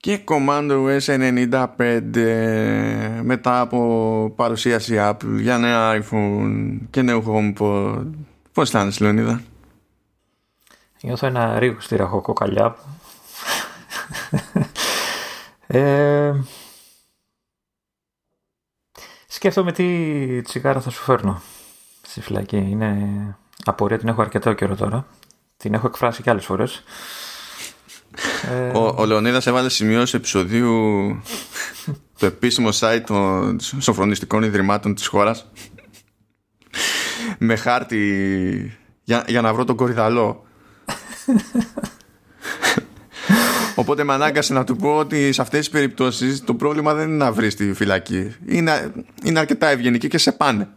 και Command OS 95 μετά από παρουσίαση Apple για νέα iPhone και νέο HomePod. Πώς αισθάνεσαι Λεωνίδα; Νιώθω ένα ρίγο στη ραχοκοκαλιά. ε, σκέφτομαι τι τσιγάρα θα σου φέρνω στη φυλακή. Είναι απορία, την έχω αρκετό καιρό τώρα. Την έχω εκφράσει και άλλες φορές. Ο, ο Λεωνίδας έβαλε σημειώσεις επεισοδίου το επίσημο site των σοφρονιστικών ιδρυμάτων της χώρας με χάρτη για, για να βρω τον κορυδαλό Οπότε με ανάγκασε να του πω ότι σε αυτές τις περιπτώσεις το πρόβλημα δεν είναι να βρεις τη φυλακή. Είναι, είναι αρκετά ευγενική και σε πάνε.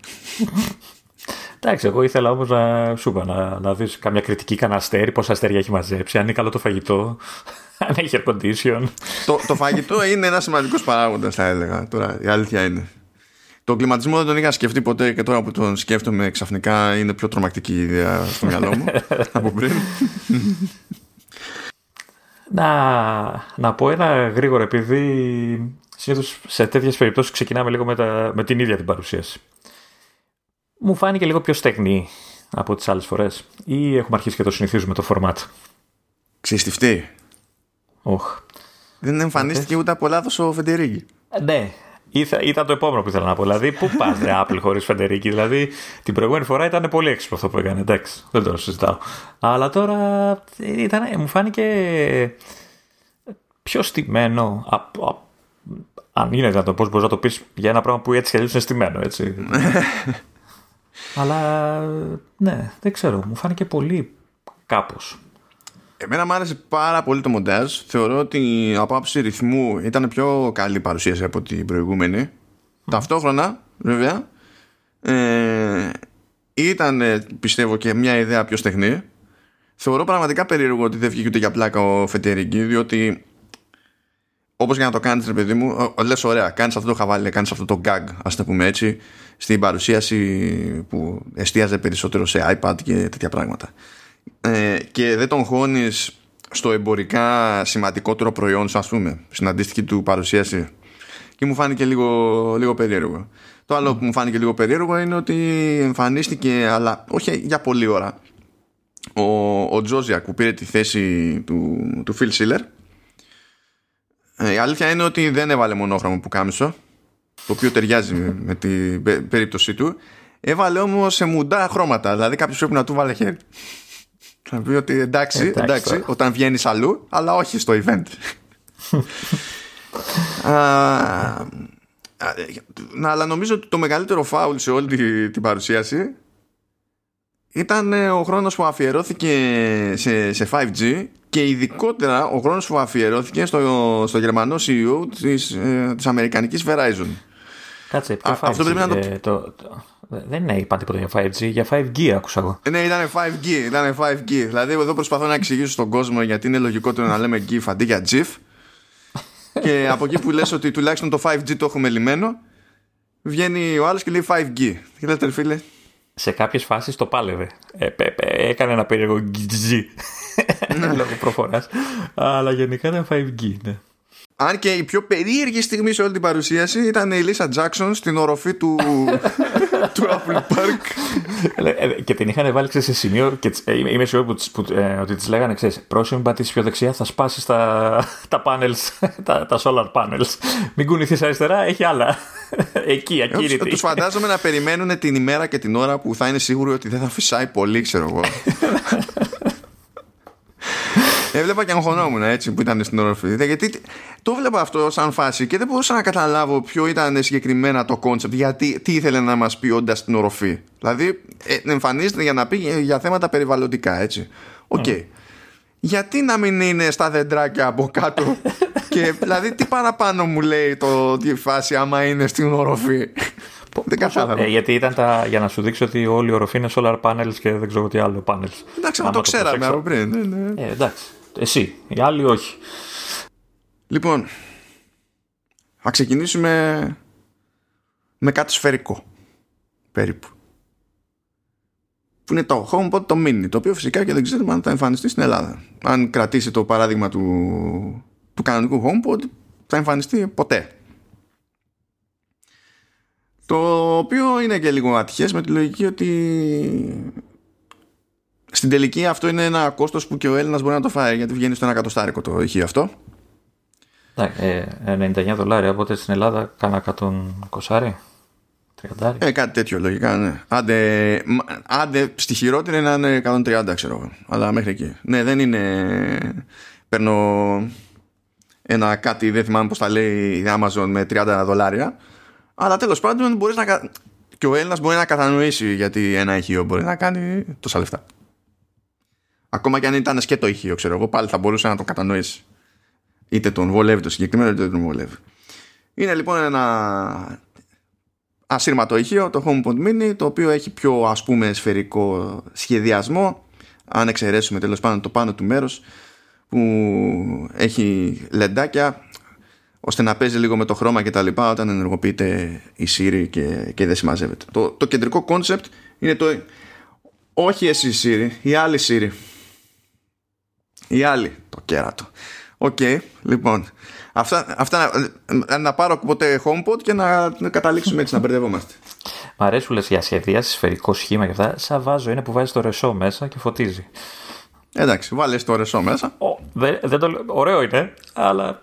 Εντάξει, εγώ ήθελα όμως να σου είπα να, να δεις καμιά κριτική, κανένα αστέρι, πόσα αστέρια έχει μαζέψει, αν είναι καλό το φαγητό, αν έχει air condition. το, το φαγητό είναι ένας σημαντικός παράγοντας, θα έλεγα. Τώρα, η αλήθεια είναι. Το κλιματισμό δεν τον είχα σκεφτεί ποτέ και τώρα που τον σκέφτομαι ξαφνικά είναι πιο τρομακτική ιδέα στο μυαλό μου από πριν. να, να πω ένα γρήγορο επειδή συνήθως σε τέτοιες περιπτώσεις ξεκινάμε λίγο με, τα, με την ίδια την παρουσίαση μου φάνηκε λίγο πιο στεγνή από τις άλλες φορές ή έχουμε αρχίσει και το συνηθίζουμε το format. Ξεστιφτεί. Oh. Δεν εμφανίστηκε ούτε από λάθος ο Φεντερίκη. Ε, ναι, ήταν το επόμενο που ήθελα να πω. Δηλαδή, πού πας, ρε Apple χωρίς Φεντερίκη; Δηλαδή, την προηγούμενη φορά ήταν πολύ έξυπνο αυτό που έκανε. Εντάξει, δεν το συζητάω. Αλλά τώρα ήταν, μου φάνηκε πιο στημένο. αν είναι δυνατόν, πώ μπορείς να το πεις για ένα πράγμα που έτσι κι αλλιώς είναι στημένο, έτσι. Αλλά ναι, δεν ξέρω, μου φάνηκε πολύ κάπως. Εμένα μου άρεσε πάρα πολύ το μοντάζ. Θεωρώ ότι από άψη ρυθμού ήταν πιο καλή παρουσίαση από την προηγούμενη. Ταυτόχρονα, βέβαια, ε, ήταν πιστεύω και μια ιδέα πιο στεχνή. Θεωρώ πραγματικά περίεργο ότι δεν βγήκε ούτε για πλάκα ο Φετερική, διότι όπως για να το κάνεις ρε παιδί μου, λες ωραία, κάνεις αυτό το χαβάλι, κάνεις αυτό το gag, ας το πούμε έτσι, στην παρουσίαση που εστίαζε περισσότερο σε iPad και τέτοια πράγματα. Ε, και δεν τον χώνεις στο εμπορικά σημαντικότερο προϊόν σου, ας πούμε, στην αντίστοιχη του παρουσίαση. Και μου φάνηκε λίγο, λίγο περίεργο. Το άλλο που μου φάνηκε λίγο περίεργο είναι ότι εμφανίστηκε, αλλά όχι για πολλή ώρα, ο, ο Τζόζιακ που πήρε τη θέση του, του Phil Schiller. Ε, η αλήθεια είναι ότι δεν έβαλε μονόχρωμο που κάμισο το οποίο ταιριάζει με την περίπτωσή του. Έβαλε όμως σε μουντά χρώματα. Δηλαδή κάποιος πρέπει να του βάλε χέρι. Θα πει ότι εντάξει, εντάξει, όταν βγαίνεις αλλού, αλλά όχι στο event. αλλά νομίζω ότι το μεγαλύτερο φάουλ σε όλη την παρουσίαση ήταν ε, ο χρόνος που αφιερώθηκε σε, σε 5G και ειδικότερα ο χρόνος που αφιερώθηκε στο, στο γερμανό CEO της, ε, της Αμερικανικής Verizon. Κάτσε, ποιο 5G, αυτό πρέπει να το... Ε, το, το... Δεν είναι είπα τίποτα για 5G, για 5G άκουσα εγώ. Ναι, ήταν 5G, ήταν 5G. Δηλαδή εδώ προσπαθώ να εξηγήσω στον κόσμο γιατί είναι λογικότερο να λέμε GIF αντί για GIF. και από εκεί που λες ότι τουλάχιστον το 5G το έχουμε λυμμένο, βγαίνει ο άλλος και λέει 5G. Τι λέτε φίλε; Σε κάποιες φάσεις το πάλευε. Ε, έκανε ένα περίεργο GG ναι. λόγω προφοράς. Αλλά γενικά ήταν 5G, ναι. Αν και η πιο περίεργη στιγμή σε όλη την παρουσίαση ήταν η Λίσα Τζάξον στην οροφή του, του Apple Park. Ε, και την είχαν βάλει σε σημείο και ε, είμαι σίγουρο που, ε, ότι τη λέγανε ξέρεις, πρόσημη πατήσεις πιο δεξιά θα σπάσεις τα, τα panels, τα, τα solar panels. Μην κουνηθείς αριστερά, έχει άλλα. Εκεί, ακίνητη. Τους φαντάζομαι να περιμένουν την ημέρα και την ώρα που θα είναι σίγουροι ότι δεν θα φυσάει πολύ, ξέρω εγώ. Έβλεπα και αγχωνόμουν έτσι που ήταν στην οροφή. Γιατί το 'βλεπα αυτό σαν φάση και δεν μπορούσα να καταλάβω ποιο ήταν συγκεκριμένα το concept. Γιατί τι ήθελε να μας πει όντας στην οροφή. Δηλαδή, ε, εμφανίζεται για να πει για θέματα περιβαλλοντικά, έτσι. OK. Okay. Γιατί να μην είναι στα δεντράκια από κάτω και δηλαδή τι παραπάνω μου λέει το τη φάση άμα είναι στην οροφή. Δεν κατάλαβα. Ε, γιατί ήταν τα, για να σου δείξω ότι όλη η οροφή είναι solar panels και δεν ξέρω τι άλλο panels. Εντάξει, μα το, ξέραμε από πριν. Ναι, ναι. Ε, εντάξει. Εσύ. Οι άλλοι όχι. Λοιπόν, θα ξεκινήσουμε με κάτι σφαιρικό. Περίπου. Που είναι το HomePod το Mini, το οποίο φυσικά και δεν ξέρουμε αν θα εμφανιστεί στην Ελλάδα. Αν κρατήσει το παράδειγμα του, του κανονικού HomePod θα εμφανιστεί ποτέ. Το οποίο είναι και λίγο ατυχές με τη λογική ότι στην τελική αυτό είναι ένα κόστος που και ο Έλληνας μπορεί να το φάει γιατί βγαίνει στο ένα εκατοστάρικο το ηχείο αυτό. Ναι, 99 δολάρια, οπότε στην Ελλάδα κάνα 120. Ε, κάτι τέτοιο λογικά, ναι. Άντε, άντε στη χειρότερη να είναι 130, ξέρω εγώ. Αλλά μέχρι εκεί. Ναι, δεν είναι. Παίρνω ένα κάτι, δεν θυμάμαι πώς τα λέει η Amazon με 30 δολάρια. Αλλά τέλος πάντων μπορείς να. Και ο Έλληνας μπορεί να κατανοήσει γιατί ένα ηχείο μπορεί να κάνει τόσα λεφτά. Ακόμα και αν ήταν σκέτο ηχείο, ξέρω εγώ, πάλι θα μπορούσε να το κατανοήσει. Είτε τον βολεύει το συγκεκριμένο, είτε τον βολεύει. Είναι λοιπόν ένα ασύρματο ηχείο, το HomePod Mini, το οποίο έχει πιο ας πούμε σφαιρικό σχεδιασμό, αν εξαιρέσουμε τέλος πάντων το πάνω του μέρος, που έχει λεντάκια, ώστε να παίζει λίγο με το χρώμα και τα λοιπά όταν ενεργοποιείται η Siri και, και δεν συμμαζεύεται. Το, το κεντρικό concept είναι το όχι εσύ η Siri, η άλλη Siri. Η άλλη, το κέρατο. OK, okay, λοιπόν. Αυτά, αυτά να, να πάρω ποτέ HomePod και να, να καταλήξουμε έτσι να μπερδευόμαστε. Μ' αρέσουν λες για σχεδίαση, σφαιρικό σχήμα και αυτά. Σαν βάζω είναι που βάζεις το ρεσό μέσα και φωτίζει. Εντάξει, βάλες το ρεσό μέσα. Ο, δεν, δεν το, ωραίο είναι, αλλά.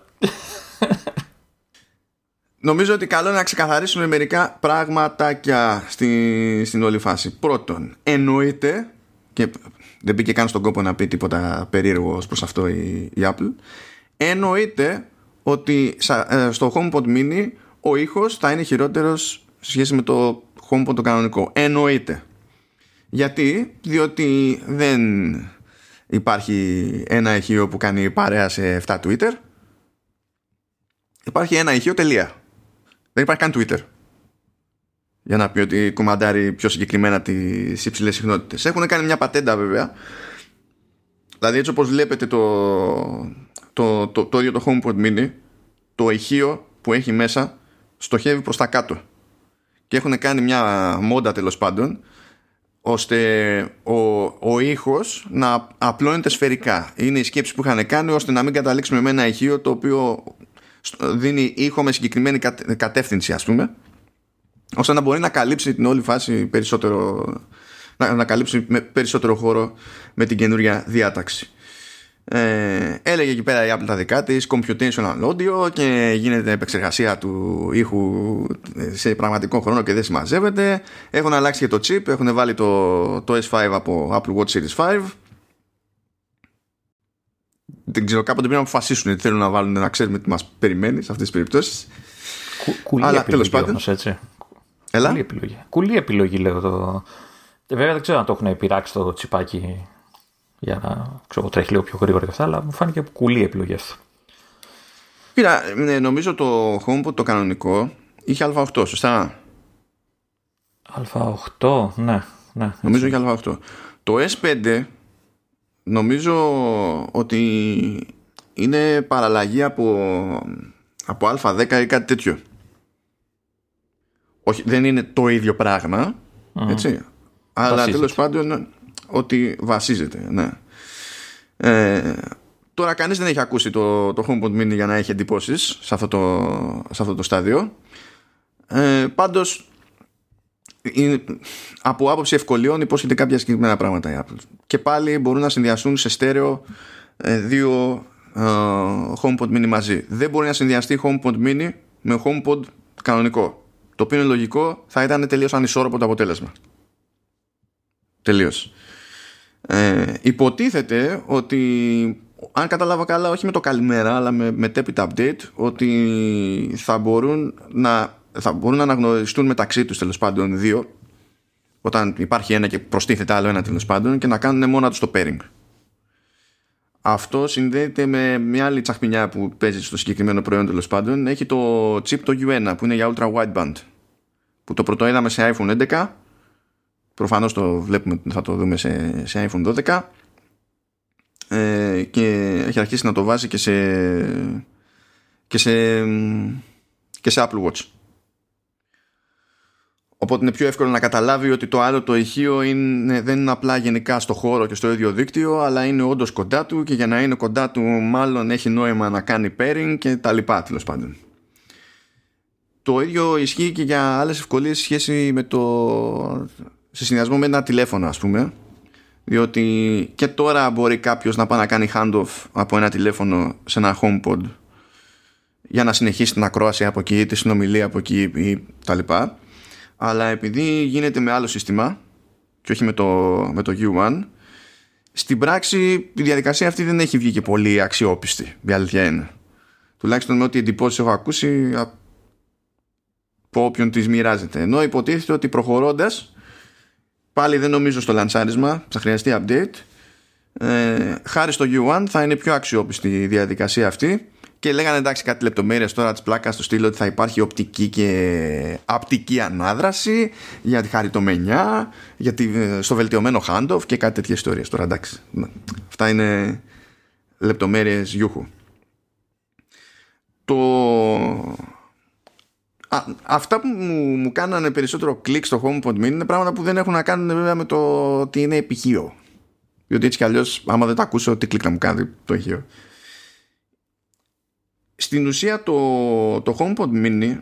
Νομίζω ότι καλό είναι να ξεκαθαρίσουμε μερικά πραγματάκια στη, στην όλη φάση. Πρώτον, εννοείται και δεν μπήκε καν στον κόπο να πει τίποτα περίεργο ως προς αυτό η, η Apple εννοείται ότι ε, στο HomePod mini ο ήχος θα είναι χειρότερος σε σχέση με το HomePod το κανονικό. Εννοείται. Γιατί, διότι δεν υπάρχει ένα ηχείο που κάνει παρέα σε 7 Twitter. Υπάρχει ένα ηχείο τελεία. Δεν υπάρχει καν Twitter. Για να πει ότι κομμαντάρει πιο συγκεκριμένα τις υψηλές συχνότητες. Έχουν κάνει μια πατέντα βέβαια. Δηλαδή έτσι όπως βλέπετε το, το, το, το ίδιο το HomePod mini το ηχείο που έχει μέσα στοχεύει προς τα κάτω και έχουν κάνει μια μόντα τέλος πάντων ώστε ο, ο ήχος να απλώνεται σφαιρικά είναι η σκέψη που είχαν κάνει ώστε να μην καταλήξουμε με ένα ηχείο το οποίο δίνει ήχο με συγκεκριμένη κατεύθυνση ας πούμε ώστε να μπορεί να καλύψει την όλη φάση περισσότερο να, να καλύψει με περισσότερο χώρο με την καινούρια διάταξη. Ε, έλεγε εκεί πέρα η Apple τα δικά της computational audio και γίνεται επεξεργασία του ήχου σε πραγματικό χρόνο και δεν συμμαζεύεται. Έχουν αλλάξει και το chip έχουν βάλει το, το S5 από Apple Watch Series 5 δεν ξέρω κάποτε πρέπει να αποφασίσουν ότι θέλουν να βάλουν να ξέρουμε τι μας περιμένεις σε αυτές τις περιπτώσεις. Κου, κουλή Αλλά τέλος πάντων όμως, έτσι. Έλα. Κουλή επιλογή. Κουλή επιλογή λέω το... Βέβαια δεν ξέρω αν το έχουν πειράξει το τσιπάκι για να ξέρω, τρέχει λίγο πιο γρήγορα και αυτά, αλλά μου φάνηκε κουλή επιλογή αυτό. Κοίτα, ναι, νομίζω το HomePod το κανονικό είχε Α8, σωστά; Α8, ναι. ναι νομίζω είχε Α8. Το S5 νομίζω ότι είναι παραλλαγή από, από Α10 ή κάτι τέτοιο. Όχι, δεν είναι το ίδιο πράγμα, έτσι. Αλλά τέλος πάντων ότι βασίζεται. Ναι. Ε, τώρα κανείς δεν έχει ακούσει το, το HomePod Mini για να έχει εντυπώσεις σε αυτό το, σε αυτό το στάδιο. Ε, πάντως είναι, από άποψη ευκολιών υπόσχεται κάποια συγκεκριμένα πράγματα η Apple. Και πάλι μπορούν να συνδυαστούν σε στέρεο ε, δύο ε, HomePod Mini μαζί. Δεν μπορεί να συνδυαστεί HomePod Mini με HomePod κανονικό. Το οποίο είναι λογικό, θα ήταν τελείως ανισόρροπο το αποτέλεσμα. Τελείως. Ε, υποτίθεται ότι αν κατάλαβα καλά όχι με το καλημέρα αλλά με, με update ότι θα μπορούν να, θα μπορούν να αναγνωριστούν μεταξύ τους τέλος πάντων δύο όταν υπάρχει ένα και προστίθεται άλλο ένα τέλος πάντων και να κάνουν μόνο τους το pairing αυτό συνδέεται με μια άλλη τσαχπινιά που παίζει στο συγκεκριμένο προϊόν τέλος πάντων έχει το chip το U1 που είναι για ultra wideband που το πρώτο είδαμε σε iPhone 11 Προφανώς το βλέπουμε, θα το δούμε σε, σε iPhone 12 ε, και έχει αρχίσει να το βάζει και σε, και σε, και σε Apple Watch. Οπότε είναι πιο εύκολο να καταλάβει ότι το άλλο το ηχείο είναι, δεν είναι απλά γενικά στο χώρο και στο ίδιο δίκτυο, αλλά είναι όντως κοντά του και για να είναι κοντά του, μάλλον έχει νόημα να κάνει pairing και τα λοιπά τέλος πάντων. Το ίδιο ισχύει και για άλλες ευκολίες σχέση με το. σε συνδυασμό με ένα τηλέφωνο, ας πούμε. Διότι και τώρα μπορεί κάποιος να πάει να κάνει handoff από ένα τηλέφωνο σε ένα HomePod για να συνεχίσει την ακρόαση από εκεί, τη συνομιλία από εκεί ή τα λοιπά αλλά επειδή γίνεται με άλλο σύστημα και όχι με το, με το U1 στην πράξη η διαδικασία αυτή δεν έχει βγει και πολύ αξιόπιστη η αλήθεια είναι τουλάχιστον με ό,τι εντυπώσεις έχω ακούσει από όποιον τις μοιράζεται. Ενώ υποτίθεται ότι προχωρώντας πάλι δεν νομίζω στο λανσάρισμα θα χρειαστεί update ε, χάρη στο U1 θα είναι πιο αξιόπιστη η διαδικασία αυτή. Και λέγανε εντάξει κάτι λεπτομέρειες τώρα της πλάκας στο στήλο ότι θα υπάρχει οπτική και απτική ανάδραση για τη χαριτομενιά για τη, στο βελτιωμένο handoff και κάτι τέτοιες ιστορίες. Τώρα εντάξει αυτά είναι λεπτομέρειες γιούχου. Το Α, αυτά που μου, μου κάνανε περισσότερο κλικ στο HomePod Mini είναι πράγματα που δεν έχουν να κάνουν βέβαια με το ότι είναι επιχείο διότι έτσι κι αλλιώς άμα δεν τα ακούσω τι κλικ να μου κάνει το ηχείο στην ουσία το, το HomePod Mini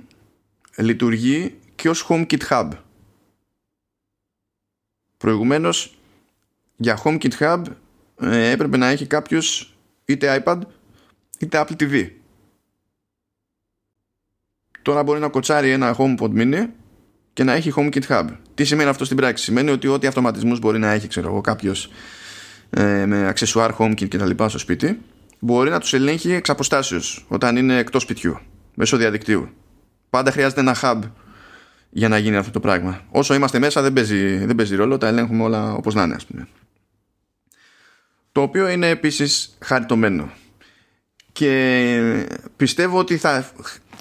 λειτουργεί και ως HomeKit Hub. Προηγουμένως για HomeKit Hub ε, έπρεπε να έχει κάποιος είτε iPad είτε Apple TV. Τώρα μπορεί να κοτσάρει ένα HomePod Mini και να έχει HomeKit Hub. Τι σημαίνει αυτό στην πράξη; Σημαίνει ότι ό,τι αυτοματισμούς μπορεί να έχει ξέρω εγώ κάποιος ε, με αξεσουάρ HomeKit και τα λοιπά στο σπίτι μπορεί να τους ελέγχει εξ αποστάσεως όταν είναι εκτός σπιτιού μέσω διαδικτύου πάντα χρειάζεται ένα hub για να γίνει αυτό το πράγμα όσο είμαστε μέσα δεν παίζει, δεν παίζει ρόλο τα ελέγχουμε όλα όπως να είναι ας πούμε. το οποίο είναι επίσης χαριτωμένο και πιστεύω ότι θα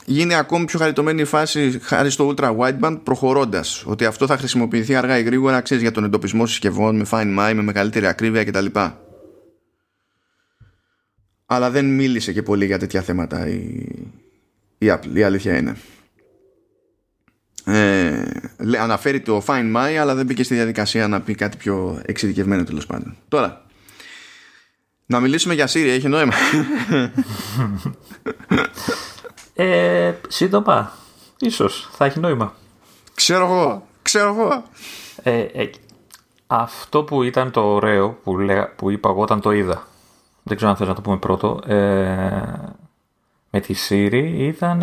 γίνει ακόμη πιο χαριτωμένη η φάση χάρη στο ultra wideband προχωρώντας ότι αυτό θα χρησιμοποιηθεί αργά ή γρήγορα ξέρεις για τον εντοπισμό συσκευών με fine my, με μεγαλύτερη ακρίβεια κτλ αλλά δεν μίλησε και πολύ για τέτοια θέματα η, η Apple, η αλήθεια είναι. Ε, αναφέρει το Find My αλλά δεν μπήκε στη διαδικασία να πει κάτι πιο εξειδικευμένο τέλος πάντων. Τώρα, να μιλήσουμε για Siri, έχει νόημα. ε, σύντομα, ίσως θα έχει νόημα. Ξέρω εγώ, ξέρω εγώ. Ε, ε, αυτό που ήταν το ωραίο που, που είπα εγώ όταν το είδα δεν ξέρω αν θες να το πούμε πρώτο, ε, με τη Siri ήταν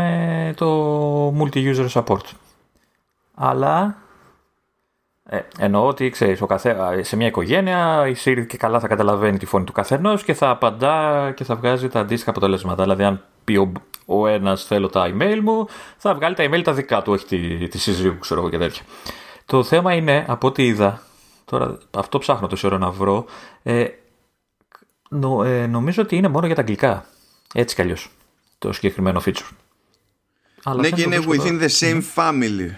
το multi-user support. Αλλά ε, εννοώ ότι ξέρεις, ο καθέ, σε μια οικογένεια η Siri και καλά θα καταλαβαίνει τη φωνή του καθενός και θα απαντά και θα βγάζει τα αντίστοιχα αποτελέσματα. Δηλαδή αν πει ο, ο ένας θέλω τα email μου, θα βγάλει τα email τα δικά του, όχι τη, τη συζύγου ξέρω εγώ και τέτοια. Το θέμα είναι, από ό,τι είδα, τώρα αυτό ψάχνω τόση ώρα να βρω, ε, Νο, ε, νομίζω ότι είναι μόνο για τα αγγλικά. Έτσι κι αλλιώς. Το συγκεκριμένο feature. Αλλά ναι, και είναι within the same family.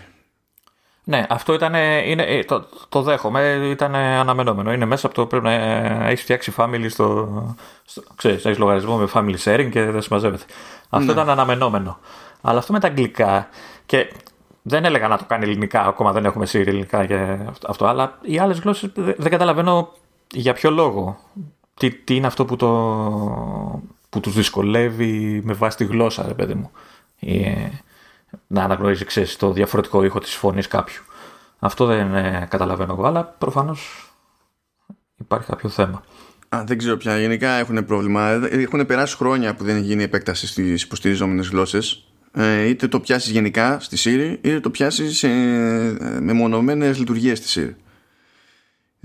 Ναι, αυτό ήταν. Είναι, ε, το, το δέχομαι. Ήταν αναμενόμενο. Είναι μέσα από το πρέπει να ε, έχεις φτιάξει family στο. στο ξέρεις, έχεις λογαριασμό με family sharing και δεν συμμαζεύεται. Αυτό ναι. ήταν αναμενόμενο. Αλλά αυτό με τα αγγλικά. Και δεν έλεγα να το κάνει ελληνικά, ακόμα δεν έχουμε σύρει ελληνικά και αυτό. Αλλά οι άλλες γλώσσες δεν καταλαβαίνω για ποιο λόγο τι, τι είναι αυτό που, το, που τους δυσκολεύει με βάση τη γλώσσα, ρε παιδί μου. Ε, να αναγνωρίζει, ξέρεις, το διαφορετικό ήχο της φωνής κάποιου. Αυτό δεν ε, καταλαβαίνω εγώ, αλλά προφανώς υπάρχει κάποιο θέμα. Α, δεν ξέρω πια. Γενικά έχουν πρόβλημα. Έχουν περάσει χρόνια που δεν έχει γίνει επέκταση στις υποστηριζόμενες γλώσσες. Ε, είτε το πιάσεις γενικά στη Siri, είτε το πιάσεις σε μεμονωμένες λειτουργίες στη Siri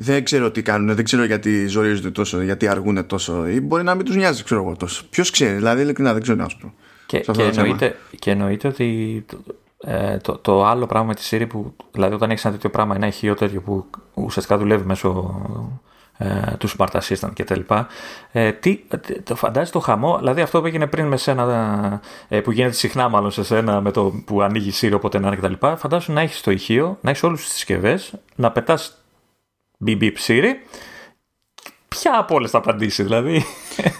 δεν ξέρω τι κάνουν, δεν ξέρω γιατί ζορίζονται τόσο, γιατί αργούν τόσο, ή μπορεί να μην τους νοιάζει, ξέρω εγώ τόσο. Ποιος ξέρει, δηλαδή ειλικρινά δεν ξέρω να σου πω. Και, και, εννοείται, και εννοείται ότι ε, το, το, άλλο πράγμα με της Siri που, δηλαδή όταν έχεις ένα τέτοιο πράγμα, ένα ηχείο τέτοιο που ουσιαστικά δουλεύει μέσω ε, του Smart Assistant κτλ. Ε, τι, το φαντάζει το χαμό, δηλαδή αυτό που έγινε πριν με σένα, ε, που γίνεται συχνά μάλλον σε σένα με το που ανοίγει η Siri όποτε να είναι κτλ. Φαντάζομαι να έχεις το ηχείο, να έχεις όλου τις συσκευές, να πετάς μπιμπι ψήρι ποια από όλες θα απαντήσει, δηλαδή;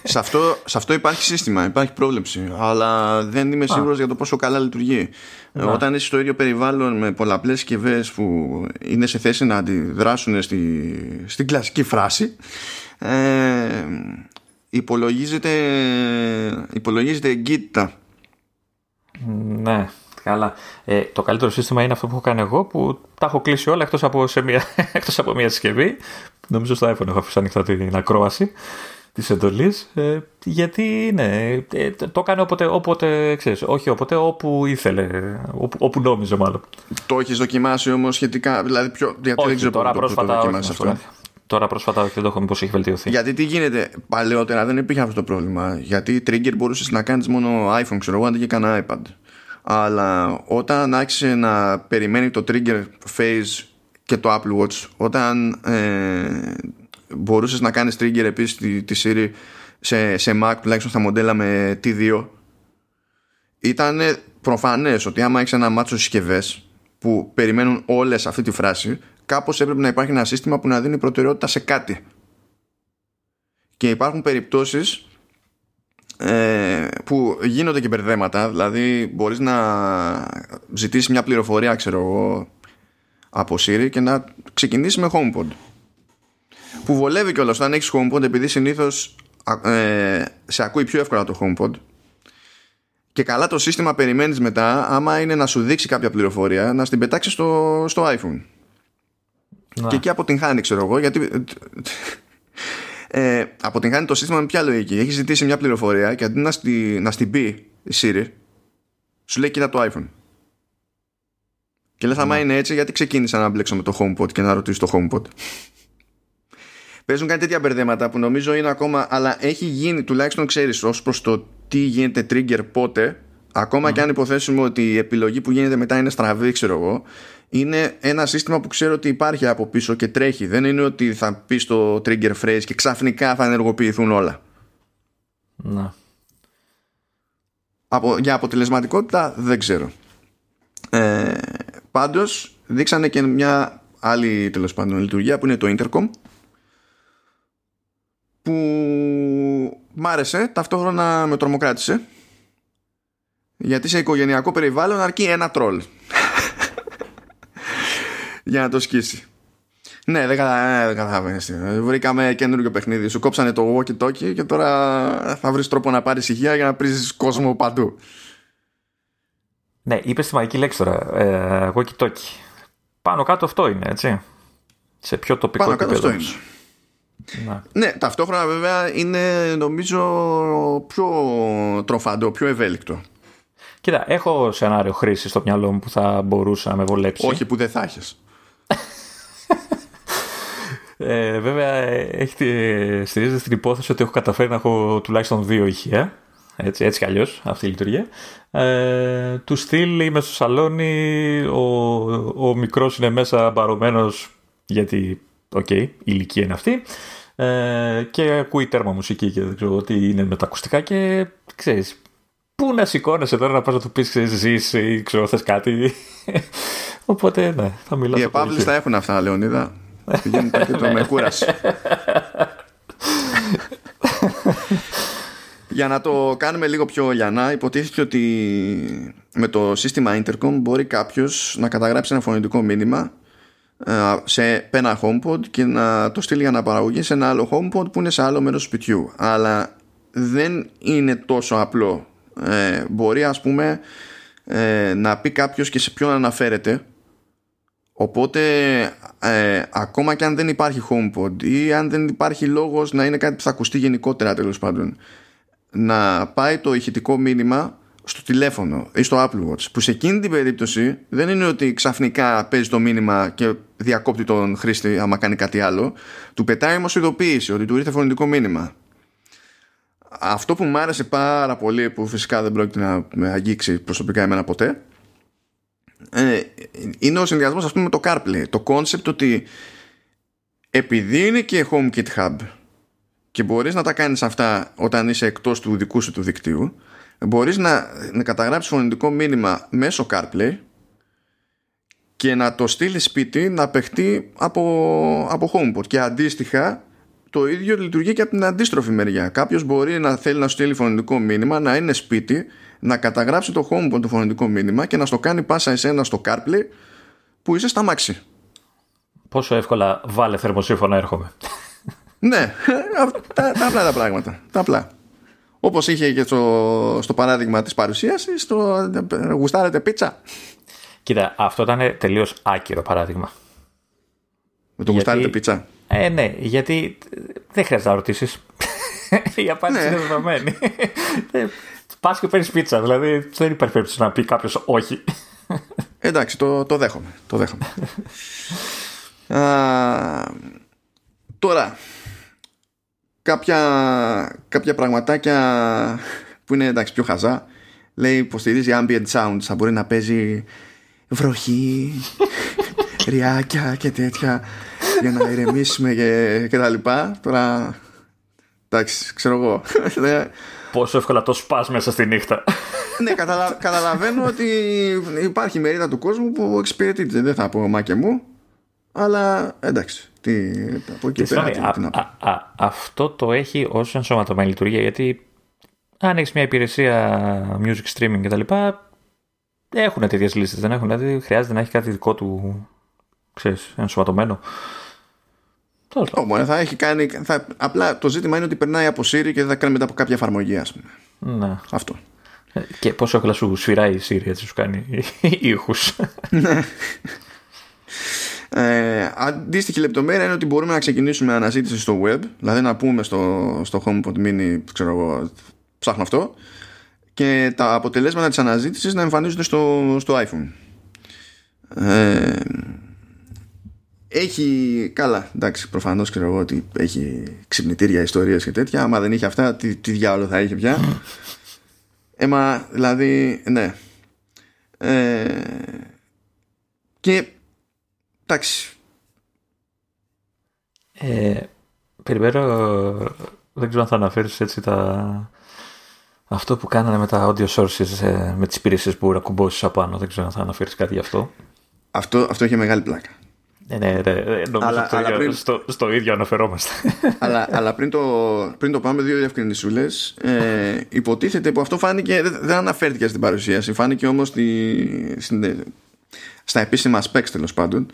σε, αυτό, σε αυτό υπάρχει σύστημα, υπάρχει πρόβλεψη. Αλλά δεν είμαι σίγουρος για το πόσο καλά λειτουργεί. Όταν είσαι στο ίδιο περιβάλλον με πολλαπλές συσκευές που είναι σε θέση να αντιδράσουν στη, στην κλασική φράση, ε, υπολογίζεται, υπολογίζεται εγκύτητα. Ναι. Καλά. Ε, το καλύτερο σύστημα είναι αυτό που έχω κάνει εγώ που τα έχω κλείσει όλα εκτός από, σε μια, εκτός από μια συσκευή. Νομίζω στο iPhone έχω αφήσει ανοιχτά την ακρόαση της εντολής. Ε, γιατί ναι, ε, το έκανε όποτε, όποτε ξέρεις, όχι όποτε, όπου ήθελε, όπου, όπου νόμιζε μάλλον. Το έχεις δοκιμάσει όμως σχετικά, δηλαδή πιο, γιατί όχι, δεν ξέρω τώρα πρόσφατα, το αυτό. Τώρα πρόσφατα όχι, δεν το έχω μήπως έχει βελτιωθεί. Γιατί τι γίνεται, παλαιότερα δεν υπήρχε αυτό το πρόβλημα. Γιατί trigger μπορούσες να κάνεις μόνο iPhone, ξέρω εγώ, αντί και κανένα iPad αλλά όταν άρχισε να περιμένει το trigger phase και το Apple Watch. Όταν ε, μπορούσες να κάνεις trigger επίσης τη, τη Siri σε, σε Mac τουλάχιστον στα μοντέλα με T2 ήταν προφανές ότι άμα έχεις ένα μάτσο συσκευές που περιμένουν όλες αυτή τη φράση κάπως έπρεπε να υπάρχει ένα σύστημα που να δίνει προτεραιότητα σε κάτι. Και υπάρχουν περιπτώσεις ε, που γίνονται και μπερδέματα δηλαδή μπορείς να ζητήσεις μια πληροφορία ξέρω εγώ από Siri και να ξεκινήσει με HomePod που βολεύει κιόλας όταν έχεις HomePod επειδή συνήθως ε, σε ακούει πιο εύκολα το HomePod και καλά το σύστημα περιμένεις μετά άμα είναι να σου δείξει κάποια πληροφορία να στην πετάξεις στο, στο iPhone να. και εκεί αποτυγχάνει ξέρω εγώ γιατί ε, αποτυγχάνει το σύστημα με ποια λογική. Έχεις ζητήσει μια πληροφορία και αντί να, στη, να στην πει η Siri, σου λέει κοίτα το iPhone. Και λέει, θα ναι. είναι έτσι, γιατί ξεκίνησα να μπλέξω με το HomePod και να ρωτήσω το HomePod; Παίζουν κάτι τέτοια μπερδέματα που νομίζω είναι ακόμα, αλλά έχει γίνει, τουλάχιστον ξέρεις ως προς το τι γίνεται trigger πότε, ακόμα και αν υποθέσουμε ότι η επιλογή που γίνεται μετά είναι στραβή, ξέρω εγώ, είναι ένα σύστημα που ξέρω ότι υπάρχει από πίσω και τρέχει. Δεν είναι ότι θα πεις το trigger phrase και ξαφνικά θα ενεργοποιηθούν όλα. Να. Από, για αποτελεσματικότητα δεν ξέρω. Ε, πάντως δείξανε και μια άλλη τέλος πάντων λειτουργία που είναι το intercom που μ' άρεσε ταυτόχρονα με τρομοκράτησε γιατί σε οικογενειακό περιβάλλον αρκεί ένα τρόλ για να το σκίσει. Ναι, δεν καταλαβαίνεις. Βρήκαμε καινούργιο παιχνίδι. Σου κόψανε το walkie talkie και τώρα θα βρεις τρόπο να πάρεις υγεία για να πρίζει κόσμο παντού. Ναι, είπες τη μαγική λέξη τώρα. Ε, walkie talkie. Πάνω κάτω αυτό είναι, έτσι. Σε πιο τοπικό Πάνω κάτω αυτό είναι. Ναι. ναι, ταυτόχρονα βέβαια είναι νομίζω πιο τροφαντό, πιο ευέλικτο. Κοίτα, έχω σενάριο χρήση στο μυαλό μου που θα μπορούσε να με βολέψει. Όχι που δεν θα έχεις. Ε, βέβαια, έχει, στηρίζεται στην υπόθεση ότι έχω καταφέρει να έχω τουλάχιστον δύο ηχεία. Έτσι, έτσι κι αλλιώς αυτή η λειτουργία. Ε, του στυλ είμαι στο σαλόνι, ο, ο μικρός είναι μέσα μπαρωμένος γιατί, OK, okay, η ηλικία είναι αυτή. Ε, και ακούει τέρμα μουσική και δεν ξέρω τι είναι με τα ακουστικά και ξέρεις, πού να σηκώνεσαι τώρα να πας να του πεις ζεις ή ξέρω θες κάτι. Οπότε ναι, θα μιλάω. Οι επαύλεις τα έχουν αυτά, Λεωνίδα. Πηγαίνουν πακέτο με κούραση. Για να το κάνουμε λίγο πιο λιανά, υποτίθεται ότι με το σύστημα Intercom μπορεί κάποιος να καταγράψει ένα φωνητικό μήνυμα ε, σε ένα HomePod και να το στείλει για να παραγωγεί σε ένα άλλο HomePod που είναι σε άλλο μέρος σπιτιού. Αλλά δεν είναι τόσο απλό. Ε, μπορεί ας πούμε ε, να πει κάποιος και σε ποιον αναφέρεται Οπότε ε, ακόμα και αν δεν υπάρχει HomePod ή αν δεν υπάρχει λόγος να είναι κάτι που θα ακουστεί γενικότερα τέλος πάντων να πάει το ηχητικό μήνυμα στο τηλέφωνο ή στο Apple Watch που σε εκείνη την περίπτωση δεν είναι ότι ξαφνικά παίζει το μήνυμα και διακόπτει τον χρήστη άμα κάνει κάτι άλλο. Του πετάει όμως ειδοποίηση ότι του ήρθε φωνητικό μήνυμα. Αυτό που μου άρεσε πάρα πολύ που φυσικά δεν πρόκειται να με αγγίξει προσωπικά εμένα ποτέ ε, είναι ο συνδυασμός ας πούμε με το CarPlay. Το concept ότι επειδή είναι και HomeKit Hub και μπορείς να τα κάνεις αυτά όταν είσαι εκτός του δικού σου του δικτύου μπορείς να, να καταγράψεις φωνητικό μήνυμα μέσω CarPlay και να το στείλεις σπίτι να παιχτεί από, από HomePod και αντίστοιχα το ίδιο λειτουργεί και από την αντίστροφη μεριά. Κάποιος μπορεί να θέλει να στείλει φωνητικό μήνυμα, να είναι σπίτι, να καταγράψει το HomePod το φωνητικό μήνυμα και να στο κάνει πάσα εσένα στο CarPlay που είσαι στα μάξι. Πόσο εύκολα βάλε θερμοσύφωνα έρχομαι. Ναι, τα, τα απλά τα πράγματα. Τα απλά. Όπως είχε και στο, στο παράδειγμα της παρουσίασης, το γουστάρετε πίτσα. Κοίτα, αυτό ήταν τελείως άκυρο παράδειγμα. Με το γουστάρετε πίτσα. Ε, ναι, γιατί δεν χρειάζεται να ρωτήσεις. Η απάντηση ναι. είναι δεδομένη. Ε, Πας και παίρνεις πίτσα. Δηλαδή δεν υπάρχει περίπτωση να πει κάποιος όχι. Εντάξει, το, το δέχομαι. Το δέχομαι. Α, τώρα, κάποια, κάποια πραγματάκια που είναι εντάξει πιο χαζά. Λέει υποστηρίζει ambient sounds. Θα μπορεί να παίζει βροχή, ριάκια και τέτοια για να ηρεμήσουμε και, και τα λοιπά. Τώρα, εντάξει, ξέρω εγώ. Πόσο εύκολα το σπάς μέσα στη νύχτα. ναι, καταλα, καταλαβαίνω ότι υπάρχει μερίδα του κόσμου που εξυπηρετείται. Δεν θα πω μα και μου. Αλλά εντάξει. Τι, από εκεί πέρα, τι, τι α, α, αυτό το έχει ως ενσωματωμένη λειτουργία. Γιατί αν έχεις μια υπηρεσία music streaming κτλ. Έχουν τέτοιες λίστες. Δεν έχουν. Δηλαδή χρειάζεται να έχει κάτι δικό του ξέρεις, ενσωματωμένο. Όχι, θα έχει κάνει. Θα, απλά το ζήτημα είναι ότι περνάει από Siri και δεν θα κάνει μετά από κάποια εφαρμογή, ας πούμε. Ναι. Αυτό. Ε, και πόσο εύκολα σου σφυράει η Siri έτσι σου κάνει ήχους. Ναι. Ε, αντίστοιχη λεπτομέρεια είναι ότι μπορούμε να ξεκινήσουμε αναζήτηση στο web, δηλαδή να πούμε στο, στο HomePod Mini, ξέρω εγώ, ψάχνω αυτό, και τα αποτελέσματα της αναζήτησης να εμφανίζονται στο, στο iPhone. Ε, έχει καλά εντάξει προφανώς ξέρω εγώ ότι έχει ξυπνητήρια ιστορίες και τέτοια άμα δεν είχε αυτά τι, τι διάολο θα είχε πια έμα δηλαδή ναι ε, και εντάξει. Ε, περιμένω δεν ξέρω αν θα αναφέρεις έτσι τα αυτό που κάνανε με τα audio sources ε, με τις υπηρεσίες που να κουμπώσεις απάνω δεν ξέρω αν θα αναφέρεις κάτι γι' αυτό. Αυτό, αυτό έχει μεγάλη πλάκα. Ναι, ναι, ναι, νομίζω αλλά, στο, αλλά ίδιο, πριν... στο, στο, ίδιο αναφερόμαστε. αλλά, αλλά πριν, το, πριν το πάμε δύο διευκρινισούλες, ε, υποτίθεται που αυτό φάνηκε, δεν αναφέρθηκε στην παρουσίαση, φάνηκε όμως στα επίσημα specs τέλος πάντων,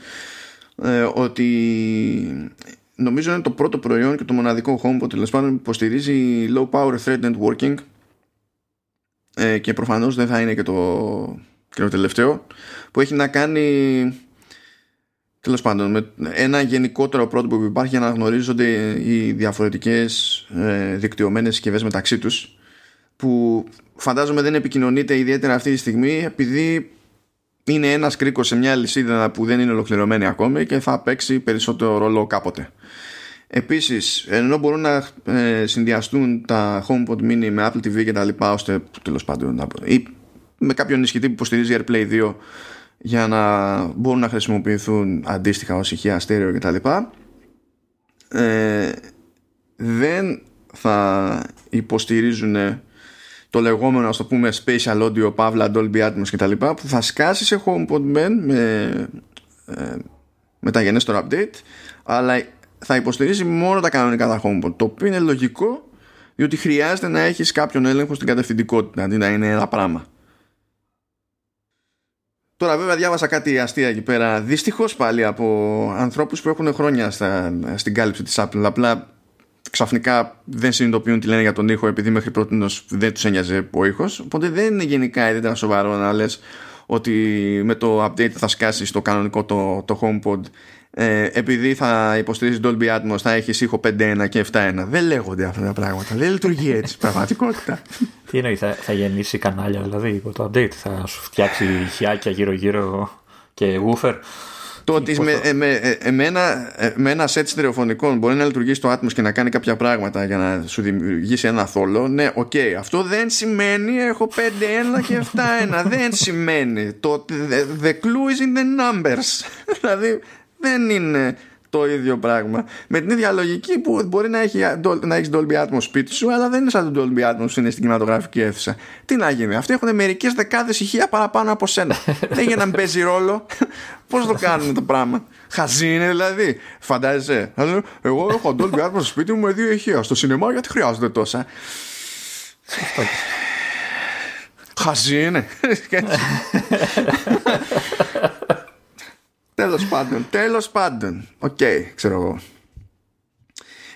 ε, ότι νομίζω είναι το πρώτο προϊόν και το μοναδικό home που τέλος πάντων υποστηρίζει low power thread networking ε, και προφανώς δεν θα είναι και το, και το τελευταίο που έχει να κάνει Τέλος πάντων, με ένα γενικότερο πρότυπο που υπάρχει για να γνωρίζονται οι διαφορετικές ε, δικτυωμένες συσκευές μεταξύ τους, που φαντάζομαι δεν επικοινωνείται ιδιαίτερα αυτή τη στιγμή, επειδή είναι ένα κρίκο σε μια λυσίδα που δεν είναι ολοκληρωμένη ακόμη και θα παίξει περισσότερο ρόλο κάποτε. Επίσης, ενώ μπορούν να ε, συνδυαστούν τα HomePod Mini με Apple TV και τα λοιπά, ώστε τέλος πάντων ή με κάποιον ισχυτή που υποστηρίζει AirPlay 2 για να μπορούν να χρησιμοποιηθούν αντίστοιχα ως ηχεία στέρεο κτλ. Ε, δεν θα υποστηρίζουν το λεγόμενο ας το πούμε spatial audio, pavla, dolby atmos κτλ που θα σκάσει σε HomePod με, ε, με τα γενέστερο update αλλά θα υποστηρίζει μόνο τα κανονικά τα HomePod το οποίο είναι λογικό διότι χρειάζεται να έχεις κάποιον έλεγχο στην κατευθυντικότητα αντί να είναι ένα πράγμα. Τώρα βέβαια διάβασα κάτι αστεία εκεί πέρα. Δυστυχώς πάλι από ανθρώπους που έχουν χρόνια στα, στην κάλυψη της Apple. Απλά ξαφνικά δεν συνειδητοποιούν τι λένε για τον ήχο Επειδή μέχρι πρώτη δεν τους ένοιαζε ο ήχος. Οπότε δεν είναι γενικά ιδιαίτερα σοβαρό να λες Ότι με το update θα σκάσει το κανονικό το, το HomePod. Ε, επειδή θα υποστηρίζει Dolby Atmos θα έχει ήχο 5.1 και 7.1 δεν λέγονται αυτά τα πράγματα. Δεν λειτουργεί έτσι πραγματικότητα. Τι εννοείς θα, θα γεννήσει κανάλια δηλαδή υπό το update θα σου φτιάξει χιάκια γύρω γύρω και woofer το ότι με, ε, με, ε, με, ένα, ε, με ένα set στερεοφωνικών μπορεί να λειτουργήσει το Atmos και να κάνει κάποια πράγματα για να σου δημιουργήσει ένα θόλο, ναι, OK. Okay. Αυτό δεν σημαίνει έχω 5-1 και 7-1. δεν σημαίνει. Το, the, the clue is in the numbers. δηλαδή δεν είναι το το ίδιο πράγμα. Με την ίδια λογική που μπορεί να έχει να έχεις Dolby Atmos σπίτι σου, αλλά δεν είναι σαν το Dolby Atmos που είναι στην κινηματογραφική αίθουσα. Τι να γίνει, αυτοί έχουν μερικές δεκάδες ηχεία παραπάνω από σένα. δεν για να παίζει ρόλο. Πώς το κάνουν το πράγμα; Χαζοί είναι δηλαδή. Φαντάζεσαι. Εγώ έχω Dolby Atmos στο σπίτι μου με δύο ηχεία. Στο σινεμά γιατί χρειάζονται τόσα; Χαζοί είναι. Τέλος πάντων, τέλος πάντων. Οκ, ξέρω εγώ.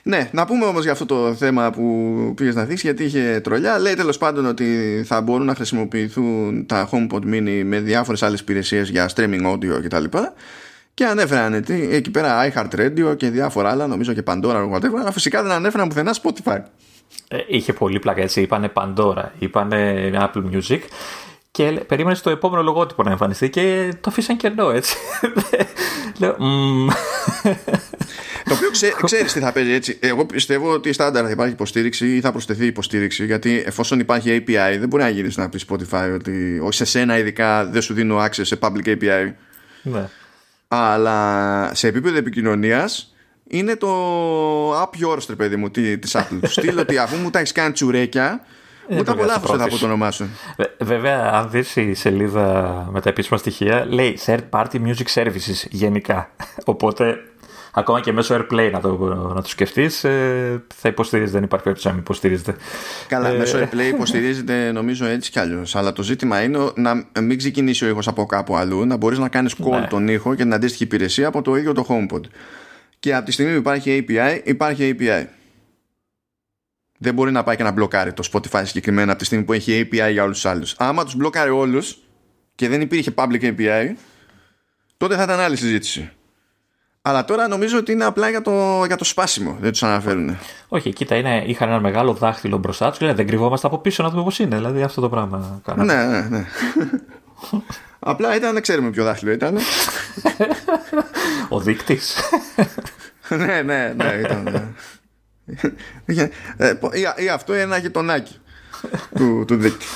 Ναι, να πούμε όμως για αυτό το θέμα που πήγες να δείξει γιατί είχε τρολιά. Λέει τέλος πάντων ότι θα μπορούν να χρησιμοποιηθούν τα HomePod Mini με διάφορες άλλες υπηρεσίες για streaming audio κτλ. Και ανέφεραν εκεί πέρα iHeartRadio και διάφορα άλλα, νομίζω και Pandora, whatever, αλλά φυσικά δεν ανέφεραν πουθενά Spotify. Ε, είχε πολύ πλάκα έτσι. Είπανε Pandora, είπανε Apple Music και περίμενες το επόμενο λογότυπο να εμφανιστεί και το αφήσαν κενό έτσι. Λέω, το οποίο ξέ, ξέρεις τι θα παίζει έτσι. Εγώ πιστεύω ότι στάνταρ θα υπάρχει υποστήριξη ή θα προσθεθεί υποστήριξη γιατί εφόσον υπάρχει API δεν μπορεί να γίνει να πεις Spotify ότι όχι σε σένα ειδικά δεν σου δίνω access σε public API. Ναι. Αλλά σε επίπεδο επικοινωνίας είναι το app yours, ρε παιδί μου, της Apple. Στείλω ότι αφού μου τα έχεις κάνει τσουρέκια, ε, Ούτε από λάθο θα πω το όνομά σου. Βέβαια, αν δεις η σελίδα με τα επίσημα στοιχεία, λέει third party music services γενικά. Οπότε, ακόμα και μέσω Airplay να το, να το σκεφτείς, ε, θα υποστηρίζει. Δεν υπάρχει περίπτωση να μην υποστηρίζεται. Καλά, ε... μέσω Airplay υποστηρίζεται νομίζω έτσι κι αλλιώς. Αλλά το ζήτημα είναι να μην ξεκινήσει ο ήχος από κάπου αλλού, να μπορείς να κάνεις call ναι. τον ήχο και την αντίστοιχη υπηρεσία από το ίδιο το HomePod. Και από τη στιγμή που υπάρχει API, υπάρχει API. Δεν μπορεί να πάει και να μπλοκάρει το Spotify συγκεκριμένα από τη στιγμή που έχει API για όλους τους άλλους. Άμα τους μπλοκάρει όλους και δεν υπήρχε public API, τότε θα ήταν άλλη συζήτηση. Αλλά τώρα νομίζω ότι είναι απλά για το, για το σπάσιμο. Δεν τους αναφέρουν. Όχι, κοίτα, είναι, είχαν ένα μεγάλο δάχτυλο μπροστά τους και λένε δεν κρυβόμαστε από πίσω να δούμε πώς είναι. Δηλαδή αυτό το πράγμα κάναμε. Ναι, ναι, ναι. Απλά ήταν, δεν ξέρουμε ποιο δάχτυλο ήταν. Ο δείκτης. ναι, ναι, ναι, ήταν. Ναι. Ε, ή, αυτό ή ένα γειτονάκι του, του δείκτη.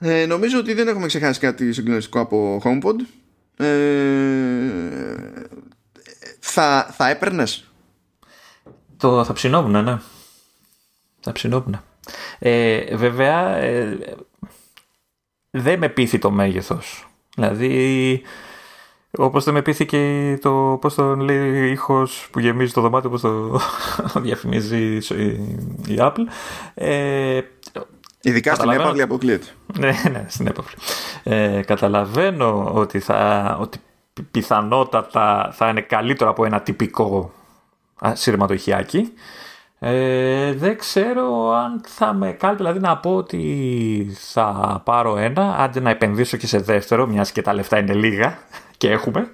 Ε, νομίζω ότι δεν έχουμε ξεχάσει κάτι συγκλονιστικό από HomePod. Ε, θα, θα έπαιρνες; Το θα ψινόμουν, ναι. Θα ψινόμουν. Ε, βέβαια, ε, δεν με πείθει το μέγεθος. Δηλαδή, όπως δεν με πείθηκε το, πώς το λέει, ήχος που γεμίζει το δωμάτιο, πώς το διαφημίζει η Apple. Ε, Ειδικά στην έπαυλη αποκλείεται. Ναι, ναι, στην έπαυλη. Ε, καταλαβαίνω ότι, θα, ότι πιθανότατα θα είναι καλύτερο από ένα τυπικό σειρματοχιάκι. Ε, δεν ξέρω αν θα με κάνει δηλαδή να πω ότι θα πάρω ένα αντί να επενδύσω και σε δεύτερο μιας και τα λεφτά είναι λίγα και έχουμε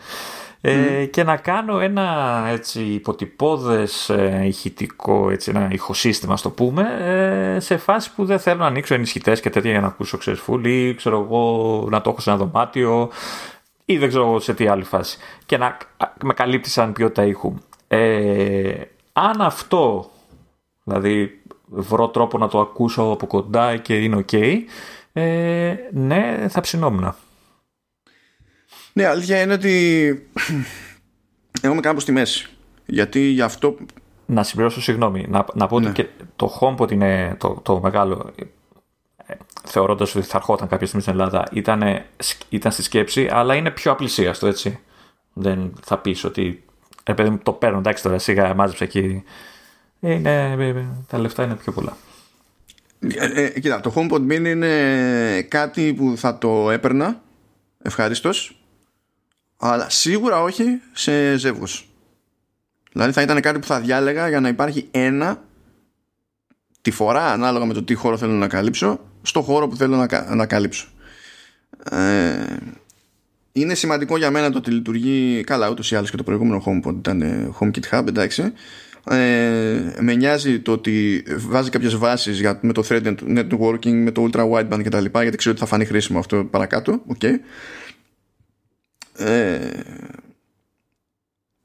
ε, και να κάνω ένα έτσι υποτυπώδες ε, ηχητικό έτσι, ένα ηχοσύστημα στο πούμε ε, σε φάση που δεν θέλω να ανοίξω ενισχυτές και τέτοια για να ακούσω ξέρεις ή ξέρω εγώ να το έχω σε ένα δωμάτιο ή δεν ξέρω σε τι άλλη φάση και να με καλύπτει σαν ποιότητα ήχου. Ε, αν αυτό Δηλαδή βρω τρόπο να το ακούσω από κοντά και είναι ok, ε, ναι, θα ψινόμουν. Ναι, αλήθεια είναι ότι έχουμε κάπου στη μέση. Γιατί γι' αυτό... Να συμπληρώσω, συγγνώμη, να, να πω ότι ναι. και το HomePod είναι το, το μεγάλο ε, θεωρώντας ότι θα ερχόταν κάποια στιγμή στην Ελλάδα ήταν, ήταν στη σκέψη αλλά είναι πιο απλησίαστο έτσι δεν θα πεις ότι επειδή το παίρνω εντάξει τώρα σιγά μάζεψα εκεί είναι, τα λεφτά είναι πιο πολλά. Ε, ε, κοίτα, το HomePod Mini είναι κάτι που θα το έπαιρνα ευχαριστώ, αλλά σίγουρα όχι σε ζεύγος. Δηλαδή θα ήταν κάτι που θα διάλεγα για να υπάρχει ένα τη φορά ανάλογα με το τι χώρο θέλω να καλύψω στο χώρο που θέλω να, να καλύψω. Ε, είναι σημαντικό για μένα το ότι λειτουργεί καλά ούτως ή άλλως και το προηγούμενο HomePod ήταν HomeKit Hub εντάξει ε, με νοιάζει το ότι βάζει κάποιες βάσεις για, με το thread networking, με το ultra wideband και τα λοιπά γιατί ξέρω ότι θα φανεί χρήσιμο αυτό παρακάτω okay. Ε,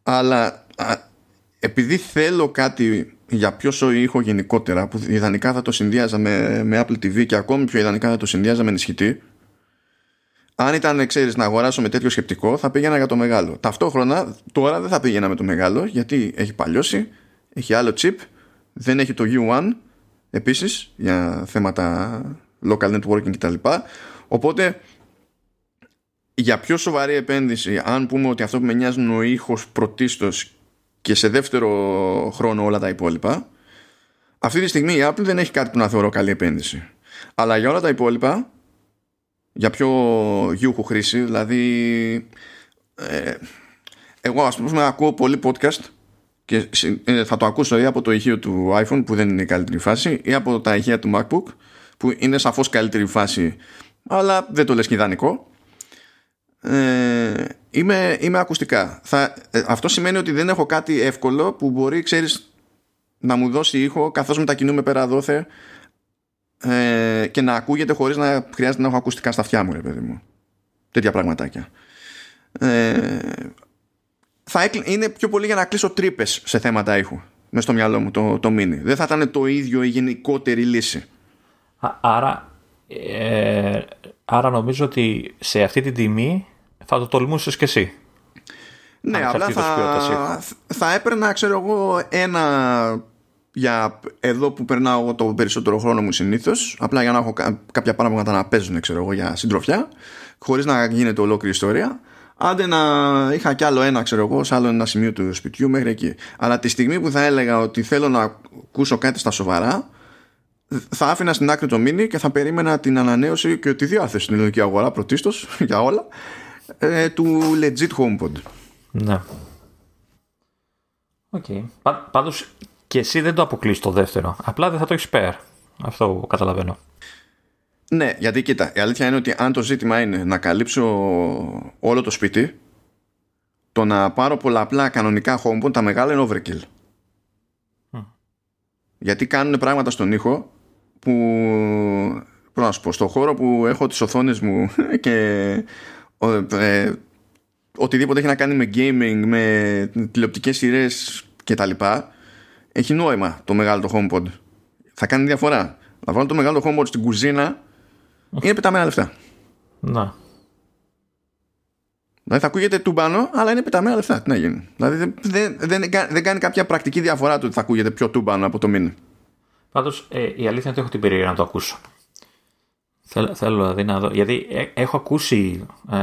αλλά επειδή θέλω κάτι για πιο σοή ήχο γενικότερα που ιδανικά θα το συνδυάζα με, με Apple TV και ακόμη πιο ιδανικά θα το συνδυάζα με ενισχυτή αν ήταν, ξέρεις, να αγοράσω με τέτοιο σκεπτικό, θα πήγαινα για το μεγάλο. Ταυτόχρονα, τώρα δεν θα πήγαινα με το μεγάλο, γιατί έχει παλιώσει, έχει άλλο chip, δεν έχει το U1 επίσης για θέματα local networking κτλ. Οπότε για πιο σοβαρή επένδυση, αν πούμε ότι αυτό που με νοιάζει είναι ο ήχος πρωτίστως και σε δεύτερο χρόνο όλα τα υπόλοιπα, αυτή τη στιγμή η Apple δεν έχει κάτι που να θεωρώ καλή επένδυση. Αλλά για όλα τα υπόλοιπα, για πιο γιούχου χρήση, δηλαδή ε, εγώ ας πούμε ακούω πολύ podcast και ε, θα το ακούσω ή από το ηχείο του iPhone που δεν είναι η καλύτερη φάση ή από τα ηχεία του MacBook που είναι σαφώς καλύτερη φάση αλλά δεν το λες και ιδανικό ε, είμαι, είμαι ακουστικά θα, ε, αυτό σημαίνει ότι δεν έχω κάτι εύκολο που μπορεί ξέρεις να μου δώσει ήχο καθώς μετακινούμε πέρα δόθε ε, και να ακούγεται χωρίς να χρειάζεται να έχω ακουστικά στα αυτιά μου ρε παιδί μου τέτοια πραγματάκια ε, θα είναι πιο πολύ για να κλείσω τρύπες σε θέματα ήχου μες στο μυαλό μου το, το mini. Δεν θα ήταν το ίδιο η γενικότερη λύση. άρα, ε, άρα νομίζω ότι σε αυτή την τιμή θα το τολμούσες και εσύ. Ναι, απλά θα, θα έπαιρνα, ξέρω εγώ, ένα για εδώ που περνάω το περισσότερο χρόνο μου συνήθως, απλά για να έχω κάποια πράγματα να παίζουν, ξέρω εγώ, για συντροφιά, χωρίς να γίνεται ολόκληρη ιστορία. Άντε να είχα κι άλλο ένα, ξέρω εγώ, σε άλλο ένα σημείο του σπιτιού μέχρι εκεί. Αλλά τη στιγμή που θα έλεγα ότι θέλω να ακούσω κάτι στα σοβαρά, θα άφηνα στην άκρη το μήνυ και θα περίμενα την ανανέωση και τη διάθεση στην ελληνική αγορά πρωτίστως για όλα ε, του legit HomePod. Ναι. OK. Okay. Πάντως και εσύ δεν το αποκλείσει το δεύτερο. Απλά δεν θα το έχεις spare. Αυτό καταλαβαίνω. Ναι, γιατί κοίτα, η αλήθεια είναι ότι αν το ζήτημα είναι να καλύψω όλο το σπίτι, το να πάρω πολλαπλά κανονικά HomePod τα μεγάλα είναι overkill. Γιατί κάνουν πράγματα στον ήχο που, πώς να σου πω, στο χώρο που έχω τις οθόνες μου και ε, οτιδήποτε έχει να κάνει με gaming, με τηλεοπτικές σειρές και τα λοιπά, έχει νόημα το μεγάλο το HomePod. Θα κάνει διαφορά. Να βάλω το μεγάλο HomePod στην κουζίνα είναι πεταμένα λεφτά. Να. Δηλαδή θα ακούγεται τούμπανο, αλλά είναι πεταμένα λεφτά. Τι να γίνει. Δηλαδή δεν, δεν, δεν, δεν κάνει κάποια πρακτική διαφορά το ότι θα ακούγεται πιο τούμπανο από το μήνυμα. Πάντως ε, η αλήθεια είναι ότι έχω την περίεργα να το ακούσω. Θέλω, θέλω δηλαδή να δω. Γιατί ε, έχω ακούσει ε,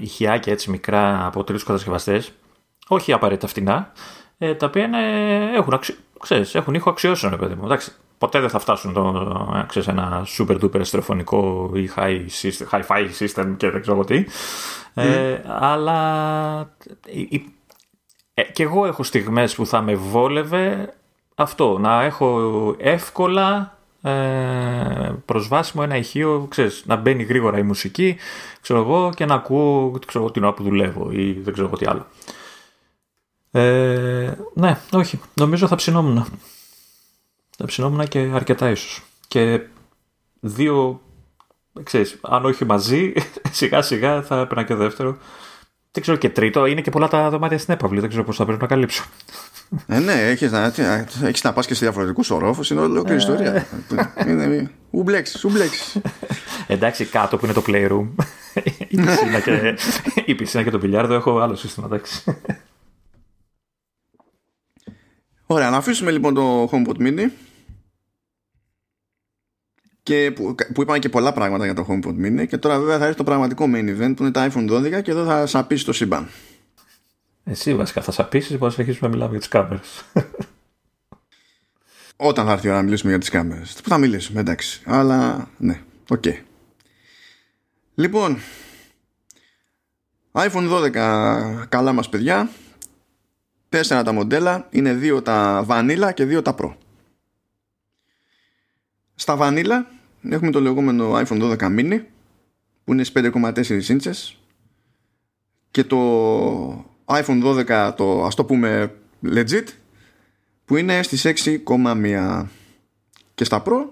ηχιάκια έτσι μικρά από τρίτου κατασκευαστές, όχι απαραίτητα φτηνά, ε, τα οποία έχουν, αξι... ξέρεις, έχουν ήχο αξιώσεων, παιδί μου. Εντάξει, ποτέ δεν θα φτάσουν το, ε, ξέρεις, ένα super duper εστρεφωνικό ή high system, hi-fi system και δεν ξέρω τι. Ε, αλλά ε, και εγώ έχω στιγμές που θα με βόλευε αυτό, να έχω εύκολα ε, προσβάσιμο ένα ηχείο, ξέρεις, να μπαίνει γρήγορα η μουσική, ξέρω εγώ, και να ακούω ξέρω, την ώρα που δουλεύω ή δεν ξέρω τι άλλο. Ε, ναι, όχι, νομίζω θα ψινόμουν. Θα ψινόμουν και αρκετά ίσως. Και δύο, ξέρεις, αν όχι μαζί, σιγά σιγά θα έπαιρνα και δεύτερο. Δεν ξέρω και τρίτο, είναι και πολλά τα δωμάτια στην έπαυλη, δεν ξέρω πώς θα πρέπει να καλύψω. Ε, ναι, έχεις να, έχεις να πας και σε διαφορετικούς ορόφους, είναι ολόκληρη ε. ιστορία. είναι, ουμπλέξεις, ουμπλέξεις. Εντάξει, κάτω που είναι το playroom, η πισίνα και, η πισίνα και το πιλιάρδο έχω άλλο σύστημα, εντάξει. Ωραία, να αφήσουμε λοιπόν το HomePod Mini και που, που είπαμε και πολλά πράγματα για το HomePod Mini και τώρα βέβαια θα έρθει το πραγματικό main event που είναι τα iPhone 12 και εδώ θα σαπίσει το σύμπαν. Εσύ βασικά θα σαπίσεις μπορείς να αρχίσουμε να μιλάμε για τις κάμερες. Όταν θα έρθει η ώρα να μιλήσουμε για τις κάμερες. Που θα μιλήσουμε εντάξει. Αλλά ναι, OK. Okay. Λοιπόν, iPhone 12 καλά μας παιδιά Τέσσερα τα μοντέλα, είναι δύο τα Vanilla και δύο τα Pro. Στα Vanilla έχουμε το λεγόμενο iPhone 12 mini που είναι στις 5,4 ίντσες και το iPhone 12 το ας το πούμε legit που είναι στις 6,1 και στα Pro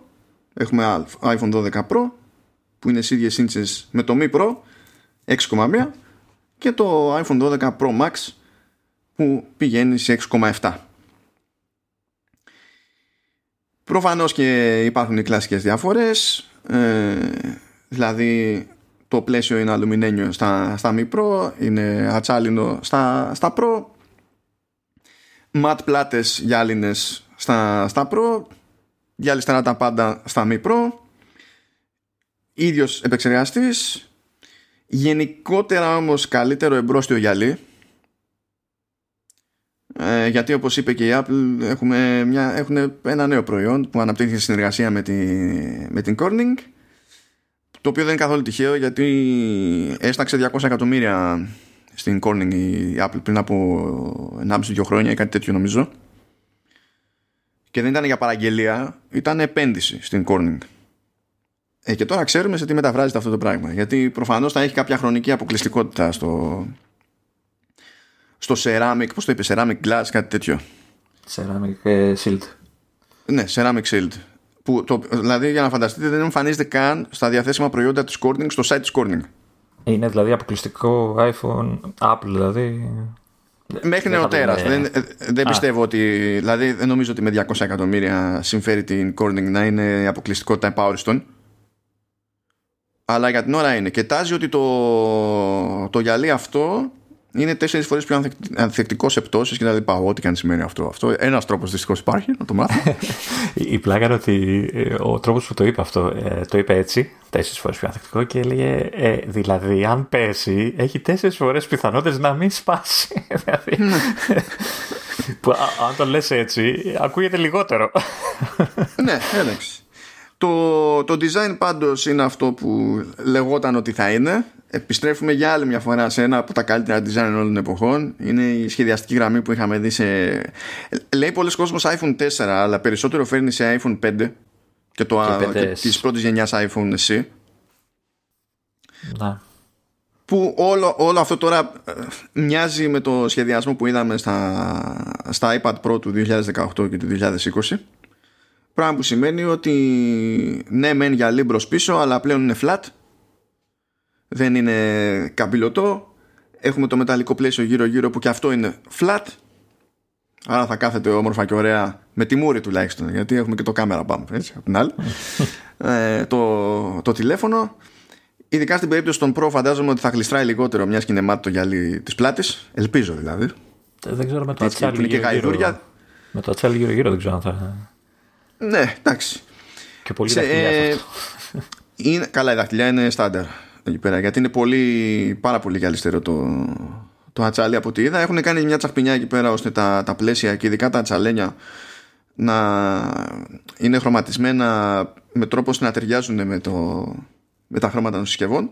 έχουμε iPhone 12 Pro που είναι στις ίδιες ίντσες με το Mi Pro 6,1 και το iPhone 12 Pro Max που πηγαίνει σε 6,7. Προφανώς και υπάρχουν οι κλασικές διαφορές, ε, δηλαδή το πλαίσιο είναι αλουμινένιο στα, στα Mi Pro, είναι ατσάλινο στα, στα Pro, ματ πλάτες γυάλινες στα, στα Pro, γυαλιστερά τα πάντα στα Mi Pro, ίδιος επεξεργαστής, γενικότερα όμως καλύτερο εμπρόστιο γυαλί, ε, γιατί όπως είπε και η Apple έχουμε μια, έχουν ένα νέο προϊόν που αναπτύχθηκε στη συνεργασία με, τη, με την Corning το οποίο δεν είναι καθόλου τυχαίο γιατί έσταξε 200 εκατομμύρια στην Corning η Apple πριν από 1,5-2 χρόνια ή κάτι τέτοιο νομίζω και δεν ήταν για παραγγελία ήταν επένδυση στην Corning ε, και τώρα ξέρουμε σε τι μεταφράζεται αυτό το πράγμα γιατί προφανώς θα έχει κάποια χρονική αποκλειστικότητα στο, στο ceramic, πώς το είπε, ceramic glass, κάτι τέτοιο. Ceramic ε, shield. Ναι, ceramic shield. Που το, δηλαδή για να φανταστείτε δεν εμφανίζεται καν στα διαθέσιμα προϊόντα της Corning στο site της Corning. Είναι δηλαδή αποκλειστικό iPhone, Apple δηλαδή. Μέχρι νεοτέρας. Δεν, δεν πιστεύω ότι. Δηλαδή δεν νομίζω ότι με 200 εκατομμύρια συμφέρει την Corning να είναι αποκλειστικότητα επαόριστον. Αλλά για την ώρα είναι. Και τάζει ότι το, το γυαλί αυτό είναι τέσσερις φορές πιο ανθεκτικός σε πτώσεις και τα Ό,τι και αν σημαίνει αυτό. αυτό Ένας τρόπος δυστυχώς υπάρχει να το μάθω. Η πλάκα είναι ότι ε, ο τρόπος που το είπε αυτό, ε, το είπε έτσι, τέσσερις φορές πιο ανθεκτικό και έλεγε ε, δηλαδή, αν πέσει, έχει τέσσερις φορές πιθανότητε να μην σπάσει. δηλαδή, ναι. που, αν το λες έτσι, ακούγεται λιγότερο. ναι, εντάξει. Το, το design πάντως είναι αυτό που λεγόταν ότι θα είναι επιστρέφουμε για άλλη μια φορά σε ένα από τα καλύτερα design όλων των εποχών. Είναι η σχεδιαστική γραμμή που είχαμε δει σε. Λέει πολλοί κόσμος iPhone 4, αλλά περισσότερο φέρνει σε iPhone 5 και, το, και, της πρώτης γενιάς iPhone SE. Να. Που όλο, όλο αυτό τώρα ε, μοιάζει με το σχεδιασμό που είδαμε στα, στα iPad Pro του 2018 και του 2020. Πράγμα που σημαίνει ότι ναι μεν για λίμπρος πίσω αλλά πλέον είναι flat. Δεν είναι καμπυλωτό. Έχουμε το μεταλλικό πλαίσιο γύρω γύρω που και αυτό είναι flat. Άρα θα κάθεται όμορφα και ωραία με τη μούρη τουλάχιστον γιατί έχουμε και το camera bump έτσι από την άλλη. Ε, το, το τηλέφωνο. Ειδικά στην περίπτωση των Pro φαντάζομαι ότι θα γλιστράει λιγότερο μιας και είναι μάτι το γυαλί της πλάτης. Ελπίζω δηλαδή. Ε, δεν ξέρω με το ατσάλι γύρω, γύρω, με το ατσάλι γύρω γύρω δεν ξέρω αν θα ναι εντάξει και πολύ δαχτυλιά ε, είναι, καλά η δαχτυλιά είναι στάνταρ εκεί πέρα γιατί είναι πολύ, πάρα πολύ γυαλιστερό το, το ατσάλι από ό,τι είδα. Έχουν κάνει μια τσαχπινιά εκεί πέρα ώστε τα, τα πλαίσια και ειδικά τα ατσαλένια να είναι χρωματισμένα με τρόπο ώστε να ταιριάζουν με, το, με τα χρώματα των συσκευών.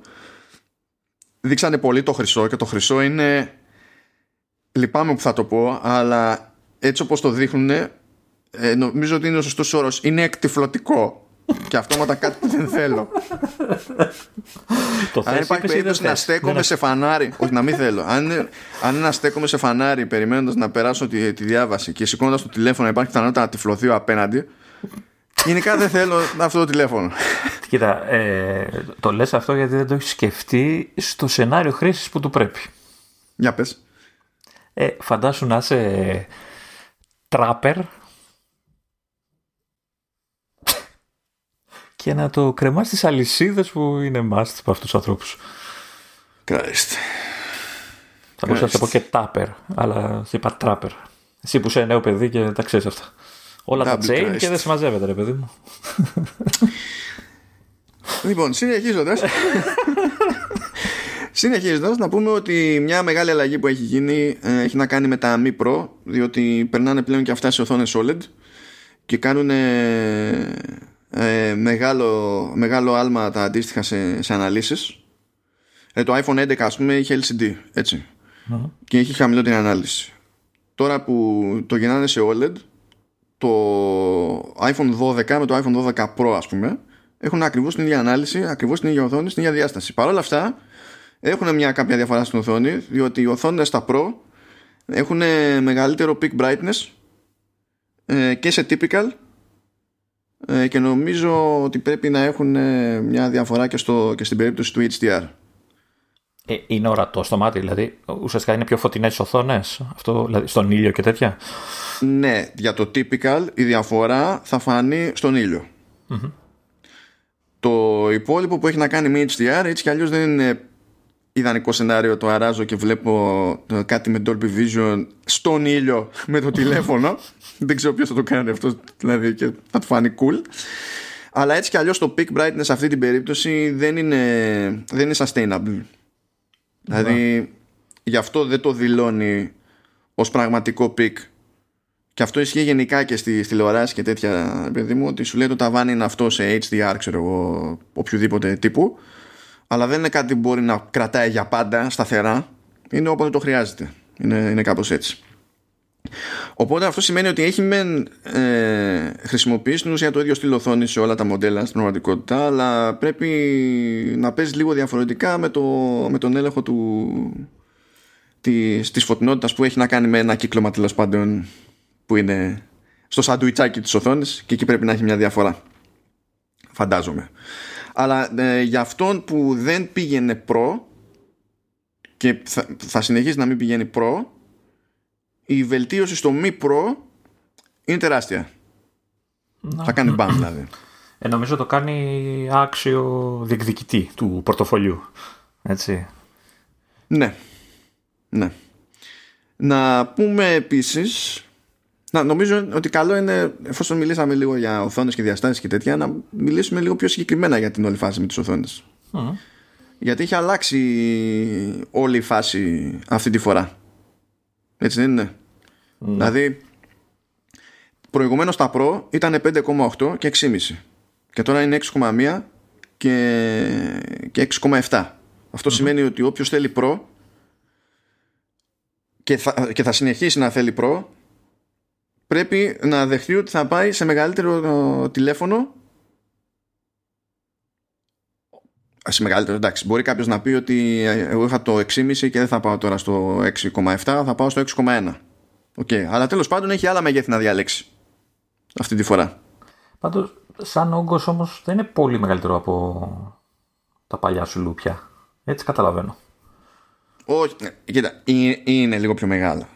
Δείξανε πολύ το χρυσό και το χρυσό είναι λυπάμαι που θα το πω αλλά έτσι όπως το δείχνουν ε, νομίζω ότι είναι ο σωστός όρος είναι εκτιφλωτικό και αυτόματα κάτι που δεν θέλω. Το Αν υπάρχει περίπτωση να στέκομαι σε φανάρι, όχι να μην θέλω. Αν, αν είναι να στέκομαι σε φανάρι περιμένοντας να περάσω τη, τη διάβαση και σηκώνοντας το τηλέφωνο υπάρχει πιθανότητα να τυφλωθεί ο απέναντι. Γενικά δεν θέλω αυτό το τηλέφωνο. Κοίτα, ε, το λες αυτό γιατί δεν το έχεις σκεφτεί στο σενάριο χρήσης που του πρέπει. Για πες. Ε, φαντάσου να είσαι τράπερ και να το κρεμά στις αλυσίδες που είναι must από αυτούς τους ανθρώπους. Christ. Θα μπορούσα να σε πω και τάπερ, αλλά είπα τράπερ. Εσύ που είσαι νέο παιδί και τα ξέρεις αυτά. Όλα τα chain και δεν συμμαζεύεται, ρε παιδί μου. Λοιπόν, συνεχίζοντα. Συνεχίζοντα, να πούμε ότι μια μεγάλη αλλαγή που έχει γίνει ε, έχει να κάνει με τα Mi Pro, διότι περνάνε πλέον και αυτά σε οθόνες OLED και κάνουν ε, μεγάλο, μεγάλο άλμα τα αντίστοιχα σε, σε αναλύσεις. Ε, το iPhone 11 ας πούμε είχε LCD ετσι και έχει χαμηλότερη ανάλυση. Τώρα που το γεννάνε σε OLED το iPhone 12 με το iPhone 12 Pro ας πούμε έχουν ακριβώς την ίδια ανάλυση ακριβώς την ίδια οθόνη, στην ίδια διάσταση. Παρ' όλα αυτά έχουν μια κάποια διαφορά στην οθόνη διότι οι οθόνες στα Pro έχουν μεγαλύτερο peak brightness ε, και σε typical ε, και νομίζω ότι πρέπει να έχουν ε, μια διαφορά και, στο, και στην περίπτωση του HDR. Ε, είναι ορατό στο μάτι, δηλαδή ουσιαστικά είναι πιο φωτεινές οθόνες, αυτό, δηλαδή στον ήλιο και τέτοια. Ναι, για το typical η διαφορά θα φανεί στον ήλιο. Το υπόλοιπο που έχει να κάνει με HDR έτσι κι αλλιώς δεν είναι ιδανικό σενάριο το αράζω και βλέπω κάτι με Dolby Vision στον ήλιο με το τηλέφωνο δεν ξέρω ποιος θα το κάνει αυτό δηλαδή και θα του φάνει cool. Αλλά έτσι κι αλλιώς το peak brightness σε αυτή την περίπτωση δεν είναι, δεν είναι sustainable. Δηλαδή γι' αυτό δεν το δηλώνει ως πραγματικό peak. Και αυτό ισχύει γενικά και στη τηλεοράση και τέτοια παιδί μου ότι σου λέει το ταβάνι είναι αυτό σε HDR ξέρω εγώ οποιοδήποτε τύπου. Αλλά δεν είναι κάτι που μπορεί να κρατάει για πάντα σταθερά. Είναι όποτε το χρειάζεται. Είναι, είναι κάπως έτσι Οπότε αυτό σημαίνει ότι έχει μεν ε, χρησιμοποιήσει στην ουσία το ίδιο στυλ οθόνη σε όλα τα μοντέλα στην πραγματικότητα, αλλά πρέπει να παίζει λίγο διαφορετικά με, το, με τον έλεγχο του, της, της φωτεινότητας που έχει να κάνει με ένα κύκλωμα τέλος πάντων που είναι στο σαντουιτσάκι της οθόνης και εκεί πρέπει να έχει μια διαφορά. Φαντάζομαι. Αλλά ε, για αυτόν που δεν πήγαινε προ και θα, θα συνεχίσει να μην πηγαίνει προ η βελτίωση στο μη προ είναι τεράστια. Να. Θα κάνει μπαμ δηλαδή. Ε, νομίζω το κάνει άξιο διεκδικητή του πορτοφολιού. Έτσι. Ναι. Ναι. Να πούμε επίσης να, νομίζω ότι καλό είναι, εφόσον μιλήσαμε λίγο για οθόνες και διαστάσεις και τέτοια, να μιλήσουμε λίγο πιο συγκεκριμένα για την όλη φάση με τις οθόνες. Γιατί έχει αλλάξει όλη η φάση αυτή τη φορά. Έτσι δεν είναι; Δηλαδή, προηγουμένως τα Pro ήταν 5,8 και 6,5. Και τώρα είναι 6,1 και, και 6,7. Αυτό σημαίνει ότι όποιος θέλει Pro και θα, και θα συνεχίσει να θέλει Pro πρέπει να δεχτεί ότι θα πάει σε μεγαλύτερο τηλέφωνο σε μεγαλύτερο εντάξει μπορεί κάποιος να πει ότι εγώ είχα το 6,5 και δεν θα πάω τώρα στο 6,7 θα πάω στο 6,1 okay. αλλά τέλος πάντων έχει άλλα μεγέθη να διαλέξει αυτή τη φορά πάντως σαν όγκος όμως δεν είναι πολύ μεγαλύτερο από τα παλιά σου λούπια έτσι καταλαβαίνω όχι, ναι, κοίτα, είναι λίγο πιο μεγάλα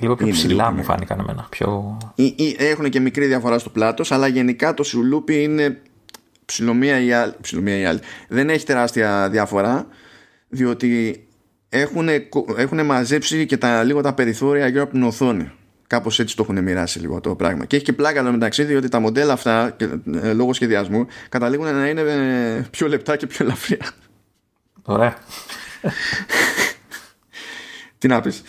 Λίγο πιο ψηλά μου φάνηκαν εμένα. Πιο... Έχουν και μικρή διαφορά στο πλάτος, αλλά γενικά το σουλούπι είναι ψηλομία ή άλλη. Ψηλομία ή άλλη. Δεν έχει τεράστια διαφορά, διότι έχουν, έχουν μαζέψει και τα, λίγο τα περιθώρια γύρω από την οθόνη. Κάπως έτσι το έχουν μοιράσει λίγο το πράγμα. Και έχει και πλάκα εδώ μεταξύ, διότι τα μοντέλα αυτά, ε, λόγω σχεδιασμού, καταλήγουν να είναι ε, πιο λεπτά και πιο ελαφριά. Ωραία. Τι να πεις.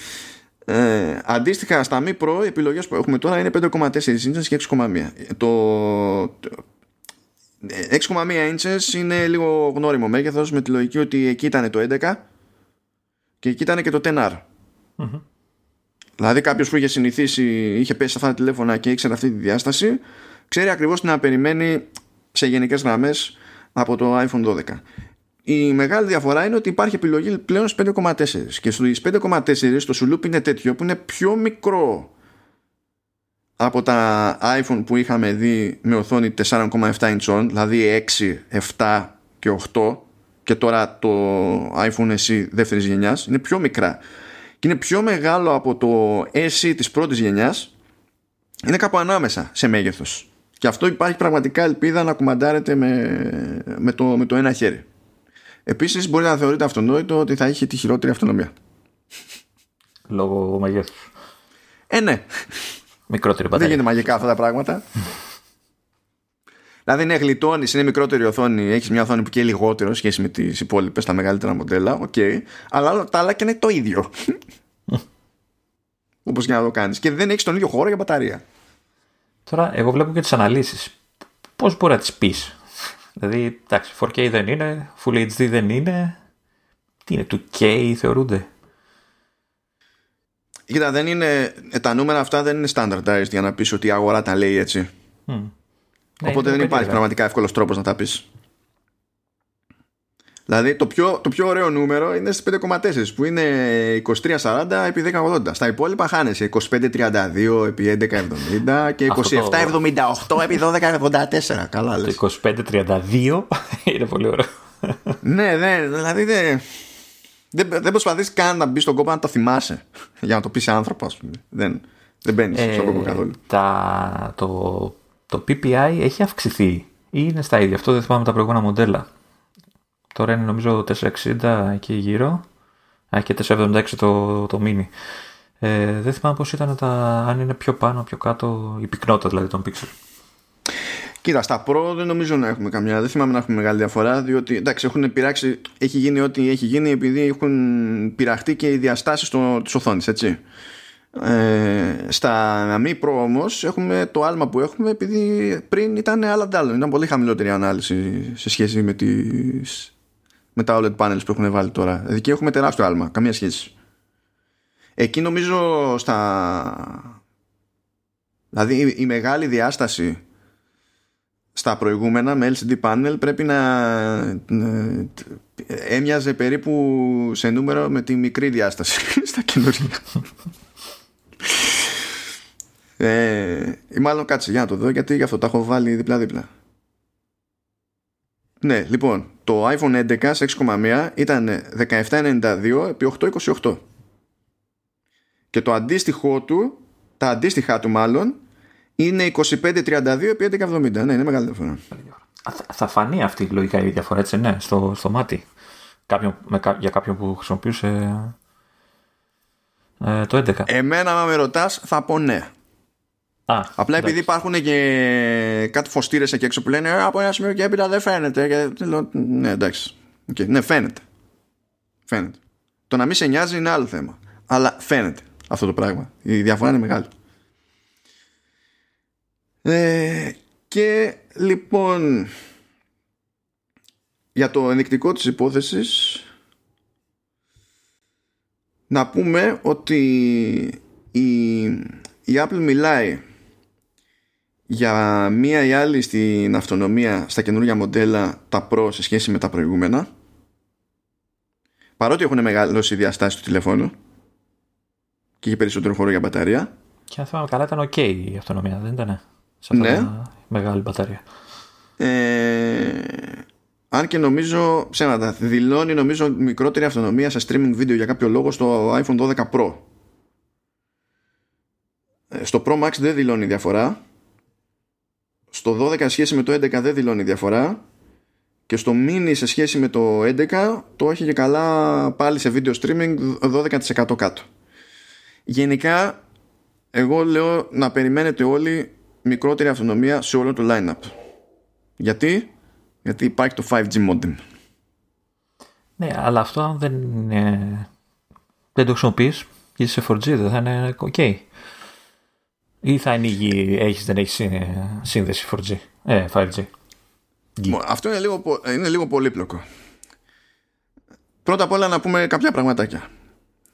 Ε, αντίστοιχα στα μη προ οι επιλογές που έχουμε τώρα είναι 5,4 inches και 6,1 το 6,1 inches είναι λίγο γνώριμο μέγεθος με τη λογική ότι εκεί ήταν το 11 και εκεί ήταν και το 10R mm-hmm. δηλαδή κάποιος που είχε συνηθίσει είχε πέσει σε αυτά τα τηλέφωνα και ήξερε αυτή τη διάσταση ξέρει ακριβώς τι να περιμένει σε γενικές γραμμές από το iPhone 12 η μεγάλη διαφορά είναι ότι υπάρχει επιλογή πλέον στις 5,4 και στις 5,4 το σουλούπ είναι τέτοιο που είναι πιο μικρό από τα iPhone που είχαμε δει με οθόνη 4,7 inch δηλαδή 6, 7 και 8 και τώρα το iPhone SE δεύτερης γενιάς είναι πιο μικρά και είναι πιο μεγάλο από το SE της πρώτης γενιάς είναι κάπου ανάμεσα σε μέγεθος και αυτό υπάρχει πραγματικά ελπίδα να κουμαντάρετε με, με, το, με το ένα χέρι Επίσης μπορεί να θεωρείται αυτονόητο ότι θα έχει τη χειρότερη αυτονομία. Λόγω μεγέθους. Ε, ναι. Μικρότερη μπαταρία. Δεν γίνεται μαγικά αυτά τα πράγματα. Δηλαδή, ναι, γλιτώνεις, είναι μικρότερη οθόνη, έχεις μια οθόνη που και λιγότερο σχέση με τις υπόλοιπες, τα μεγαλύτερα μοντέλα. OK. Okay. Αλλά τα άλλα και είναι το ίδιο. Όπως και να το κάνεις. Και δεν έχεις τον ίδιο χώρο για μπαταρία. Τώρα, εγώ βλέπω και τις αναλύσεις. Πώς μπορεί να τις πεις; Δηλαδή, εντάξει, 4K δεν είναι, Full HD δεν είναι. Τι είναι, 2K θεωρούνται; Κοίτα, δεν είναι, ε, τα νούμερα αυτά δεν είναι standardized για να πεις ότι η αγορά τα λέει έτσι. Mm. Οπότε δεν υπάρχει πραγματικά εύκολος τρόπος να τα πεις. Δηλαδή το πιο, το πιο ωραίο νούμερο είναι στις 5,4 που είναι 2340 επί 1080. Στα υπόλοιπα χάνεσαι 2532 επί 1170 και 2778 επί 1284. Καλά λες. Το 2532 είναι πολύ ωραίο. ναι, ναι, δηλαδή δεν... Δεν, δεν προσπαθείς καν να μπεις στον κόπο να το θυμάσαι για να το πεις άνθρωπος, ας πούμε. Δεν, δεν μπαίνεις ε, στον κόπο καθόλου. Τα, το, το PPI έχει αυξηθεί είναι στα ίδια; Αυτό δεν θυμάμαι τα προηγούμενα μοντέλα. Τώρα είναι νομίζω 460 εκεί γύρω. Α, και 476 το, το mini. Ε, δεν θυμάμαι πώς ήταν τα, αν είναι πιο πάνω, πιο κάτω, η πυκνότητα δηλαδή των pixel. Κοίτα, στα Pro δεν νομίζω να έχουμε καμιά. Δεν θυμάμαι να έχουμε μεγάλη διαφορά, διότι εντάξει, έχουν πειράξει, έχει γίνει ό,τι έχει γίνει επειδή έχουν πειραχτεί και οι διαστάσεις τη οθόνη, έτσι. Ε, στα μη Pro όμως έχουμε το άλμα που έχουμε επειδή πριν ήταν άλλα αντάλλων. Ήταν πολύ χαμηλότερη ανάλυση σε σχέση με, τις, με τα OLED panels που έχουν βάλει τώρα. Δηλαδή εκεί έχουμε τεράστιο άλμα, καμία σχέση. Εκεί νομίζω στα. Δηλαδή η μεγάλη διάσταση στα προηγούμενα με LCD panel πρέπει να έμοιαζε περίπου σε νούμερο με τη μικρή διάσταση στα καινούργια. Ε, ή μάλλον κάτσε για να το δω γιατί γι' αυτό τα έχω βάλει δίπλα-δίπλα. Ναι, λοιπόν, το iPhone 11 σε 6,1 ήταν 1792 επί 828. Και το αντίστοιχό του, τα αντίστοιχά του μάλλον, είναι 25-32 επί 11-70. Ναι, είναι μεγάλη διαφορά. Θα φανεί αυτή η λογικά η διαφορά, έτσι, ναι, στο, στο μάτι. Κάποιον, με, για κάποιον που χρησιμοποιούσε ε, το 11. Εμένα, αν με ρωτάς, θα πω ναι. Α, Απλά εντάξει. επειδή υπάρχουν και κάτι φωστήρες εκεί έξω που λένε «Ε, Από ένα σημείο και έπειτα δεν φαίνεται. Και λέω, ναι, εντάξει. Okay. Ναι, φαίνεται. Φαίνεται. Το να μην σε νοιάζει είναι άλλο θέμα. Αλλά φαίνεται αυτό το πράγμα. Η διαφορά είναι μεγάλη. Ε, και λοιπόν για το ενδεικτικό της υπόθεσης να πούμε ότι η, η Apple μιλάει για μία ή άλλη στην αυτονομία στα καινούργια μοντέλα τα Pro σε σχέση με τα προηγούμενα παρότι έχουν μεγαλώσει οι διαστάσεις του τηλεφώνου και έχει περισσότερο χώρο για μπαταρία και αν θυμάμαι καλά ήταν ok η αυτονομία δεν ήταν σε αυτά ναι. μεγάλη μπαταρία. Ε, αν και νομίζω ψέματα, δηλώνει νομίζω μικρότερη αυτονομία σε streaming video για κάποιο λόγο στο iPhone 12 Pro. Ε, στο Pro Max δεν δηλώνει διαφορά. Στο 12 σχέση με το 11 δεν δηλώνει διαφορά. Και στο mini σε σχέση με το 11 το έχει και καλά πάλι σε video streaming 12% κάτω. Γενικά εγώ λέω να περιμένετε όλοι μικρότερη αυτονομία σε όλο το line-up. Γιατί; Γιατί υπάρχει το 5G modem. Ναι, αλλά αυτό αν δεν, δεν το χρησιμοποιείς και είσαι 4G δεν θα είναι ok. Ή θα ανοίγει, έχεις, δεν έχεις σύνδεση 4G, ε, 5G. Αυτό είναι λίγο, είναι λίγο πολύπλοκο. Πρώτα απ' όλα να πούμε κάποια πραγματάκια.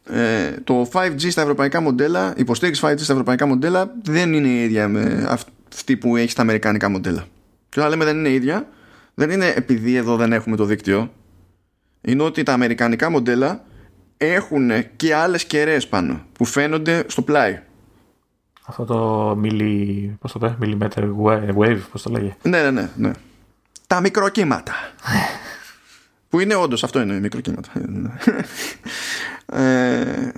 Ε, το 5G στα ευρωπαϊκά μοντέλα, η υποστήριξη 5G στα ευρωπαϊκά μοντέλα δεν είναι η ίδια με αυτή που έχει στα αμερικάνικα μοντέλα. Και όταν λέμε δεν είναι η ίδια, δεν είναι επειδή εδώ δεν έχουμε το δίκτυο. Είναι ότι τα αμερικανικά μοντέλα έχουν και άλλες κεραίες πάνω που φαίνονται στο πλάι. Αυτό το μιλι... πώς το πέ, millimeter wave, πώς το λέγε. Ναι, ναι, ναι. ναι. Τα μικροκύματα. που είναι όντως, αυτό είναι μικροκύματα. Ε,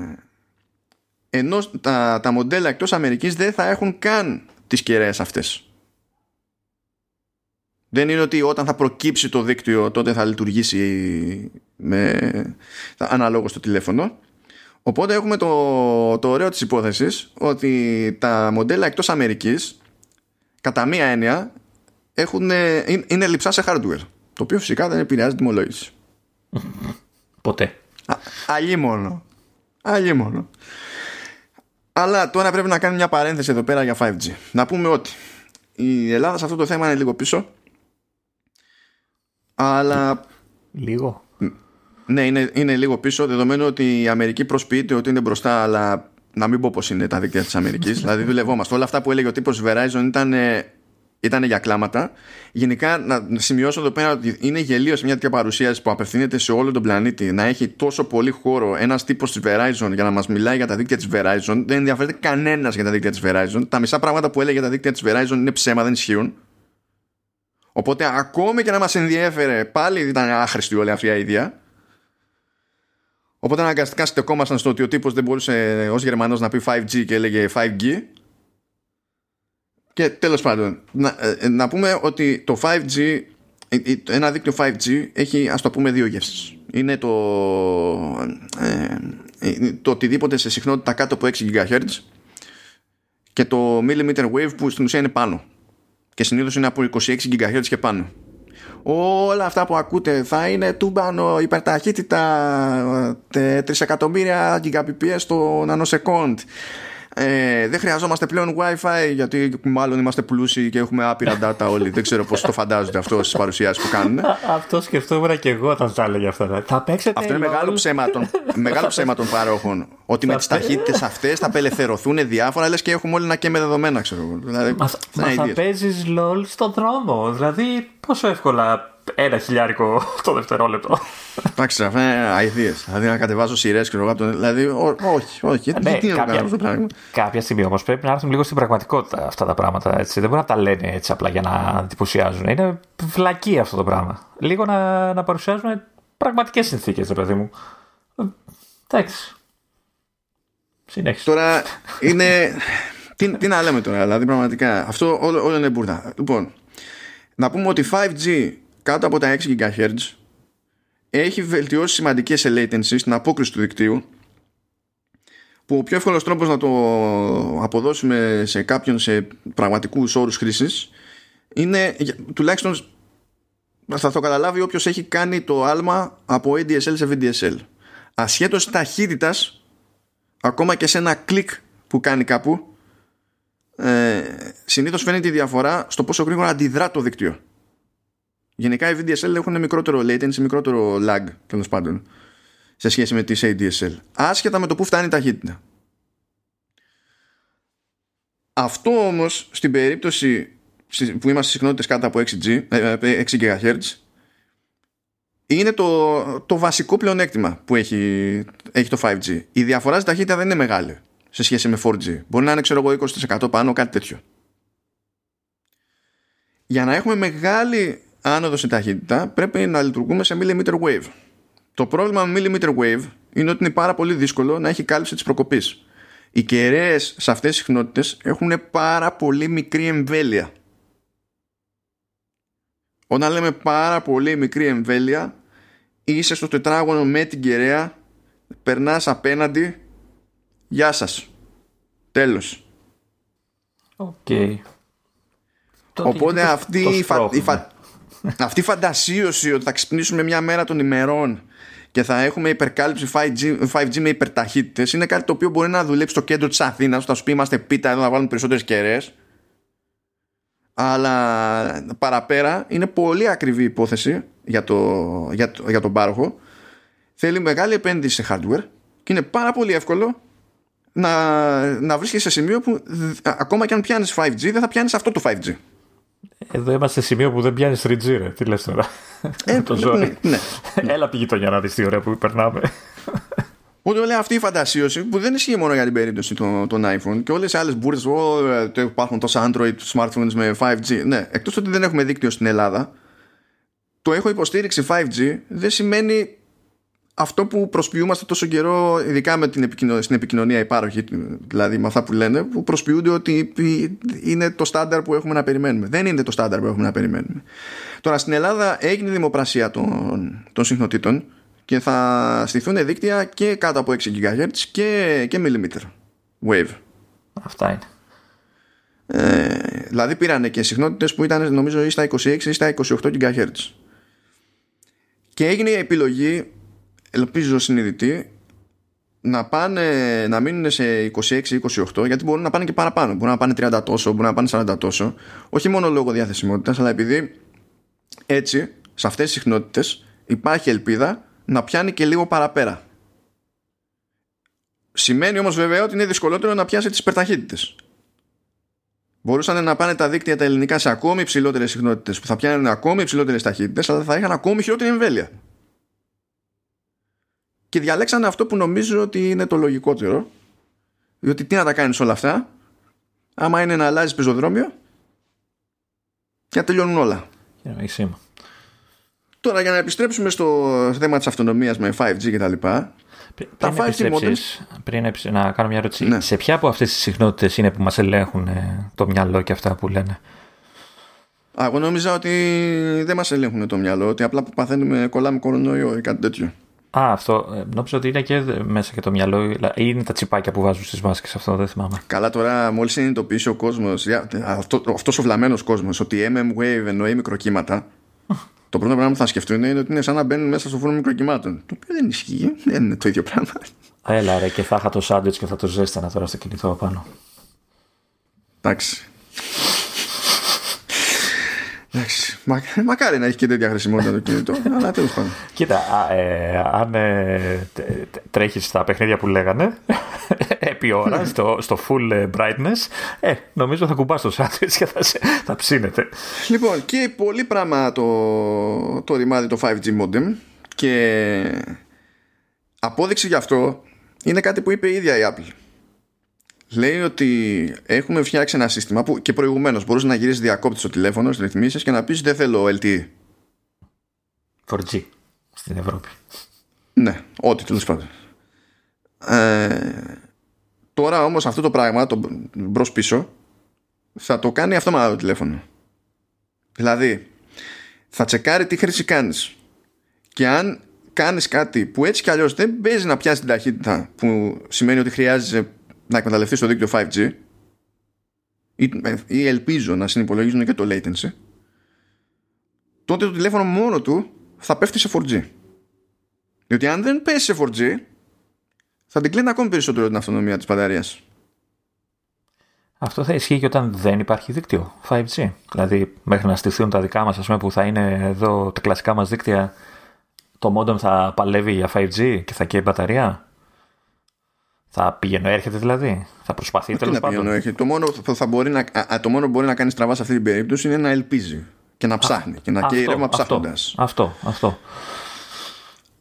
ενώ τα, τα μοντέλα εκτός Αμερικής δεν θα έχουν καν τις κεραίες αυτές. Δεν είναι ότι όταν θα προκύψει το δίκτυο τότε θα λειτουργήσει με αναλόγως το τηλέφωνο. Οπότε έχουμε το, το ωραίο της υπόθεσης ότι τα μοντέλα εκτός Αμερικής κατά μία έννοια έχουν, είναι λειψά σε hardware. Το οποίο φυσικά δεν επηρεάζει τιμολόγηση. Ποτέ. Αλλή μόνο. Αλλή μόνο. Αλλά τώρα πρέπει να κάνουμε μια παρένθεση εδώ πέρα για 5G. Να πούμε ότι η Ελλάδα σε αυτό το θέμα είναι λίγο πίσω. Αλλά. Λίγο. Ναι, είναι, είναι λίγο πίσω, δεδομένου ότι η Αμερική προσποιείται ότι είναι μπροστά, αλλά να μην πω πώ είναι τα δίκτυα της Αμερικής. δηλαδή, δουλευόμαστε. Όλα αυτά που έλεγε ο τύπος Verizon ήταν ήταν για κλάματα. Γενικά, να σημειώσω εδώ πέρα ότι είναι γελίος σε μια τέτοια παρουσίαση που απευθύνεται σε όλο τον πλανήτη να έχει τόσο πολύ χώρο ένας τύπος της Verizon για να μας μιλάει για τα δίκτυα της Verizon. Δεν ενδιαφέρεται κανένας για τα δίκτυα της Verizon. Τα μισά πράγματα που έλεγε για τα δίκτυα της Verizon είναι ψέμα, δεν ισχύουν. Οπότε, ακόμη και να μας ενδιέφερε, πάλι ήταν άχρηστη όλη αυτή η ιδέα. Οπότε αναγκαστικά στεκόμασταν στο ότι ο τύπος δεν μπορούσε ως Γερμανός να πει 5G και έλεγε 5G Και τέλος πάντων, να, ε, να πούμε ότι το 5G, ένα δίκτυο 5G έχει ας το πούμε δύο γεύσεις. Είναι το, ε, το οτιδήποτε σε συχνότητα κάτω από 6 GHz και το millimeter wave που στην ουσία είναι πάνω. Και συνήθως είναι από 26 GHz και πάνω όλα αυτά που ακούτε θα είναι τούμπανο υπερταχύτητα 3 εκατομμύρια Gbps το nanosecond ε, δεν χρειαζόμαστε πλέον Wi-Fi γιατί μάλλον είμαστε πλούσιοι και έχουμε άπειρα data όλοι. δεν ξέρω πώς το φαντάζονται αυτό στις παρουσιάσεις που κάνουν. αυτό σκεφτόμουν και εγώ όταν τα έλεγε αυτά. Θα παίξετε. Αυτό είναι μεγάλο ψέμα, των, μεγάλο ψέμα των παρόχων. Ότι με τις ταχύτητες αυτές θα απελευθερωθούν διάφορα, λες και έχουμε όλοι να και με δεδομένα, ξέρω εγώ. Δηλαδή, μα θα, θα παίζεις LOL στον δρόμο. Δηλαδή, πόσο εύκολα ένα χιλιάρικο το δευτερόλεπτο. Εντάξει, αυτά είναι αειδίε. Δηλαδή να κατεβάζω σειρές και εγώ Δηλαδή, όχι, όχι. Ναι, τι κάποια, αυτό το πράγμα. Κάποια στιγμή όμως πρέπει να έρθουν λίγο στην πραγματικότητα αυτά τα πράγματα. Έτσι. Δεν μπορεί να τα λένε έτσι απλά για να εντυπωσιάζουν. Είναι βλακή αυτό το πράγμα. Λίγο να, να παρουσιάζουν πραγματικές συνθήκες, ρε παιδί μου. Εντάξει. Συνέχισε. Τώρα είναι. τι, τι να λέμε τώρα, δηλαδή πραγματικά. Αυτό όλο, όλο είναι μπουρδα. Λοιπόν, να πούμε ότι 5G κάτω από τα 6 GHz έχει βελτιώσει σημαντικές σε latency στην απόκριση του δικτύου που ο πιο εύκολος τρόπος να το αποδώσουμε σε κάποιον σε πραγματικούς όρους χρήσης είναι τουλάχιστον θα το καταλάβει όποιος έχει κάνει το άλμα από ADSL σε VDSL ασχέτως ταχύτητας ακόμα και σε ένα κλικ που κάνει κάπου ε, συνήθως φαίνεται η διαφορά στο πόσο γρήγορα αντιδρά το δίκτυο Γενικά οι VDSL έχουν μικρότερο latency, μικρότερο lag τέλος πάντων σε σχέση με τις ADSL. Άσχετα με το που φτάνει η ταχύτητα. Αυτό όμως στην περίπτωση που είμαστε συχνότητες κάτω από 6G, 6 GHz είναι το, το βασικό πλεονέκτημα που έχει, έχει το 5G. Η διαφορά στην ταχύτητα δεν είναι μεγάλη σε σχέση με 4G. Μπορεί να είναι ξέρω εγώ 20% πάνω, κάτι τέτοιο. Για να έχουμε μεγάλη άνοδο σε ταχύτητα πρέπει να λειτουργούμε σε millimeter wave. Το πρόβλημα με millimeter wave είναι ότι είναι πάρα πολύ δύσκολο να έχει κάλυψη της προκοπής. Οι κεραίες σε αυτές τις συχνότητες έχουν πάρα πολύ μικρή εμβέλεια. Όταν λέμε πάρα πολύ μικρή εμβέλεια είσαι στο τετράγωνο με την κεραία περνάς απέναντι γεια σας. Τέλος. Okay. Οπότε αυτή η, φα... η, φα... Αυτή η φαντασίωση ότι θα ξυπνήσουμε μια μέρα των ημερών και θα έχουμε υπερκάλυψη 5G, 5G με υπερταχύτητες είναι κάτι το οποίο μπορεί να δουλέψει στο κέντρο της Αθήνας θα σου πει είμαστε πίτα εδώ να βάλουμε περισσότερες κεραίες. Αλλά παραπέρα είναι πολύ ακριβή υπόθεση για, το, για, το, για τον πάροχο. Θέλει μεγάλη επένδυση σε hardware και είναι πάρα πολύ εύκολο να, να βρίσκεσαι σε σημείο που ακόμα και αν πιάνεις 5G δεν θα πιάνεις αυτό το 5G εδώ είμαστε σε σημείο που δεν πιάνεις 3G, ρε. Τι λες τώρα. Ε, το ζόρι. Ναι, ναι. Έλα τη γειτονιά να δει τι ωραία που περνάμε. Οπότε λέει αυτή η φαντασίωση που δεν ισχύει μόνο για την περίπτωση των, των iPhone και όλες οι άλλες μπουρδες. Υπάρχουν τόσα Android smartphones με 5G. Ναι, εκτός ότι δεν έχουμε δίκτυο στην Ελλάδα, το έχω υποστήριξη 5G δεν σημαίνει αυτό που προσποιούμαστε τόσο καιρό, ειδικά με την επικοινωνία, στην επικοινωνία υπάροχη, δηλαδή με αυτά που λένε, που προσποιούνται ότι είναι το στάνταρ που έχουμε να περιμένουμε. Δεν είναι το στάνταρ που έχουμε να περιμένουμε. Τώρα στην Ελλάδα έγινε δημοπρασία των, των συχνοτήτων και θα στηθούν δίκτυα και κάτω από 6 GHz και, και mm wave. Αυτά είναι. Ε, δηλαδή πήρανε και συχνότητες που ήταν νομίζω ή στα 26 ή στα 28 GHz. Και έγινε η επιλογή ελπίζω συνειδητοί να πάνε να μείνουν σε 26-28 γιατί μπορούν να πάνε και παραπάνω. Μπορούν να πάνε 30 τόσο, μπορούν να πάνε 40 τόσο. Όχι μόνο λόγω διαθεσιμότητας αλλά επειδή έτσι σε αυτές τις συχνότητες υπάρχει ελπίδα να πιάνει και λίγο παραπέρα. Σημαίνει όμως βέβαια ότι είναι δυσκολότερο να πιάσει τις υπερταχύτητες. Μπορούσαν να πάνε τα δίκτυα τα ελληνικά σε ακόμη υψηλότερες συχνότητες που θα πιάνουν ακόμη υψηλότερες ταχύτητες, αλλά θα είχαν ακόμη χειρότερη εμβέλεια και διαλέξανε αυτό που νομίζω ότι είναι το λογικότερο διότι τι να τα κάνεις όλα αυτά; Άμα είναι να αλλάζεις πεζοδρόμιο και να τελειώνουν όλα yeah, τώρα για να επιστρέψουμε στο θέμα της αυτονομίας με 5G και τα λοιπά τα Πριν 5G επιστρέψεις, πριν επιστρέψεις, να κάνω μια ερώτηση. Ναι. Σε ποια από αυτές τις συχνότητες είναι που μας ελέγχουν ε, το μυαλό και αυτά που λένε; Α, εγώ νόμιζα ότι δεν μας ελέγχουν το μυαλό, ότι απλά που παθαίνουμε κολλάμε κορονοϊό ή κάτι τέτοιο. Α, αυτό. ε, Νόμιζα ότι είναι και δε- μέσα και το μυαλό. ή είναι τα τσιπάκια που βάζουν στις μάσκες. Αυτό δεν θυμάμαι. Καλά τώρα μόλις συνειδητοποιήσει ο κόσμος, για- αυτό, αυτός ο βλαμμένος κόσμος, ότι MM Wave εννοεί μικροκύματα, το πρώτο πράγμα που θα σκεφτούν είναι ότι είναι σαν να μπαίνουν μέσα στο φούρνο μικροκυμάτων. Το οποίο δεν ισχύει, δεν είναι το ίδιο πράγμα. Έλα ρε και θα είχα το σάντουιτς και θα το ζέστανα τώρα στο κινητό απάνω. Εντάξει. Εντάξει. Μα, μακάρι να έχει και τέτοια χρησιμότητα το κινητό, αλλά τέλος πάντων. Κοίτα, α, ε, αν ε, τε- τε- τρέχεις στα παιχνίδια που λέγανε επί ώρα στο, στο full ε, brightness, ε, νομίζω θα κουμπάς το σάντουιτς και θα, σε, θα ψήνεται. Λοιπόν, και πολύ πράγμα το, το ρημάδι το 5G modem και απόδειξη γι' αυτό είναι κάτι που είπε η ίδια η Apple. Λέει ότι έχουμε φτιάξει ένα σύστημα που και προηγουμένως μπορούσε να γυρίσεις διακόπτη στο τηλέφωνο, στις ρυθμίσεις και να πεις Δεν θέλω LTE. 4G στην Ευρώπη. Ναι, ό,τι τέλος πάντων. Ε, τώρα όμως αυτό το πράγμα, το μπρος πίσω, θα το κάνει αυτόματα το τηλέφωνο. Δηλαδή, θα τσεκάρει τι χρήση κάνεις. Και αν κάνεις κάτι που έτσι κι αλλιώς δεν παίζει να πιάσει την ταχύτητα που σημαίνει ότι χρειάζεσαι να εκμεταλλευτείς το δίκτυο 5G ή, ή ελπίζω να συνυπολογίζουν και το latency τότε το τηλέφωνο μόνο του θα πέφτει σε 4G. Διότι αν δεν πέσει σε 4G, θα την κλείνει ακόμη περισσότερο την αυτονομία της μπαταρίας. Αυτό θα ισχύει και όταν δεν υπάρχει δίκτυο 5G. Δηλαδή, μέχρι να στηθούν τα δικά μας, ας πούμε, που θα είναι εδώ τα κλασικά μας δίκτυα, το modem θα παλεύει για 5G και θα καίει μπαταρία. Θα πηγαίνω, έρχεται δηλαδή. Θα προσπαθεί Τι τέλος να πηγαίνω, πάντων. έχει. Το μόνο, που θα μπορεί να, α, α, το μόνο που μπορεί να κάνει στραβά σε αυτή την περίπτωση είναι να ελπίζει και να ψάχνει και να καίει ρεύμα αυτό, ψάχνοντας. αυτό, αυτό.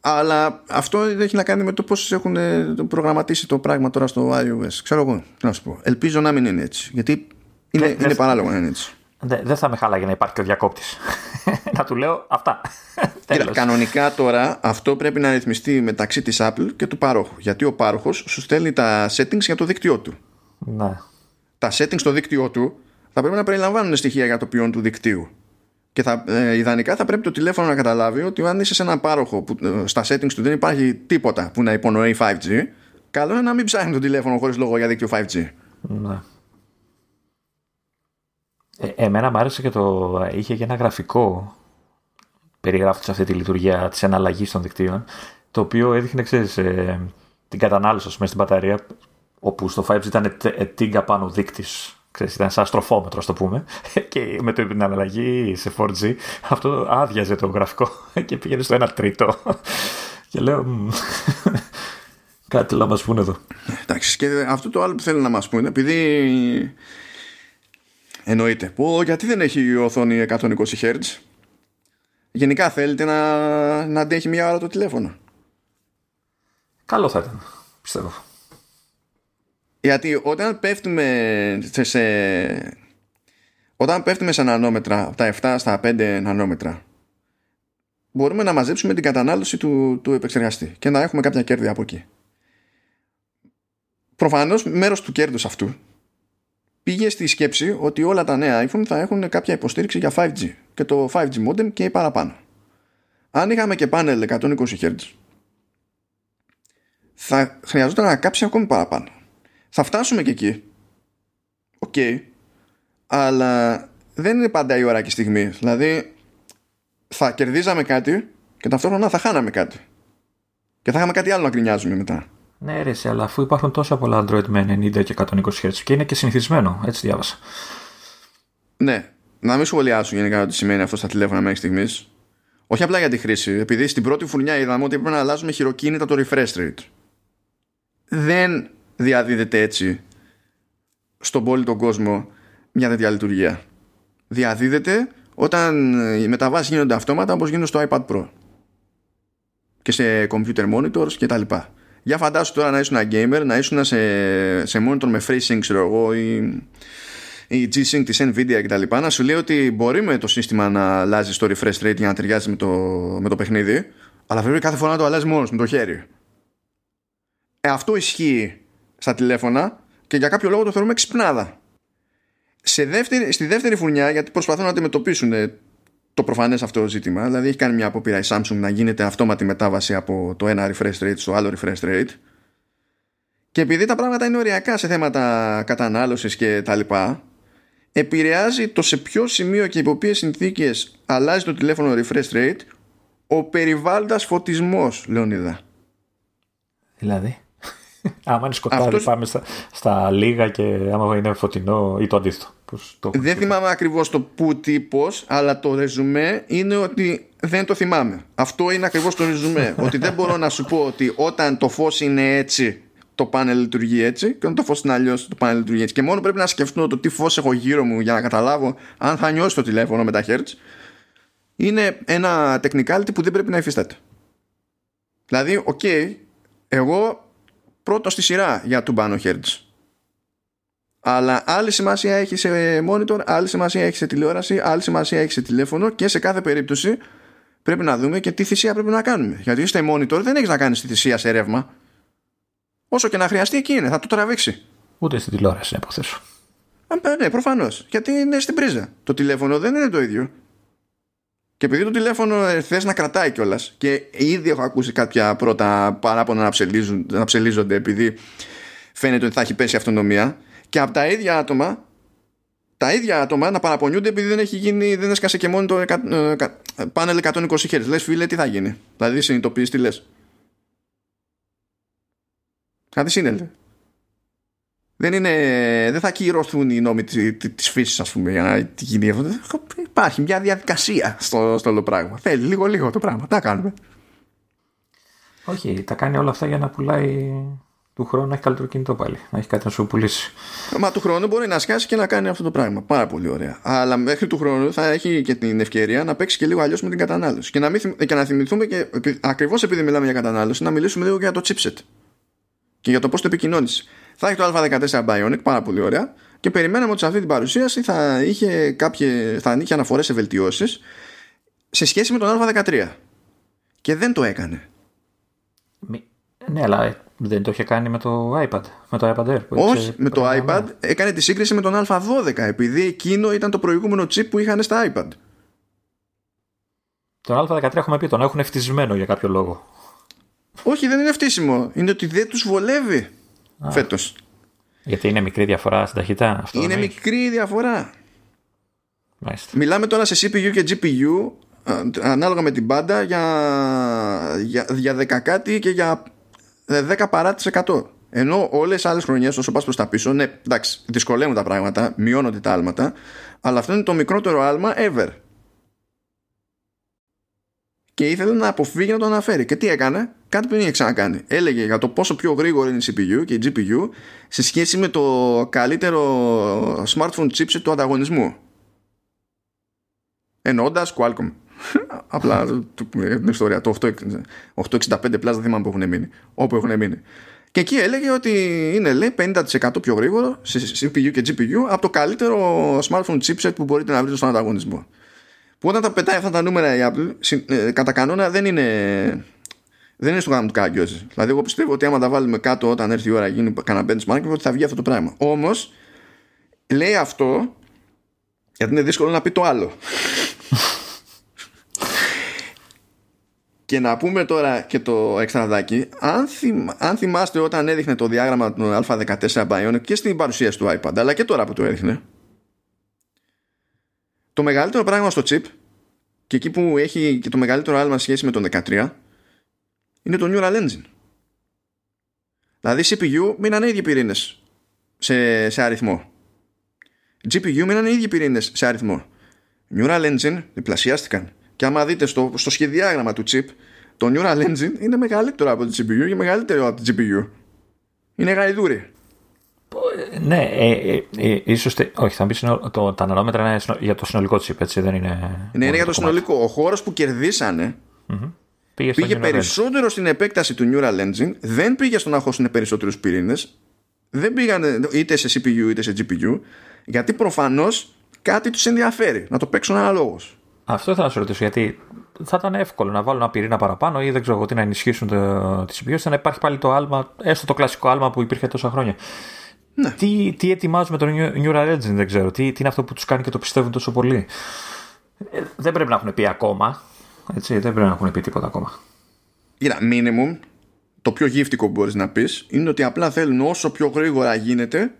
Αλλά αυτό έχει να κάνει με το πώς έχουν ε, προγραμματίσει το πράγμα τώρα στο iOS. Ξέρω εγώ, τι να σου πω. Ελπίζω να μην είναι έτσι. Γιατί είναι, Δεν- είναι δεν- παράλογο να είναι έτσι. Δεν δεν θα με χάλαγε να υπάρχει και ο διακόπτης. να του λέω αυτά. Κοίτα, Τέλος. κανονικά τώρα αυτό πρέπει να ρυθμιστεί μεταξύ της Apple και του πάροχου. Γιατί ο πάροχος σου στέλνει τα settings για το δίκτυό του. Ναι. τα settings στο δίκτυό του θα πρέπει να περιλαμβάνουν στοιχεία για το ποιόν του δικτύου. Και θα, ε, ιδανικά θα πρέπει το τηλέφωνο να καταλάβει ότι αν είσαι σε έναν πάροχο που ε, στα settings του δεν υπάρχει τίποτα που να υπονοεί 5G, καλό είναι να μην ψάχνει το τηλέφωνο χωρίς λόγο για δίκτυο 5G. Ναι. Ε, εμένα μου άρεσε και το. είχε και ένα γραφικό περιγράφοντας αυτή τη λειτουργία της εναλλαγής των δικτύων το οποίο έδειχνε ξέρεις, ε, την κατανάλωση ας πούμε, στην μπαταρία όπου στο 5G ήταν τε- ε, τίγκα πάνω δείκτης ξέρεις, ήταν σαν στροφόμετρο, ας το πούμε. Και με την αναλλαγή σε 4G, αυτό άδειαζε το γραφικό και πήγαινε στο 1 τρίτο. Και λέω, «Μμ, κάτι να μας πούνε εδώ. Εντάξει, και αυτό το άλλο που θέλουν να μας πούνε, επειδή εννοείται, πω γιατί δεν έχει η οθόνη 120 Hz, γενικά θέλετε να, να αντέχει μία ώρα το τηλέφωνο. Καλό θα ήταν, πιστεύω. Γιατί όταν πέφτουμε σε, σε όταν πέφτουμε σε νανόμετρα από τα 7 στα 5 νανόμετρα μπορούμε να μαζέψουμε την κατανάλωση του, του επεξεργαστή και να έχουμε κάποια κέρδη από εκεί. Προφανώς μέρος του κέρδους αυτού πήγε στη σκέψη ότι όλα τα νέα iPhone θα έχουν κάποια υποστήριξη για 5G και το 5G modem και παραπάνω. Αν είχαμε και πάνελ 120 Hz θα χρειαζόταν να κάψει ακόμη παραπάνω. Θα φτάσουμε και εκεί. Οκ. Αλλά δεν είναι πάντα η ώρα και η στιγμή. Δηλαδή θα κερδίζαμε κάτι και ταυτόχρονα θα χάναμε κάτι. Και θα είχαμε κάτι άλλο να γκρινιάζουμε μετά. Ναι, ρε συ, αλλά αφού υπάρχουν τόσα πολλά Android με 90 και 120 Hz και είναι και συνηθισμένο, έτσι διάβασα. Ναι, να μην σχολιάσω γενικά ότι σημαίνει αυτό στα τηλέφωνα μέχρι στιγμής. Όχι απλά για τη χρήση. Επειδή στην πρώτη φουρνιά είδαμε ότι έπρεπε να αλλάζουμε χειροκίνητα το refresh rate. Δεν διαδίδεται έτσι στον πόλη κόσμο μια τέτοια λειτουργία. Διαδίδεται όταν οι μεταβάσεις γίνονται αυτόματα όπως γίνονται στο iPad Pro και σε computer monitors και τα λοιπά. Για φαντάσου τώρα να ήσουν ένα gamer, να ήσουν σε, σε monitor με FreeSync ξέρω εγώ ή, η G-Sync της Nvidia κτλ. Να σου λέει ότι μπορεί με το σύστημα να αλλάζει το refresh rate για να ταιριάζει με το, με το παιχνίδι, αλλά πρέπει κάθε φορά να το αλλάζει μόνος με το χέρι. Ε, αυτό ισχύει στα τηλέφωνα και για κάποιο λόγο το θεωρούμε ξυπνάδα. Σε δεύτερη, στη δεύτερη φουρνιά, γιατί προσπαθούν να αντιμετωπίσουν ε, το προφανές αυτό ζήτημα, δηλαδή έχει κάνει μια απόπειρα η Samsung να γίνεται αυτόματη μετάβαση από το ένα refresh rate στο άλλο refresh rate και επειδή τα πράγματα είναι οριακά σε θέματα κατανάλωσης και τα λοιπά επηρεάζει το σε ποιο σημείο και υπό ποιες συνθήκες αλλάζει το τηλέφωνο refresh rate ο περιβάλλοντας φωτισμός, Λεωνίδα. Δηλαδή. άμα είναι σκοτάδι Αυτός... πάμε στα, στα λίγα και άμα είναι φωτεινό ή το αντίθετο. Το... Δεν θυμάμαι ακριβώς το που τύπος, αλλά το ρεζουμέ είναι ότι δεν το θυμάμαι. Αυτό είναι ακριβώς το ρεζουμέ. ότι δεν μπορώ να σου πω ότι όταν το φως είναι έτσι το πάνελ λειτουργεί έτσι και όταν το φως είναι αλλιώς το πάνελ λειτουργεί έτσι. Και μόνο πρέπει να σκεφτώ το τι φως έχω γύρω μου για να καταλάβω αν θα νιώσει το τηλέφωνο με τα hertz είναι ένα technicality που δεν πρέπει να υφίσταται. Δηλαδή, οκ, εγώ πρώτος στη σειρά για τα παραπάνω hertz. Αλλά άλλη σημασία έχει σε monitor, άλλη σημασία έχει σε τηλεόραση, άλλη σημασία έχει σε τηλέφωνο και σε κάθε περίπτωση πρέπει να δούμε και τι θυσία πρέπει να κάνουμε. Γιατί στο monitor δεν έχεις να κάνεις τη θυσία σε ρεύμα. Όσο και να χρειαστεί εκεί είναι, θα το τραβήξει. Ούτε στην τηλεόραση, να υποθέσω. ναι, προφανώς. Γιατί είναι στην πρίζα. Το τηλέφωνο δεν είναι το ίδιο. Και επειδή το τηλέφωνο ε, θες να κρατάει κιόλας και ήδη έχω ακούσει κάποια πρώτα παράπονα να, να ψελίζονται επειδή φαίνεται ότι θα έχει πέσει η αυτονομία και από τα ίδια άτομα τα ίδια άτομα να παραπονιούνται επειδή δεν έχει γίνει, δεν έσκασε και μόνο το ε, πάνελ 120 Hz. Λες φίλε τι θα γίνει; Δηλαδή συνειδητοποιείς τι λες. Κάτι σύνελε. Δεν, είναι, δεν θα κυρωθούν οι νόμοι της φύσης ας πούμε για να γίνει αυτό. Υπάρχει μια διαδικασία στο, στο όλο πράγμα. Θέλει λίγο λίγο το πράγμα. Τα κάνουμε. Όχι, τα κάνει όλα αυτά για να πουλάει του χρόνου να έχει καλύτερο κινητό πάλι. Να έχει κάτι να σου πουλήσει. Μα του χρόνου μπορεί να σκάσει και να κάνει αυτό το πράγμα. Πάρα πολύ ωραία. Αλλά μέχρι του χρόνου θα έχει και την ευκαιρία να παίξει και λίγο αλλιώς με την κατανάλωση. Και να, μην, και να θυμηθούμε και ακριβώς επειδή μιλάμε για κατανάλωση, να μιλήσουμε λίγο για το chipset. Και για το πώς το επικοινώνησε. Θα έχει το Α14 Bionic, πάρα πολύ ωραία. Και περιμέναμε ότι σε αυτή την παρουσίαση θα είχε, κάποιε, θα είχε αναφορές σε βελτιώσεις σε σχέση με τον Α13. Και δεν το έκανε. Ναι, αλλά δεν το είχε κάνει με το iPad. Με το iPad Air. Όχι, με το iPad έκανε τη σύγκριση με τον Α12 επειδή εκείνο ήταν το προηγούμενο chip που είχαν στα iPad. Τον Α13 έχουμε πει, τον έχουν ευτισμένο για κάποιο λόγο. Όχι, δεν είναι ευτίσιμο. Είναι ότι δεν τους βολεύει φέτος. Γιατί είναι μικρή διαφορά στην ταχύτητα. Αυτό είναι μικρή διαφορά. Μάλιστα. Μιλάμε τώρα σε CPU και GPU ανάλογα με την πάντα για, για, για 10 κάτι και για 10 παρά 100. Ενώ όλες τι άλλες χρονιές, όσο πας προς τα πίσω, ναι, εντάξει, δυσκολεύουν τα πράγματα, μειώνονται τα άλματα, αλλά αυτό είναι το μικρότερο άλμα ever. Και ήθελε να αποφύγει να το αναφέρει. Και τι έκανε, κάτι που δεν είχε ξανακάνει. Έλεγε για το πόσο πιο γρήγορο είναι η CPU και η GPU σε σχέση με το καλύτερο smartphone chipset του ανταγωνισμού. Εννοώντας Qualcomm. Απλά την ιστορία. Το 865 Plus δεν θυμάμαι που έχουν μείνει. Όπου έχουν μείνει. Και εκεί έλεγε ότι είναι λέει 50% πιο γρήγορο σε CPU και GPU από το καλύτερο smartphone chipset που μπορείτε να βρείτε στον ανταγωνισμό. Που όταν τα πετάει αυτά τα νούμερα η Apple, ε, κατά κανόνα δεν είναι, δεν είναι στο γάμο του κάγκιόζη. Δηλαδή, εγώ πιστεύω ότι άμα τα βάλουμε κάτω όταν έρθει η ώρα γίνει κανένα benchmark, ότι θα βγει αυτό το πράγμα. Όμως, λέει αυτό γιατί είναι δύσκολο να πει το άλλο. Και να πούμε τώρα και το εξτραδάκι, αν, αν θυμάστε όταν έδειχνε το διάγραμμα του Α14 Bionic και στην παρουσίαση του iPad, αλλά και τώρα που το έδειχνε, το μεγαλύτερο πράγμα στο chip και εκεί που έχει και το μεγαλύτερο άλμα σχέση με τον 13 είναι το Neural Engine. Δηλαδή CPU μείνανε οι ίδιοι πυρήνες σε, σε αριθμό. GPU μείνανε οι ίδιοι πυρήνες σε αριθμό. Neural Engine διπλασιάστηκαν. Και άμα δείτε στο, στο σχεδιάγραμμα του chip, το Neural Engine είναι μεγαλύτερο από το GPU και μεγαλύτερο από το GPU. Είναι γαϊδούρι. Ναι, ε, ε, ε, ίσως, όχι, θα μπει το, τα νανόμετρα είναι για το συνολικό chip, έτσι, δεν είναι... Ναι, είναι για το, συνολικό. Ο χώρος που κερδισανε πήγε, πήγε περισσότερο στην επέκταση του Neural Engine, δεν πήγε στο να χώσουν περισσότερους πυρήνες, δεν πήγαν είτε σε CPU είτε σε GPU, γιατί προφανώς κάτι τους ενδιαφέρει, να το παίξουν αναλόγως. Αυτό θα να σου ρωτήσω, γιατί θα ήταν εύκολο να βάλουν ένα πυρήνα παραπάνω ή δεν ξέρω εγώ τι να ενισχύσουν το, τη CPU ώστε να υπάρχει πάλι το άλμα, έστω το κλασικό άλμα που υπήρχε τόσα χρόνια. Ναι. Τι, τι ετοιμάζουμε το Neural Engine, δεν ξέρω. Τι, τι είναι αυτό που τους κάνει και το πιστεύουν τόσο πολύ. Ε, δεν πρέπει να έχουν πει ακόμα. Έτσι, δεν πρέπει να έχουν πει τίποτα ακόμα. Κοίτα, minimum, το πιο γύφτικο που μπορείς να πεις είναι ότι απλά θέλουν όσο πιο γρήγορα γίνεται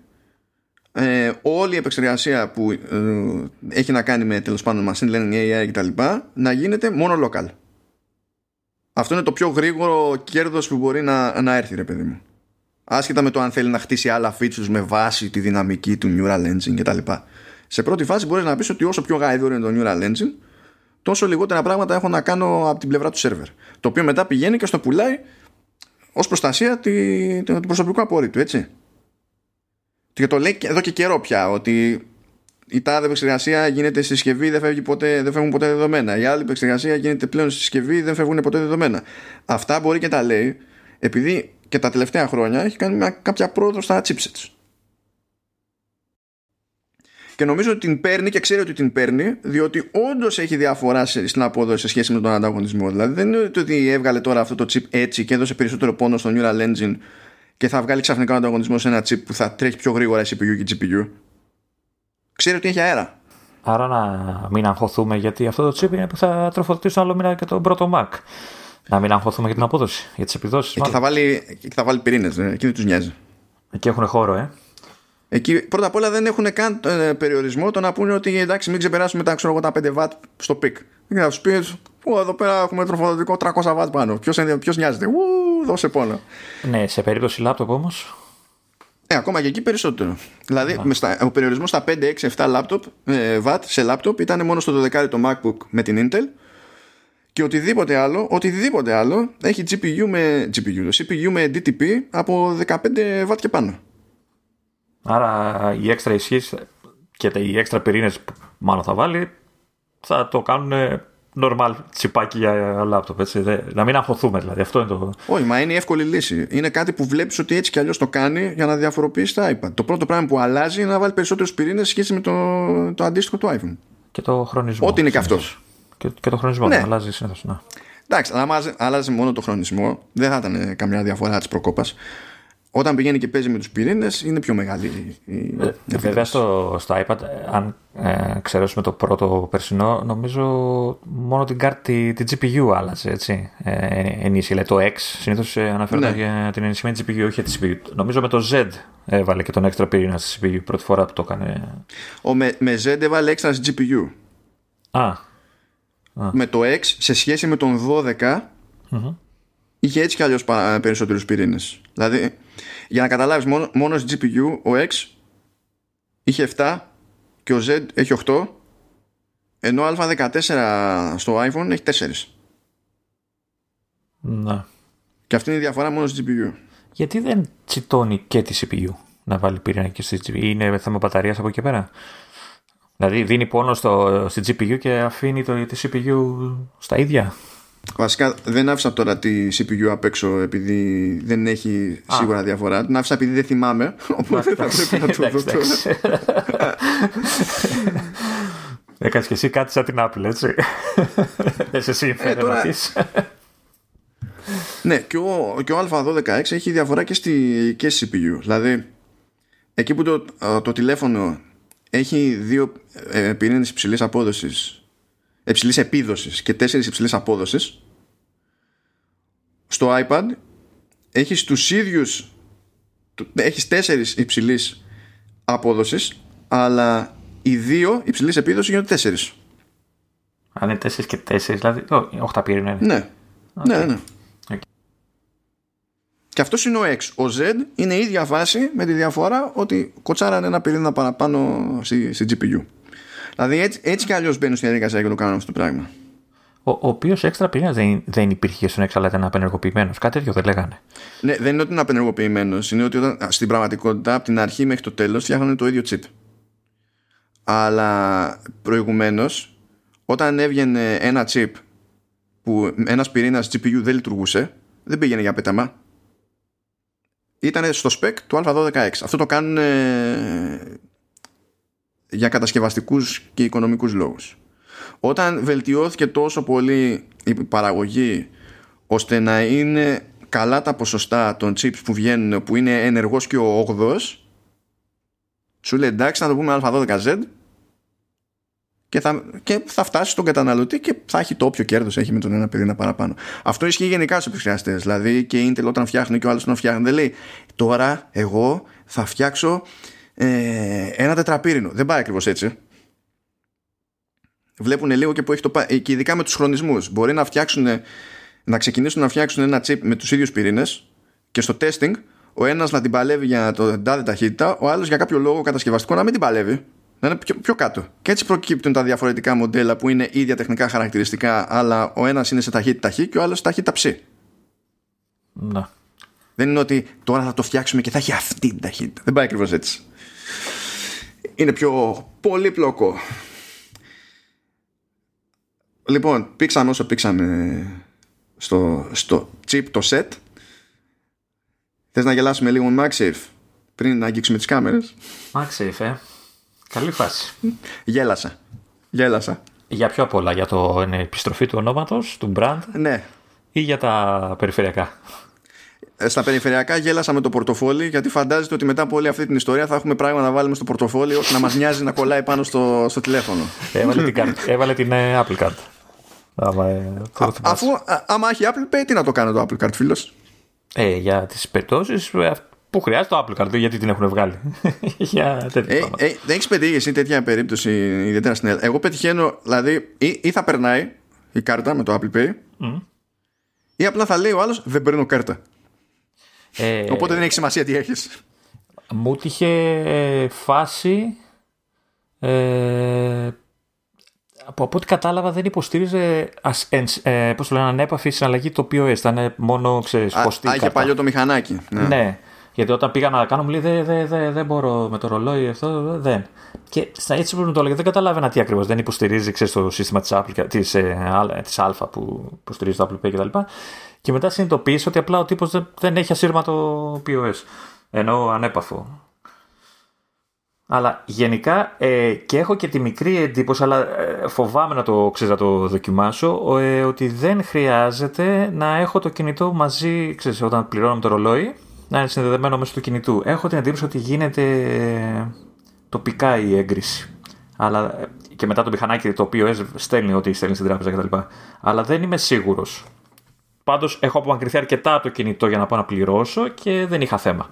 ε, όλη η επεξεργασία που ε, έχει να κάνει με τέλος πάντων machine learning, AI κτλ. να γίνεται μόνο local. Αυτό είναι το πιο γρήγορο κέρδος που μπορεί να, να έρθει, ρε παιδί μου. Άσχετα με το αν θέλει να χτίσει άλλα features με βάση τη δυναμική του Neural Engine κτλ. Σε πρώτη φάση μπορείς να πεις ότι όσο πιο γάιδο είναι το Neural Engine, τόσο λιγότερα πράγματα έχω να κάνω από την πλευρά του server. Το οποίο μετά πηγαίνει και στο πουλάει ως προστασία του προσωπικού απορρίτου, έτσι. Και το λέει εδώ και καιρό πια ότι η τάδε επεξεργασία γίνεται στη συσκευή, δεν, φεύγει ποτέ, δεν φεύγουν ποτέ δεδομένα. Η άλλη επεξεργασία γίνεται πλέον στη συσκευή, δεν φεύγουν ποτέ δεδομένα. Αυτά μπορεί και τα λέει επειδή και τα τελευταία χρόνια έχει κάνει μια, κάποια πρόοδο στα chipsets. Και νομίζω ότι την παίρνει και ξέρει ότι την παίρνει, διότι όντως έχει διαφορά στην απόδοση σε σχέση με τον ανταγωνισμό. Δηλαδή δεν είναι ότι έβγαλε τώρα αυτό το chip έτσι και έδωσε περισσότερο πόνο στο Neural Engine και θα βγάλει ξαφνικά ο ανταγωνισμός σε ένα chip που θα τρέχει πιο γρήγορα η CPU και η GPU. Ξέρει ότι έχει αέρα. Άρα να μην αγχωθούμε γιατί αυτό το chip είναι που θα τροφοδοτήσει άλλο μήνα και τον πρώτο Mac. Να μην αγχωθούμε για την απόδοση, για τις επιδόσεις. Εκεί θα βάλει, θα βάλει πυρήνες, ε, εκεί δεν τους νοιάζει. Εκεί έχουν χώρο, ε. Εκεί πρώτα απ' όλα δεν έχουν καν ε, περιορισμό το να πούνε ότι εντάξει, μην ξεπεράσουμε τα, ξέρω, τα 5 W στο peak. Και θα τους πεις, εδώ πέρα έχουμε τροφοδοτικό 300 W πάνω. Ποιος νοιάζεται, Ου, δώσε πόνο. Ναι, σε περίπτωση λάπτοπ όμως. Ε, ακόμα και εκεί περισσότερο. Δηλαδή, με στα, ο περιορισμός στα 5, 6, 7 λάπτοπ, ε, watt σε λάπτοπ ήταν μόνο στο 12 το MacBook με την Intel και οτιδήποτε άλλο, οτιδήποτε άλλο έχει GPU με, GPU, CPU με DTP από 15 W και πάνω. Άρα η έξτρα ισχύ και οι έξτρα πυρήνες που μάλλον θα βάλει θα το κάνουν normal τσιπάκι για λάπτοπ. Έτσι. Να μην αγχωθούμε δηλαδή. Αυτό είναι το... Όχι, μα είναι η εύκολη λύση. Είναι κάτι που βλέπεις ότι έτσι κι αλλιώς το κάνει για να διαφοροποιήσει τα iPad. Το πρώτο πράγμα που αλλάζει είναι να βάλει περισσότερου πυρήνες σχέση με το, το αντίστοιχο του iPhone. Και το χρονισμό. Ό,τι είναι και αυτός. Και, και το χρονισμό. Ναι. αλλάζει συνήθως. Ναι. Εντάξει, αν άλλαζε μόνο το χρονισμό, δεν θα ήταν καμιά διαφορά της προκόπας όταν πηγαίνει και παίζει με τους πυρήνες είναι πιο μεγάλη η ε, Βέβαια στο, στο iPad αν ε, ξερώσουμε το πρώτο περσινό νομίζω μόνο την κάρτη την GPU άλλαζε έτσι. Ε, ενίσχυε. Το X συνήθως ε, αναφέρεται ναι. για την ενισχυμένη GPU όχι για τη CPU νομίζω με το Z έβαλε και τον έξτρα πυρήνα στη CPU πρώτη φορά που το έκανε. Ο, με, με Z έβαλε έξτρα στη GPU Α. με το X σε σχέση με τον 12 mm-hmm. είχε έτσι κι αλλιώς περισσότερους πυρήνες δηλαδή για να καταλάβεις μόνο, μόνος GPU ο X είχε 7 και ο Z έχει 8 ενώ α14 στο iPhone έχει 4 Να και αυτή είναι η διαφορά μόνος στο GPU γιατί δεν τσιτώνει και τη CPU να βάλει πυρήνα και στη GPU είναι θέμα μπαταρίας από εκεί πέρα. Δηλαδή δίνει πόνο στο, στη GPU και αφήνει το, τη CPU στα ίδια Βασικά δεν άφησα τώρα τη CPU απ' έξω επειδή δεν έχει σίγουρα διαφορά. Την άφησα επειδή δεν θυμάμαι. Οπότε θα πρέπει να το δω τώρα. Έκανες και εσύ κάτι σαν την Apple, έτσι. Εσύ εσύ ε, τώρα... Ναι, και ο, και ο Α12X έχει διαφορά και στη, και στη CPU. Δηλαδή, εκεί που το, το τηλέφωνο έχει δύο ε, πυρήνες υψηλής απόδοσης υψηλής επίδοσης και τέσσερις υψηλή απόδοσης. Στο iPad έχεις τους ίδιους. Έχεις τέσσερις υψηλής απόδοσης, αλλά οι δύο υψηλής επίδοσης γίνονται τέσσερις. Αν είναι τέσσερις και τέσσερις, δηλαδή. Όχι, πυρήνα είναι. Ναι. Ναι, ναι. Okay. Και αυτός είναι ο X. Ο Z είναι η ίδια βάση με τη διαφορά ότι κοτσάρανε ένα πυρήνα παραπάνω στη, στη GPU. Δηλαδή έτσι, έτσι κι αλλιώς μπαίνουν στη διαδικασία και το κάνουν αυτό το πράγμα. Ο, ο οποίος έξτρα πυρήνα δεν, δεν υπήρχε στον έξω, αλλά ήταν απενεργοποιημένος. Κάτι τέτοιο δεν λέγανε. Ναι, δεν είναι ότι είναι απενεργοποιημένος. Είναι ότι όταν, στην πραγματικότητα από την αρχή μέχρι το τέλος φτιάχνουν το ίδιο cheat. Αλλά προηγουμένως, όταν έβγαινε ένα chip που ένας πυρήνας GPU δεν λειτουργούσε, δεν πήγαινε για πέταμα. Ήταν στο spec του Α12X. Αυτό το κάνουν για κατασκευαστικούς και οικονομικούς λόγους. Όταν βελτιώθηκε τόσο πολύ η παραγωγή ώστε να είναι καλά τα ποσοστά των chips που βγαίνουν που είναι ενεργός και ο 8 σου λέει εντάξει να το πούμε α12z και θα, και θα φτάσει στον καταναλωτή και θα έχει το όποιο κέρδος έχει με τον ένα παιδί να παραπάνω. Αυτό ισχύει γενικά στους επεξεργαστές. Δηλαδή και η Intel όταν φτιάχνει και ο άλλος όταν φτιάχνει, δεν λέει τώρα εγώ θα φτιάξω ε, ένα τετραπύρινο. Δεν πάει ακριβώς έτσι. Βλέπουν λίγο και που έχει το και ειδικά με τους χρονισμούς. Μπορεί να φτιάξουν, να ξεκινήσουν να φτιάξουν ένα chip με τους ίδιους πυρήνες και στο testing ο ένας να την παλεύει για το τάδε ταχύτητα, ο άλλος για κάποιο λόγο κατασκευαστικό να μην την παλεύει να είναι πιο, πιο κάτω. Και έτσι προκύπτουν τα διαφορετικά μοντέλα που είναι ίδια τεχνικά χαρακτηριστικά, αλλά ο ένας είναι σε ταχύτητα χ και ο άλλος σε ταχύτητα ψ. Να. Δεν είναι ότι τώρα θα το φτιάξουμε και θα έχει αυτή την ταχύτητα. Δεν πάει ακριβώς έτσι. Είναι πιο πολύπλοκο. Λοιπόν, πήξαμε όσο πήξαμε στο, στο chip το set. Θες να γελάσουμε λίγο με MagSafe πριν να αγγίξουμε τις κάμερες; MagSafe, ε. Καλή φάση. Γέλασα. Γέλασα. Για πιο πολλά, για το επιστροφή του ονόματος, του brand. Ναι. Ή για τα περιφερειακά. Ε, στα περιφερειακά γέλασα με το πορτοφόλι γιατί φαντάζεται ότι μετά από όλη αυτή την ιστορία θα έχουμε πράγμα να βάλουμε στο πορτοφόλι ώστε να μας νοιάζει να κολλάει πάνω στο, στο τηλέφωνο. Έβαλε την, κάρτα, έβαλε την ε, Apple Card. Άμα, ε, α, αφού άμα έχει Apple Pay, τι να το κάνει το Apple Card, φίλος; Ε, για τις περιπτώσεις που χρειάζεται το Apple Card, γιατί την έχουν βγάλει. Για τέτοια ε, ε, δεν έχεις πετύχει εσύ τέτοια περίπτωση ιδιαίτερα στην Ελλάδα. Εγώ πετυχαίνω, δηλαδή, ή, ή, θα περνάει η κάρτα με το Apple Pay, mm. ή απλά θα λέει ο άλλος δεν παίρνω κάρτα. Ε, Οπότε δεν έχει σημασία τι έχεις. Μου είχε φάση. Ε, από, από ό,τι κατάλαβα δεν υποστήριζε ας, ε, πώς το λένε, ανέπαφη συναλλαγή το οποίο ήταν μόνο ξέρεις, Α, είχε παλιό το μηχανάκι. Ναι. ναι. Γιατί όταν πήγα να κάνω, μου λέει δεν δε, δε, δε μπορώ με το ρολόι αυτό, δεν. Και στα έτσι που μου το έλεγε, δεν καταλάβαινα τι ακριβώς. Δεν υποστηρίζει ξέρεις, το σύστημα της Apple, της, ε, της Α που υποστηρίζει το Apple Pay κτλ. Και, και μετά συνειδητοποίησε ότι απλά ο τύπος δεν, δεν έχει ασύρματο POS. Ενώ ανέπαφο. Αλλά γενικά ε, και έχω και τη μικρή εντύπωση, αλλά ε, φοβάμαι να το, ξέρεις, να το δοκιμάσω, ε, ότι δεν χρειάζεται να έχω το κινητό μαζί, ξέρεις, όταν πληρώνω το ρολόι, να είναι συνδεδεμένο μέσω του κινητού. Έχω την εντύπωση ότι γίνεται τοπικά η έγκριση. Αλλά και μετά το μηχανάκι το οποίο στέλνει ό,τι στέλνεις στην τράπεζα κτλ. Αλλά δεν είμαι σίγουρος. Πάντως έχω απομακρυνθεί αρκετά από το κινητό για να πάω να πληρώσω και δεν είχα θέμα.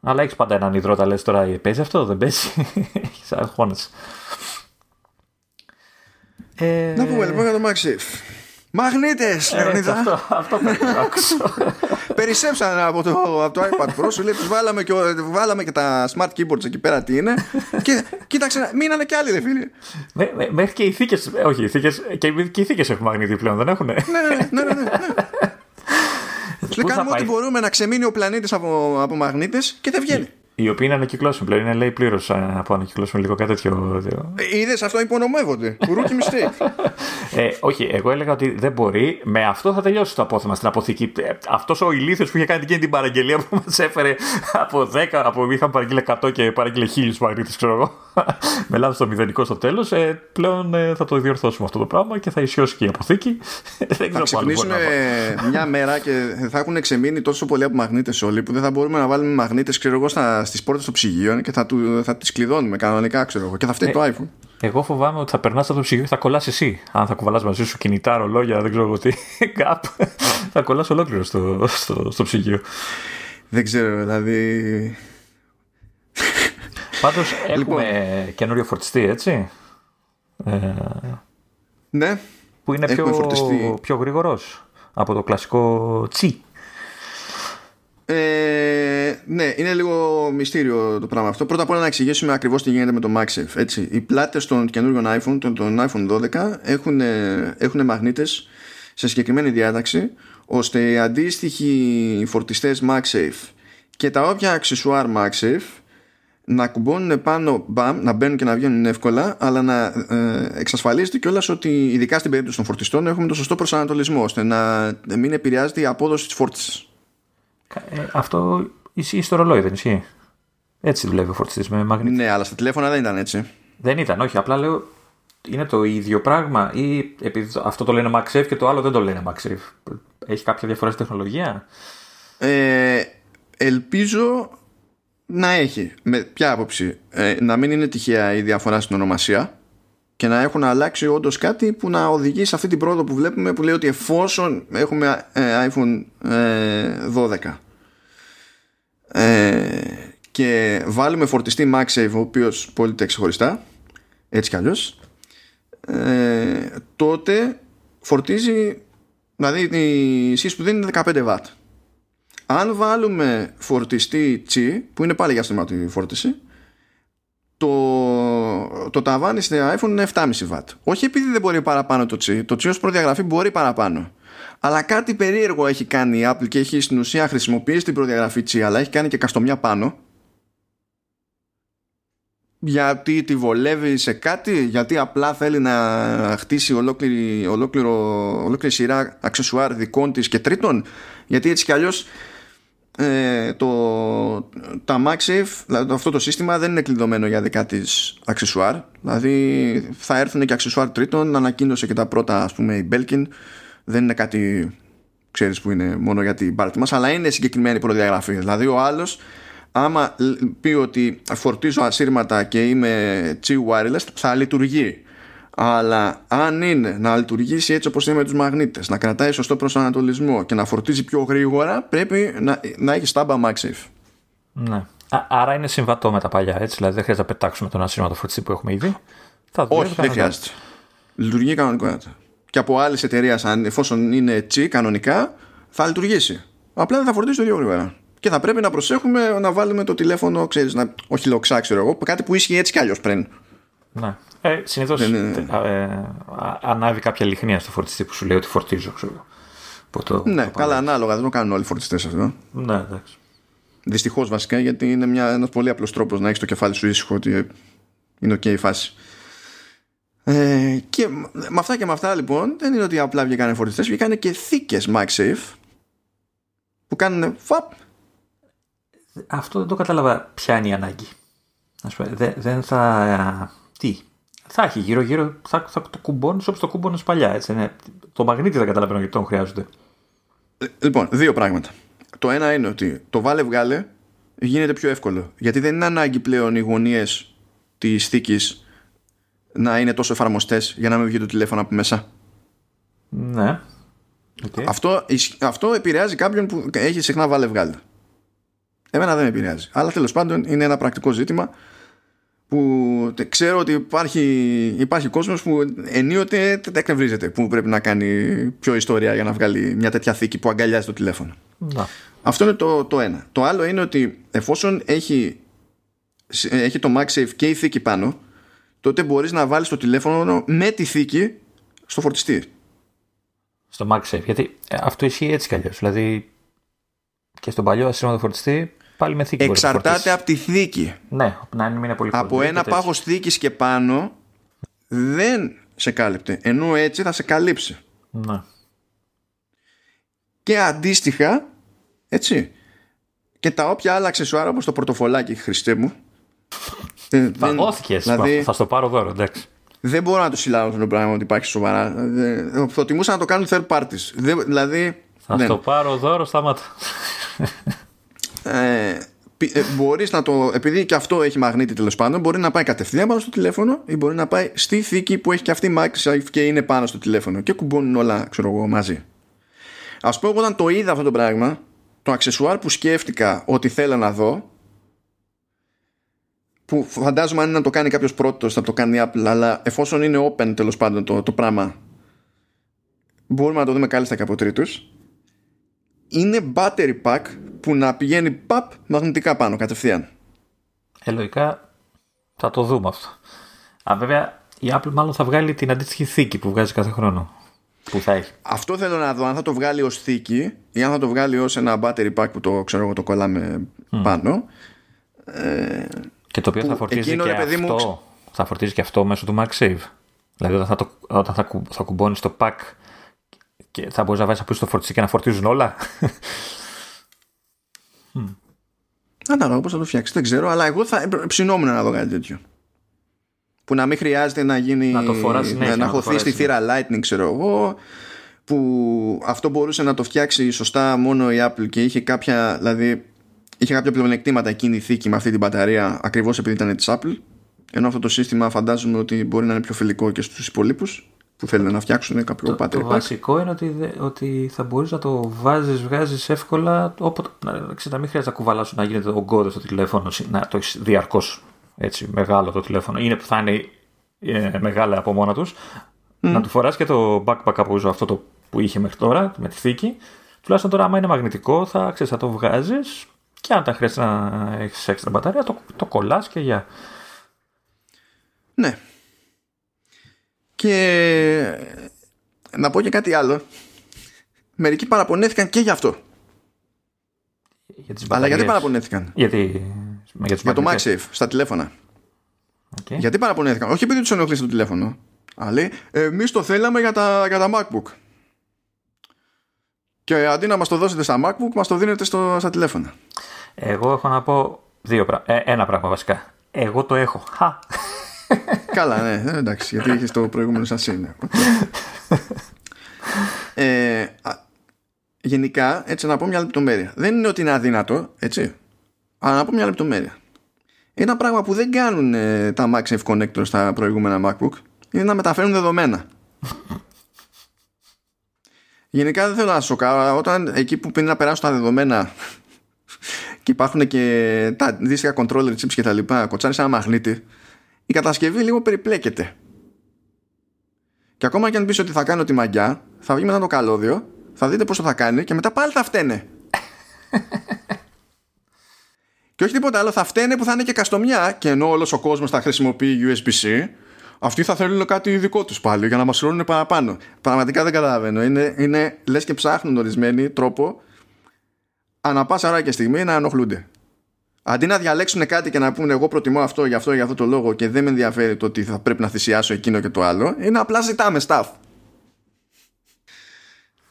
Αλλά έχεις πάντα έναν υδρότα, λες τώρα παίζει αυτό, δεν παίζει. Έχεις αγχώνεσαι. Ε... Να πούμε λοιπόν για το MagSafe. Μαγνήτες, Λεωνίδα. Αυτό, αυτό πρέπει να ακούσω. Περισσέψαν από το, από το iPad Pro, σου λέει, τους βάλαμε, και, βάλαμε και τα smart keyboards εκεί πέρα τι είναι. και κοίταξε, μείνανε κι άλλοι, δε φίλοι. Μέχρι και οι θήκες. Όχι, οι θήκες. Και, και οι θήκες έχουν μαγνήτη πλέον, δεν έχουν. ναι, ναι, ναι. ναι, ναι. κάνουμε ό,τι μπορούμε να ξεμείνει ο πλανήτης από, από μαγνήτες και δεν βγαίνει. Οι οποίοι είναι ανακυκλώσιμοι πλέον. Είναι λέει πλήρως από ανακυκλώσιμοι λίγο κάτι τέτοιο. Ε, Είδες αυτό υπονομεύονται. Ρούκι mistake. ε, όχι, εγώ έλεγα ότι δεν μπορεί. Με αυτό θα τελειώσει το απόθεμα στην αποθήκη. Ε, αυτός ο ηλίθιος που είχε κάνει εκείνη την παραγγελία που μας έφερε από 10, από είχαν παραγγείλει 100 και παραγγείλει 1000 μαγνήτε, ξέρω εγώ. με λάθος το μηδενικό στο τέλος. Ε, πλέον ε, θα το διορθώσουμε αυτό το πράγμα και θα ισιώσει και η αποθήκη. δεν θα ξυπνήσουμε μια μέρα και θα έχουν ξεμείνει τόσο πολλοί από μαγνήτες όλοι που δεν θα μπορούμε να βάλουμε μαγνήτες, ξέρω εγώ, στα στις πόρτες των ψυγείων και θα, του, θα τις κλειδώνουμε κανονικά, ξέρω εγώ. Και θα φταίει ε, το iPhone. Εγώ φοβάμαι ότι θα περνάς από το ψυγείο και θα κολλάς εσύ. Αν θα κουβαλάς μαζί σου κινητά, ρολόγια, δεν ξέρω τι. Κάπου. θα κολλάς ολόκληρο στο, στο, στο ψυγείο. Δεν ξέρω, δηλαδή. Πάντως έχουμε λοιπόν. καινούριο φορτιστή, έτσι. Ε, ναι. Που είναι πιο, πιο γρήγορος από το κλασικό τσι. Ε, ναι, είναι λίγο μυστήριο το πράγμα αυτό. Πρώτα απ' όλα να εξηγήσουμε ακριβώς τι γίνεται με το MagSafe. Έτσι. Οι πλάτες των καινούριων iPhone, των, των iPhone 12, έχουν, έχουν μαγνήτες σε συγκεκριμένη διάταξη, ώστε οι αντίστοιχοι φορτιστές MagSafe και τα όποια αξισουάρ MagSafe να κουμπώνουν πάνω, μπαμ, να μπαίνουν και να βγαίνουν εύκολα, αλλά να ε, εξασφαλίζεται κιόλας ότι, ειδικά στην περίπτωση των φορτιστών, έχουμε το σωστό προσανατολισμό, ώστε να μην επηρεάζεται η απόδοση της φόρτισης. Ε, αυτό ισχύει στο ρολόι, δεν ισχύει; Έτσι δουλεύει ο φορτιστής με μαγνήτη. Ναι, αλλά στα τηλέφωνα δεν ήταν έτσι. Δεν ήταν, όχι. Απλά λέω είναι το ίδιο πράγμα ή επειδή αυτό το λένε MagSafe και το άλλο δεν το λένε MagSafe. Έχει κάποια διαφορά στη τεχνολογία; Ε, ελπίζω να έχει. Με ποια άποψη. Ε, να μην είναι τυχαία η διαφορά στην ονομασία και να έχουν αλλάξει όντως κάτι που να οδηγεί σε αυτή την πρόοδο που βλέπουμε που λέει ότι εφόσον έχουμε ε, iPhone 12 ε, και βάλουμε φορτιστή MagSafe ο οποίος πωλείται ξεχωριστά έτσι κι αλλιώς τότε φορτίζει δηλαδή η σύσπου που δεν είναι 15 W αν βάλουμε φορτιστή Qi που είναι πάλι για στήματη φόρτιση το, το ταβάνι στην iPhone είναι 7,5 W. Όχι επειδή δεν μπορεί παραπάνω το Qi. Το Qi ως προδιαγραφή μπορεί παραπάνω. Αλλά κάτι περίεργο έχει κάνει η Apple και έχει στην ουσία χρησιμοποιήσει την προδιαγραφή Qi αλλά έχει κάνει και καστομιά πάνω γιατί τη βολεύει σε κάτι, γιατί απλά θέλει να χτίσει ολόκληρη, ολόκληρο, ολόκληρη σειρά αξεσουάρ δικών της και τρίτων, γιατί έτσι κι αλλιώς ε, το, τα MagSafe, δηλαδή αυτό το σύστημα δεν είναι κλειδωμένο για δικά της αξεσουάρ, δηλαδή θα έρθουν και αξεσουάρ τρίτων, ανακοίνωσε και τα πρώτα ας πούμε η Belkin, δεν είναι κάτι ξέρεις που είναι μόνο για την πάρτι μας, αλλά είναι συγκεκριμένη προδιαγραφή, δηλαδή ο άλλος άμα πει ότι φορτίζω ασύρματα και είμαι Qi wireless θα λειτουργεί αλλά αν είναι να λειτουργήσει έτσι όπως είναι με τους μαγνήτες να κρατάει σωστό προσανατολισμό και να φορτίζει πιο γρήγορα πρέπει να, να έχει στάμπα MagSafe ναι. άρα είναι συμβατό με τα παλιά έτσι δηλαδή δεν χρειάζεται να πετάξουμε τον ασύρματο φορτιστή που έχουμε ήδη. Θα όχι δεν χρειάζεται. Λειτουργεί κανονικά και από άλλες εταιρείες, εφόσον είναι Qi κανονικά θα λειτουργήσει. Απλά δεν θα φορτίσει το ίδιο γρήγορα. Και θα πρέπει να προσέχουμε να βάλουμε το τηλέφωνο, ξέρεις, να, όχι λοξά, ξέρω εγώ, κάτι που ίσχυε έτσι κι αλλιώς πριν. Ναι. Ε, Συνήθως ε, ανάβει κάποια λιχνία στο φορτιστή που σου λέει ότι φορτίζω, ξέρω το, ναι, το καλά, ανάλογα. Δεν το κάνουν όλοι οι φορτιστές αυτό. Ναι, εντάξει. Δυστυχώς βασικά γιατί είναι ένας πολύ απλός τρόπος να έχεις το κεφάλι σου ήσυχο ότι είναι OK η φάση. Ε, και με αυτά και με αυτά λοιπόν δεν είναι ότι απλά βγήκαν φορτιστές, βγήκαν και θήκες MagSafe που κάνουν φαπ αυτό δεν το κατάλαβα ποια είναι η ανάγκη; Ας πούμε, δεν, δεν θα... Τι; Θα έχει γύρω-γύρω, θα, θα το κουμπώνει όπως το κουμπώνεις παλιά. Έτσι, ναι. Το μαγνήτη δεν καταλαβαίνω γιατί τον χρειάζονται. Ε, λοιπόν, δύο πράγματα. Το ένα είναι ότι το βάλε βγάλε γίνεται πιο εύκολο. Γιατί δεν είναι ανάγκη πλέον οι γωνίες της θήκης να είναι τόσο εφαρμοστές για να μην βγει το τηλέφωνο από μέσα. Ναι. Okay. Αυτό, αυτό επηρεάζει κάποιον που έχει συχνά βάλε βγάλε. Εμένα δεν με επηρεάζει. Αλλά τέλος πάντων είναι ένα πρακτικό ζήτημα που ξέρω ότι υπάρχει, υπάρχει κόσμος που ενίοτε εκνευρίζεται που πρέπει να κάνει πιο ιστορία για να βγάλει μια τέτοια θήκη που αγκαλιάζει το τηλέφωνο. Να. Αυτό είναι το, το ένα. Το άλλο είναι ότι εφόσον έχει, έχει το MagSafe και η θήκη πάνω τότε μπορείς να βάλεις το τηλέφωνο με τη θήκη στο φορτιστή. Στο MagSafe. Γιατί ε, αυτό ισχύει έτσι κι αλλιώς. Δηλαδή και στον παλιό ασύρματο φορτιστή πάλι με θήκη. Εξαρτάται από τη θήκη. Ναι, να μην είναι πολύ Από ένα πάγος θήκης και πάνω δεν σε κάλυπτε. Ενώ έτσι θα σε καλύψει. Ναι. Και αντίστοιχα, έτσι, και τα όποια άλλα αξεσουάρα όπως το πορτοφολάκι Χριστέ μου Φαγώθηκε. Δηλαδή, θα στο πάρω δώρο, εντάξει. Δεν μπορώ να το συλλάβω το πράγμα ότι υπάρχει σοβαρά. Προτιμούσα να το κάνουν third parties. Δηλαδή. Θα στο πάρω δώρο, σταμάτα ε, ε, μπορείς να το, επειδή και αυτό έχει μαγνήτη τέλος πάντων, μπορεί να πάει κατευθείαν πάνω στο τηλέφωνο ή μπορεί να πάει στη θήκη που έχει και αυτή MagSafe και είναι πάνω στο τηλέφωνο και κουμπώνουν όλα ξέρω εγώ, μαζί. Α πω, όταν το είδα αυτό το πράγμα, το αξεσουάρ που σκέφτηκα ότι θέλω να δω, που φαντάζομαι αν είναι να το κάνει κάποιος πρώτος θα το κάνει Apple, αλλά εφόσον είναι open τέλος πάντων το, το πράγμα, μπορούμε να το δούμε κάλλιστα και από τρίτους. Είναι battery pack που να πηγαίνει παπ μαγνητικά πάνω κατευθείαν. Ε, λογικά θα το δούμε αυτό. Α, βέβαια η Apple μάλλον θα βγάλει την αντίστοιχη θήκη που βγάζει κάθε χρόνο. Που θα έχει. Αυτό θέλω να δω αν θα το βγάλει ως θήκη ή αν θα το βγάλει ως ένα battery pack που το ξέρω εγώ το κολλάμε πάνω. Ε, και το οποίο θα φορτίζει και αυτό. Μου... Θα φορτίζει και αυτό μέσω του MagSafe. Δηλαδή όταν θα, το, όταν θα, θα κουμπώνεις το pack και θα μπορείς να βάζεις από το φορτιστή και να φορτίζουν όλα. Ανάλογα πώς θα το φτιάξεις. Δεν ξέρω, αλλά εγώ θα ψινόμουν να δω κάτι τέτοιο. που να μην χρειάζεται να γίνει να, το φοράς, ναι, να, να χωθεί στη θύρα Lightning ξέρω εγώ που αυτό μπορούσε να το φτιάξει σωστά μόνο η Apple και είχε κάποια δηλαδή είχε κάποια πλεονεκτήματα εκείνη η θήκη με αυτή την μπαταρία ακριβώς επειδή ήταν της Apple ενώ αυτό το σύστημα φαντάζομαι ότι μπορεί να είναι πιο φιλικό και στους υπολείπους που θέλουν να φτιάξουν κάποιο το, Το βασικό είναι ότι, ότι θα μπορείς να το βάζεις, βγάζεις εύκολα. Όποτε, να, να μην χρειάζεται να κουβαλάσουν να γίνεται ογκώδε στο τηλέφωνο, να το έχεις διαρκώς μεγάλο το τηλέφωνο. Είναι που θα είναι ε, μεγάλα από μόνα τους. Να του φοράς και το backpack από αυτό το που είχε μέχρι τώρα με τη θήκη. Τουλάχιστον τώρα, άμα είναι μαγνητικό, θα, ξέρεις, θα το βγάζεις και αν τα χρειάζεται να έχεις έξτρα μπαταρία, το, το κολλάς και για. Ναι, και να πω και κάτι άλλο. Μερικοί παραπονέθηκαν και γι' αυτό. Για τις Αλλά γιατί παραπονέθηκαν; Γιατί... Για, για το MagSafe στα τηλέφωνα. Okay. Γιατί παραπονέθηκαν; Όχι επειδή τους ενοχλήσει το τηλέφωνο. Αλλά εμείς το θέλαμε για τα, για τα MacBook. Και αντί να μας το δώσετε στα MacBook, μας το δίνετε στο, στα τηλέφωνα. Εγώ έχω να πω δύο πράγματα. Ε, ένα πράγμα βασικά. Εγώ το έχω. Χα. Καλά, ναι, ε, εντάξει, γιατί είχες το προηγούμενο σα είναι. ε, γενικά, έτσι να πω μια λεπτομέρεια. Δεν είναι ότι είναι αδύνατο, έτσι. Αλλά να πω μια λεπτομέρεια. Ένα πράγμα που δεν κάνουν ε, τα MagSafe Connector στα προηγούμενα MacBook είναι να μεταφέρουν δεδομένα. Γενικά δεν θέλω να σοκάρω όταν εκεί που πρέπει να περάσουν τα δεδομένα και υπάρχουν και τα δύσκολα controller chips και τα λοιπά, κοτσάρει ένα μαγνήτη η κατασκευή λίγο περιπλέκεται. Και ακόμα και αν πεις ότι θα κάνω τη μαγιά, θα βγει μετά το καλώδιο, θα δείτε πόσο θα κάνει και μετά πάλι θα φταίνε. και όχι τίποτα άλλο, θα φταίνε που θα είναι και καστομιά και ενώ όλος ο κόσμος θα χρησιμοποιεί USB-C, αυτοί θα θέλουν κάτι δικό τους πάλι για να μας χρώνουν παραπάνω. Πραγματικά δεν καταλαβαίνω. Είναι, είναι λες και ψάχνουν ορισμένοι τρόπο ανά πάσα ώρα και στιγμή να ενοχλούνται. Αντί να διαλέξουν κάτι και να πούνε εγώ προτιμώ αυτό για αυτό για αυτό το λόγο και δεν με ενδιαφέρει το ότι θα πρέπει να θυσιάσω εκείνο και το άλλο, είναι απλά ζητάμε staff.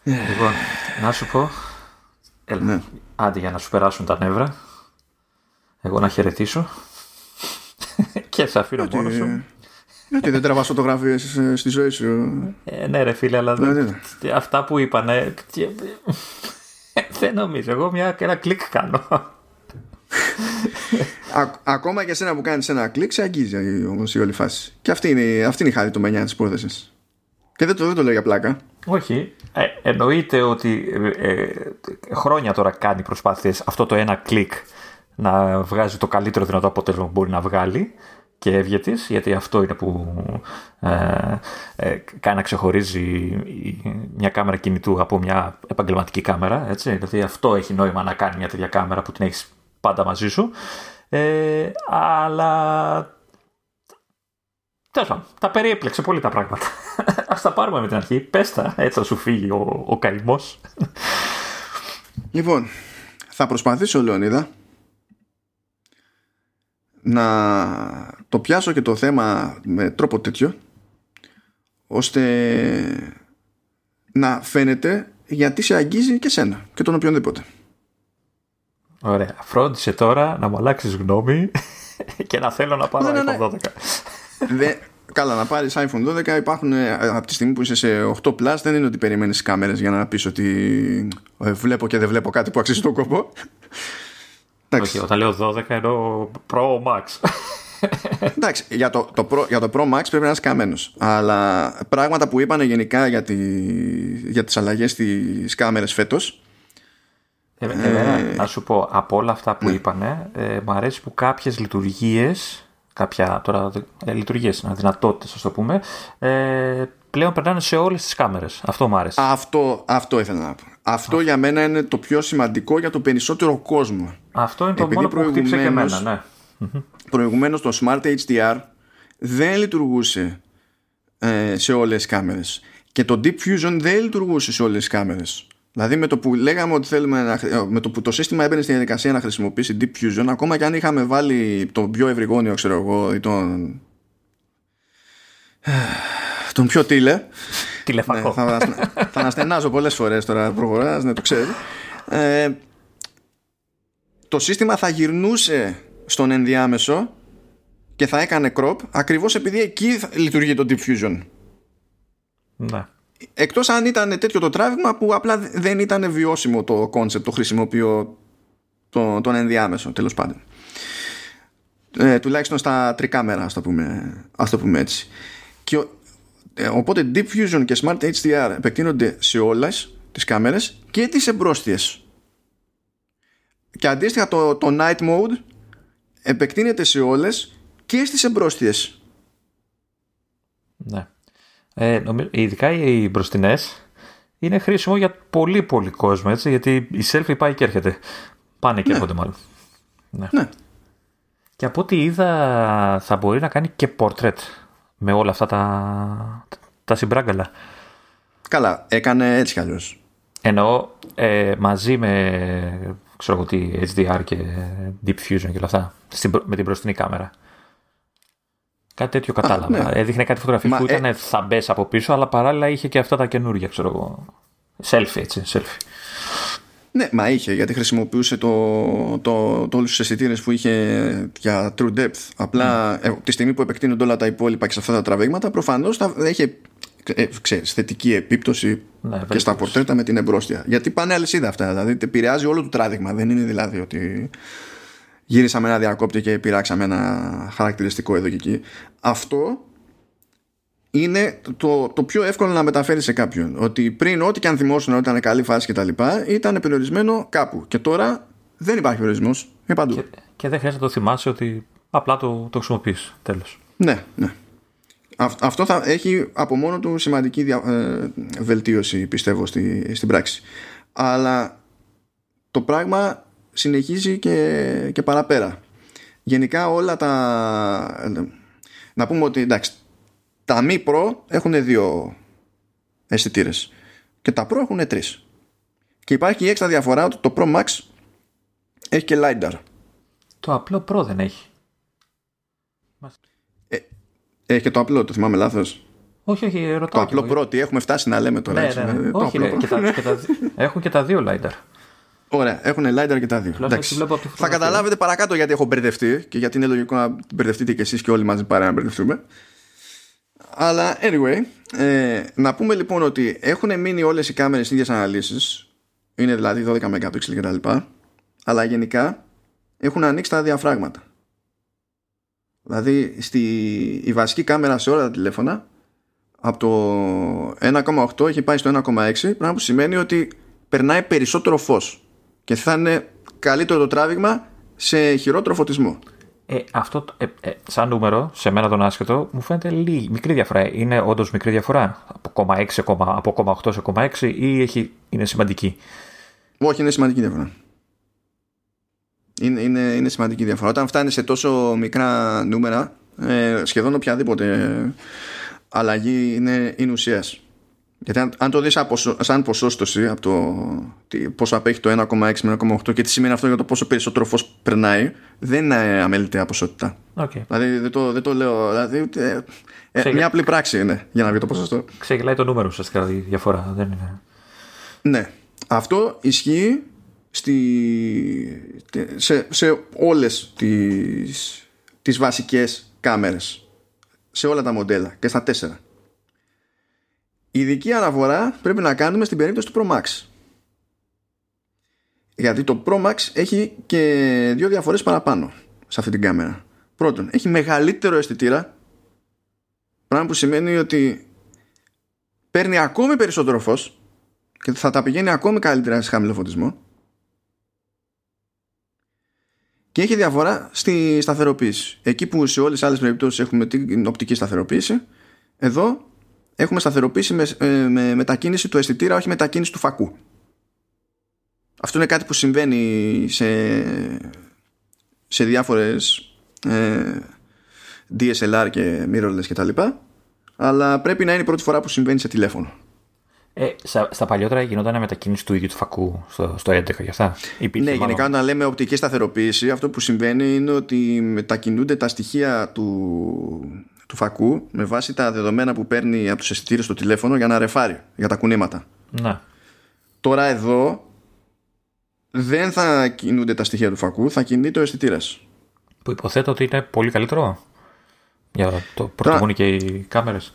Λοιπόν, να σου πω. Έλα, ναι. Άντε για να σου περάσουν τα νεύρα. Εγώ να χαιρετήσω. και σε αφήνω μόνο σου. Γιατί δεν τραβάς φωτογραφίες στη ζωή σου; Ε, ναι, ρε φίλε, αλλά ναι, αυτά που είπανε. δεν νομίζω. Εγώ μια, ένα κλικ κάνω. Ακόμα και εσένα που κάνεις ένα κλικ, σε αγγίζει όμως η όλη φάση. Και αυτή είναι, αυτή είναι η χάρη του μενιά της υπόθεσης. Και δεν το, δεν το λέω για πλάκα. Όχι. Ε, εννοείται ότι ε, ε, χρόνια τώρα κάνει προσπάθειες αυτό το ένα κλικ να βγάζει το καλύτερο δυνατό αποτέλεσμα που μπορεί να βγάλει και έβγε γιατί αυτό είναι που ε, ε, κάνει να ξεχωρίζει μια κάμερα κινητού από μια επαγγελματική κάμερα. Έτσι. Δηλαδή αυτό έχει νόημα να κάνει μια τέτοια κάμερα που την έχεις πάντα μαζί σου. Ε, αλλά Τέλος πάντων, τα περιέπλεξε πολύ τα πράγματα. Α τα πάρουμε με την αρχή. Πες τα, έτσι θα σου φύγει ο, ο καημός. Λοιπόν, θα προσπαθήσω, Λεωνίδα, να το πιάσω και το θέμα με τρόπο τέτοιο, ώστε να φαίνεται γιατί σε αγγίζει και σένα και τον οποιονδήποτε. Ωραία. Φρόντισε τώρα να μου αλλάξεις γνώμη και να θέλω να πάρω ναι, ναι, iPhone 12. Δε, καλά, να πάρεις iPhone 12 υπάρχουν ε, από τη στιγμή που είσαι σε 8 Plus. Δεν είναι ότι περιμένεις κάμερες για να πεις ότι ε, βλέπω και δεν βλέπω κάτι που αξίζει τον κόπο. Όχι, όταν λέω 12 εννοώ Pro Max. Εντάξει, για το, το Pro, για το Pro Max πρέπει να είσαι καμένος. Αλλά πράγματα που είπαν γενικά για, τη, για τις αλλαγές στις κάμερες φέτος ε, ε, να σου πω, από όλα αυτά που ναι. είπανε, ε, μου αρέσει που κάποιες λειτουργίες, κάποια τώρα ε, λειτουργίες, δυνατότητες ας το πούμε, ε, πλέον περνάνε σε όλες τις κάμερες. Αυτό μου άρεσε. Αυτό, αυτό ήθελα να πω. Αυτό για μένα είναι το πιο σημαντικό για το περισσότερο κόσμο. Αυτό είναι το μόνο που χτύψε και εμένα, ναι. Προηγουμένως το Smart HDR δεν λειτουργούσε ε, σε όλες τις κάμερες. Και το Deep Fusion δεν λειτουργούσε σε όλες τις κάμερες. Δηλαδή με το που λέγαμε ότι θέλουμε να, ε, με το που το σύστημα έμπαινε στην διαδικασία να χρησιμοποιήσει Deep Fusion ακόμα και αν είχαμε βάλει το πιο ευρυγόνιο ξέρω εγώ ή τον τον πιο τίλε Τηλεφακό ναι, θα, θα αναστενάζω πολλές φορές τώρα προχωράς ναι το ξέρεις ε, το σύστημα θα γυρνούσε στον ενδιάμεσο και θα έκανε crop ακριβώς επειδή εκεί λειτουργεί το diffusion. Ναι. Εκτός αν ήταν τέτοιο το τράβηγμα που απλά δεν ήταν βιώσιμο το concept, το χρησιμοποιώ το, τον ενδιάμεσο τέλος πάντων. Ε, τουλάχιστον στα τρικάμερα ας το πούμε, ας το πούμε έτσι. Και, ε, οπότε Deep Fusion και Smart HDR επεκτείνονται σε όλες τις κάμερες και τις εμπρόστιες. Και αντίστοιχα το, το Night Mode επεκτείνεται σε όλες και στις εμπρόστιες. Ναι. Ε, νομίζω, ειδικά οι μπροστινές είναι χρήσιμο για πολύ πολύ κόσμο έτσι, γιατί η selfie πάει και έρχεται. Πάνε και Ναι. έρχονται μάλλον. Ναι. Ναι. Και από ό,τι είδα θα μπορεί να κάνει και portrait με όλα αυτά τα, τα συμπράγκαλα. Καλά, έκανε έτσι κι αλλιώς. Εννοώ ε, μαζί με ξέρω εγώ τι, HDR και Deep Fusion και όλα αυτά στην, προ- με την μπροστινή κάμερα. Κάτι τέτοιο κατάλαβα. ναι. Έδειχνε κάτι φωτογραφίες Μα, που ε- ήταν θαμπές από πίσω, αλλά παράλληλα είχε και αυτά τα καινούργια, ξέρω εγώ. Selfie, έτσι. Selfie. Ναι, μα είχε, γιατί χρησιμοποιούσε το, το, το όλους τους αισθητήρες που είχε για true depth. Απλά ε, τη στιγμή που επεκτείνονται όλα τα υπόλοιπα και σε αυτά τα τραβήγματα, προφανώς θα είχε ε, ξέρεις, θετική επίπτωση Ναι, και στα βελτίωση. πορτρέτα με την εμπρόστια. Γιατί πάνε αλυσίδα αυτά, δηλαδή επηρεάζει όλο το τράβηγμα. Δεν είναι δηλαδή ότι γύρισαμε ένα διακόπτη και πειράξαμε ένα χαρακτηριστικό εδώ και εκεί. Αυτό είναι το, το πιο εύκολο να μεταφέρει σε κάποιον. Ότι πριν, ό,τι και αν θυμόσουν ότι ήταν καλή φάση κτλ., ήταν περιορισμένο κάπου. Και τώρα δεν υπάρχει περιορισμός. Είναι παντού. Και, και δεν χρειάζεται να το θυμάσαι ότι απλά το, το χρησιμοποιείς. Τέλος. Ναι, ναι. Αυ- Αυτό θα έχει από μόνο του σημαντική δια, ε, βελτίωση πιστεύω στη, στην πράξη. Αλλά το πράγμα συνεχίζει και, και παραπέρα. Γενικά όλα τα... Να πούμε ότι εντάξει, τα Mi Pro έχουν δύο αισθητήρες και τα Pro έχουν τρεις. Και υπάρχει η έξτρα διαφορά ότι το Pro Max έχει και LiDAR. Το απλό Pro δεν έχει. Έχει και το απλό, το θυμάμαι λάθος. Όχι, όχι, ρωτάω. Το κι απλό εγώ. πρώτη, έχουμε φτάσει να λέμε τώρα. Ναι, έτσι, ναι, ναι. ε, το Όχι, απλό ρε, και πρώτο. τα, και τα, έχουν και τα δύο LiDAR. Ωραία, έχουν LiDAR και τα δύο. Τουλάχιστον Εντάξει. έτσι βλέπω από τη Θα φωτογραφία. καταλάβετε παρακάτω γιατί έχω μπερδευτεί και γιατί είναι λογικό να μπερδευτείτε κι εσείς και όλοι μαζί παρέα να μπερδευτούμε. Αλλά anyway, ε, να πούμε λοιπόν ότι έχουν μείνει όλες οι κάμερες ίδιες αναλύσεις. Είναι δηλαδή 12 MP κτλ. Αλλά γενικά έχουν ανοίξει τα διαφράγματα. Δηλαδή στη, η βασική κάμερα σε όλα τα τηλέφωνα από το 1,8 έχει πάει στο 1,6 πράγμα που σημαίνει ότι περνάει περισσότερο φως και θα είναι καλύτερο το τράβηγμα σε χειρότερο φωτισμό. Ε, αυτό, ε, ε, σαν νούμερο, σε μένα τον άσχετο, μου φαίνεται λίγη, μικρή διαφορά. Είναι όντως μικρή διαφορά από 0,6 σε 0,- από 0,8 σε 0,6 ή έχει, είναι σημαντική; Όχι, είναι σημαντική διαφορά. Είναι, είναι, είναι σημαντική διαφορά. Όταν φτάνει σε τόσο μικρά νούμερα, ε, σχεδόν οποιαδήποτε αλλαγή είναι, είναι ουσίας. Γιατί αν, αν το δεις από, σαν ποσόστοση από το τι, πόσο απέχει το 1,6 με 1,8 και τι σημαίνει αυτό για το πόσο περισσότερο φως περνάει, δεν είναι αμεληταία ποσότητα. Okay. Δηλαδή δεν το, δεν το λέω. Δηλαδή, ε, ε, Ξεγε- μια απλή πράξη είναι για να βγει το ποσοστό. Ξεγελάει το νούμερο ουσιαστικά η διαφορά. Δεν είναι... Ναι. Αυτό ισχύει στη, σε, σε όλες τις, τις βασικές κάμερες. Σε όλα τα μοντέλα και στα τέσσερα. Ειδική αναφορά πρέπει να κάνουμε στην περίπτωση του Pro Max. Γιατί το Pro Max έχει και δύο διαφορές παραπάνω σε αυτή την κάμερα. Πρώτον, έχει μεγαλύτερο αισθητήρα πράγμα που σημαίνει ότι παίρνει ακόμη περισσότερο φως και θα τα πηγαίνει ακόμη καλύτερα σε χαμηλό φωτισμό και έχει διαφορά στη σταθεροποίηση. Εκεί που σε όλες τις άλλες περιπτώσεις έχουμε την οπτική σταθεροποίηση εδώ έχουμε σταθεροποίηση με, ε, με μετακίνηση του αισθητήρα όχι μετακίνηση του φακού. Αυτό είναι κάτι που συμβαίνει σε, σε διάφορες ε, DSLR και mirrorless και τα λοιπά αλλά πρέπει να είναι η πρώτη φορά που συμβαίνει σε τηλέφωνο. Ε, στα, στα παλιότερα γινόταν μετακίνηση του ίδιου του φακού στο, στο 11 και αυτά; Υπήρχε Ναι, μάλλον- γενικά όταν λέμε οπτική σταθεροποίηση, αυτό που συμβαίνει είναι ότι μετακινούνται τα στοιχεία του, του φακού με βάση τα δεδομένα που παίρνει από τους αισθητήρες στο τηλέφωνο για να ρεφάρει για τα κουνήματα. Ναι. Τώρα εδώ δεν θα κινούνται τα στοιχεία του φακού, θα κινείται ο αισθητήρας. Που υποθέτω ότι είναι πολύ καλύτερο. Για το πρωτοβούνι και οι κάμερες.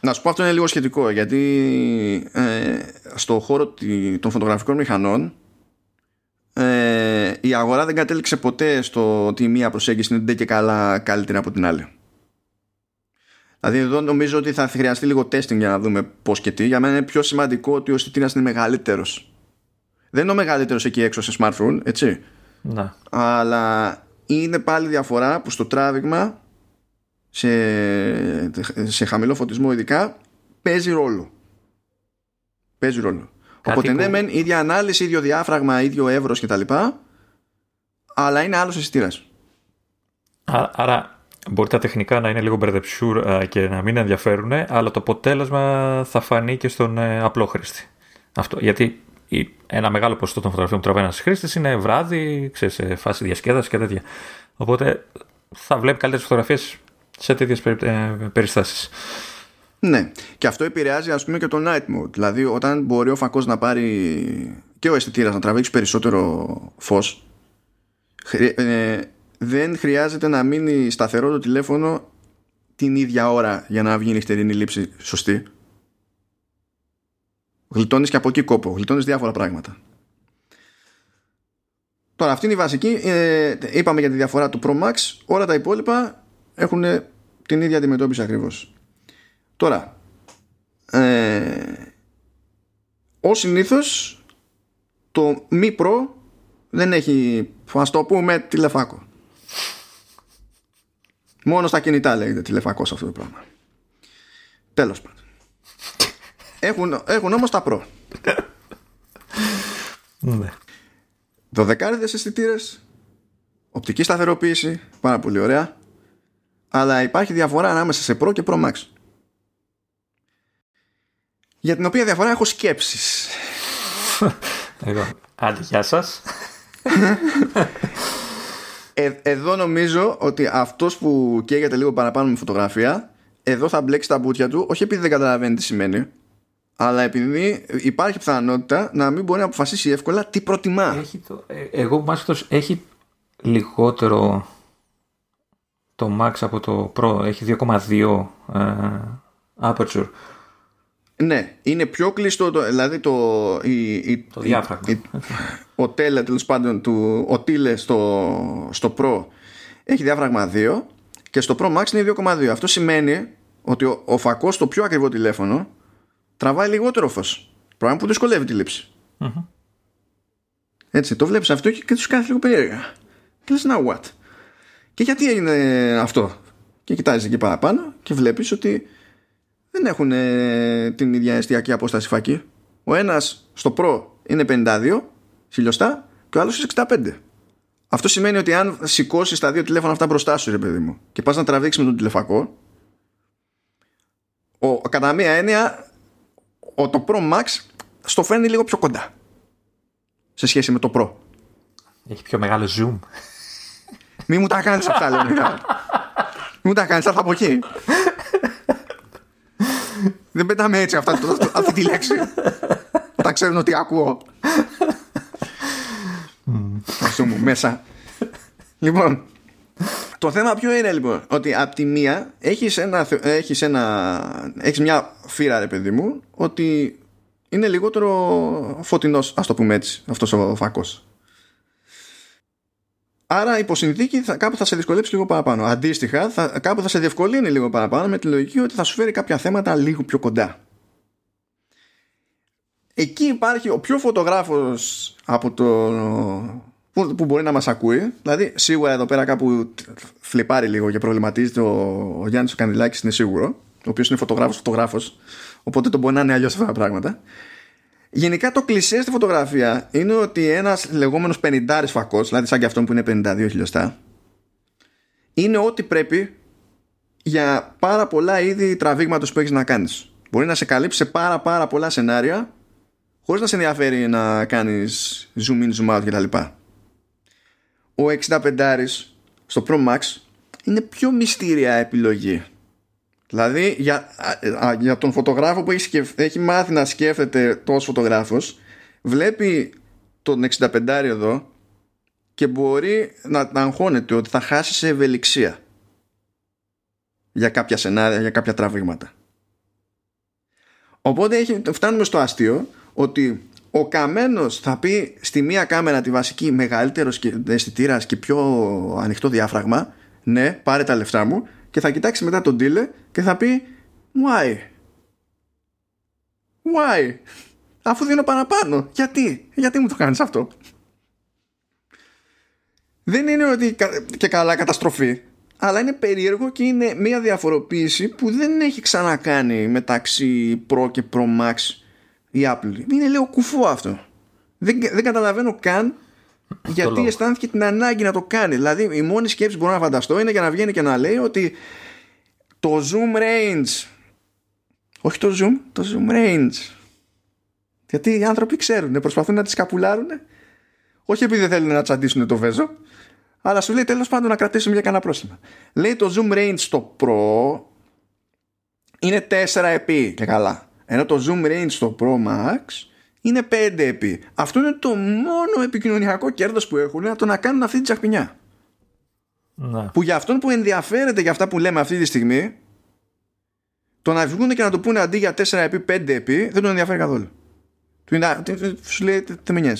Να σου πω αυτό είναι λίγο σχετικό γιατί ε, στο χώρο των φωτογραφικών μηχανών ε, η αγορά δεν κατέληξε ποτέ στο ότι μία προσέγγιση είναι και καλά καλύτερη από την άλλη. Δηλαδή εδώ νομίζω ότι θα χρειαστεί λίγο testing για να δούμε πώς και τι. Για μένα είναι πιο σημαντικό ότι ο αισθητήρας είναι μεγαλύτερος. Δεν είναι ο μεγαλύτερος εκεί έξω σε smartphone, έτσι. Να. Αλλά είναι πάλι διαφορά που στο τράβηγμα σε, σε χαμηλό φωτισμό ειδικά παίζει ρόλο. Παίζει ρόλο. Κάτι Οπότε ναι, μεν ίδια ανάλυση, ίδιο διάφραγμα, ίδιο εύρος κτλ. Αλλά είναι άλλος αισθητήρας. Άρα μπορεί τα τεχνικά να είναι λίγο μπερδεψούρ και να μην ενδιαφέρουν, αλλά το αποτέλεσμα θα φανεί και στον ε, απλό χρήστη. Αυτό, γιατί ένα μεγάλο ποσοστό των φωτογραφιών που τραβάει ένας χρήστης είναι βράδυ, ξέρεις, σε φάση διασκέδασης και τέτοια. Οπότε θα βλέπει καλύτερες φωτογραφίες σε τέτοιες ε, περιστάσεις. Ναι, και αυτό επηρεάζει ας πούμε και το night mode. Δηλαδή όταν μπορεί ο φακός να πάρει και ο αισθητήρας να τραβήξει περισσότερο φως ε, δεν χρειάζεται να μείνει σταθερό το τηλέφωνο την ίδια ώρα για να βγει η νυχτερινή λήψη σωστή. Γλιτώνεις και από εκεί κόπο, γλιτώνεις διάφορα πράγματα. Τώρα αυτή είναι η βασική, ε, είπαμε για τη διαφορά του Pro Max, όλα τα υπόλοιπα έχουν την ίδια αντιμετώπιση ακριβώς. Τώρα, ε, ως συνήθως το Mi Pro δεν έχει, ας το πούμε, τηλεφάκο. Μόνο στα κινητά λέγεται τηλεφακός αυτό το πράγμα. Τέλος πάντων. Έχουν, έχουν όμως τα Pro. Ναι. Δωδεκάριδες αισθητήρες, οπτική σταθεροποίηση, πάρα πολύ ωραία. Αλλά υπάρχει διαφορά ανάμεσα σε Pro και Pro Max. Για την οποία διαφορά έχω σκέψεις. Εγώ. Άντε, γεια σας. Ε, εδώ νομίζω ότι αυτός που καίγεται λίγο παραπάνω με φωτογραφία εδώ θα μπλέξει τα μπουτια του όχι επειδή δεν καταλαβαίνει τι σημαίνει αλλά επειδή υπάρχει πιθανότητα να μην μπορεί να αποφασίσει εύκολα τι προτιμά. Έχει το, ε, εγώ μάλιστα έχει λιγότερο το Max από το Pro. Έχει 2,2 ε, aperture. Ναι, είναι πιο κλειστό, το, δηλαδή το, η, η, το διάφραγμα. ο τέλε τέλος πάντων, του, ο τίλε στο, στο Pro έχει διάφραγμα 2 και στο Pro Max είναι 2,2. Αυτό σημαίνει ότι ο, ο φακός στο πιο ακριβό τηλέφωνο τραβάει λιγότερο φως. Πράγμα που δυσκολεύει τη ληψη Έτσι, το βλέπεις αυτό και, και τους κάνει λίγο περίεργα. Και λες, να what; Και γιατί έγινε αυτό; Και κοιτάζεις εκεί παραπάνω και βλέπεις ότι δεν έχουν ε, την ίδια εστιακή απόσταση φακή. Ο ένας στο Pro είναι 52 χιλιοστά και ο άλλος είναι 65. Αυτό σημαίνει ότι αν σηκώσεις τα δύο τηλέφωνα αυτά μπροστά σου, ρε παιδί μου, και πας να τραβήξεις με τον τηλεφακό, ο, κατά μία έννοια, ο, το Pro Max στο φέρνει λίγο πιο κοντά σε σχέση με το Pro. Έχει πιο μεγάλο zoom. Μη μου τα κάνεις αυτά, λέω. Μη μου τα κάνεις, αυτά από εκεί. Δεν πετάμε έτσι αυτά, αυτή τη λέξη. Τα ξέρουν ότι ακούω. Αυτό μου μέσα. Λοιπόν, το θέμα ποιο είναι λοιπόν, ότι από τη μία έχεις, ένα, έχεις, ένα, έχεις μια φύρα ρε παιδί μου, ότι είναι λιγότερο φωτεινός, ας το πούμε έτσι, αυτός ο φακός. Άρα υποσυνθήκη θα, κάπου θα σε δυσκολέψει λίγο παραπάνω. Αντίστοιχα, θα, κάπου θα σε διευκολύνει λίγο παραπάνω με τη λογική ότι θα σου φέρει κάποια θέματα λίγο πιο κοντά. Εκεί υπάρχει ο πιο φωτογράφος από το που, που μπορεί να μας ακούει δηλαδή σίγουρα εδώ πέρα κάπου φλιπάρει λίγο και προβληματίζεται ο, ο Γιάννης ο Κανδυλάκης είναι σίγουρο ο οποίος είναι φωτογράφος φωτογράφος οπότε το μπορεί να είναι αλλιώς αυτά τα πράγματα Γενικά το κλισέ στη φωτογραφία είναι ότι ένας λεγόμενος 50 φακός, δηλαδή σαν και αυτό που είναι 52 χιλιοστά, είναι ό,τι πρέπει για πάρα πολλά είδη τραβήγματος που έχεις να κάνεις. Μπορεί να σε καλύψει σε πάρα πάρα πολλά σενάρια χωρίς να σε ενδιαφέρει να κάνεις zoom in, zoom out κτλ. Ο 65 στο Pro Max είναι πιο μυστήρια επιλογή. Δηλαδή για, για τον φωτογράφο που έχει, έχει μάθει να σκέφτεται τόσος φωτογράφος βλέπει τον 65 εδώ και μπορεί να, να αγχώνεται ότι θα χάσει σε ευελιξία. για κάποια σενάρια, για κάποια τραβήγματα. Οπότε φτάνουμε στο αστείο ότι ο καμένος θα πει στη μία κάμερα τη βασική μεγαλύτερος αισθητήρας και πιο ανοιχτό διάφραγμα ναι πάρε τα λεφτά μου και θα κοιτάξει μετά τον dealer και θα πει why; Why; Αφού δίνω παραπάνω γιατί; Γιατί μου το κάνεις αυτό; Δεν είναι ότι και καλά καταστροφή αλλά είναι περίεργο και είναι μια διαφοροποίηση που δεν έχει ξανακάνει μεταξύ Pro και Pro Max η Apple. Είναι λίγο κουφό αυτό. Δεν, δεν καταλαβαίνω καν γιατί αισθάνθηκε την ανάγκη να το κάνει. Δηλαδή η μόνη σκέψη που μπορώ να φανταστώ είναι για να βγαίνει και να λέει ότι το zoom range όχι το zoom, το zoom range γιατί οι άνθρωποι ξέρουν, προσπαθούν να τις καπουλάρουν όχι επειδή δεν θέλουν να τσαντήσουν το βέζο αλλά σου λέει τέλος πάντων να κρατήσουμε για κανένα πρόστιμα. Λέει το zoom range στο Pro είναι 4 επί και καλά. Ενώ το zoom range στο Pro Max είναι 5 επί. Αυτό είναι το μόνο επικοινωνιακό κέρδος που έχουν το να κάνουν αυτή τη τσαχπινιά. Να. Που για αυτόν που ενδιαφέρεται για αυτά που λέμε αυτή τη στιγμή το να βγουν και να το πούνε αντί για 4 επί 5 επί δεν τον ενδιαφέρει καθόλου. Του είναι, σου λέει τε με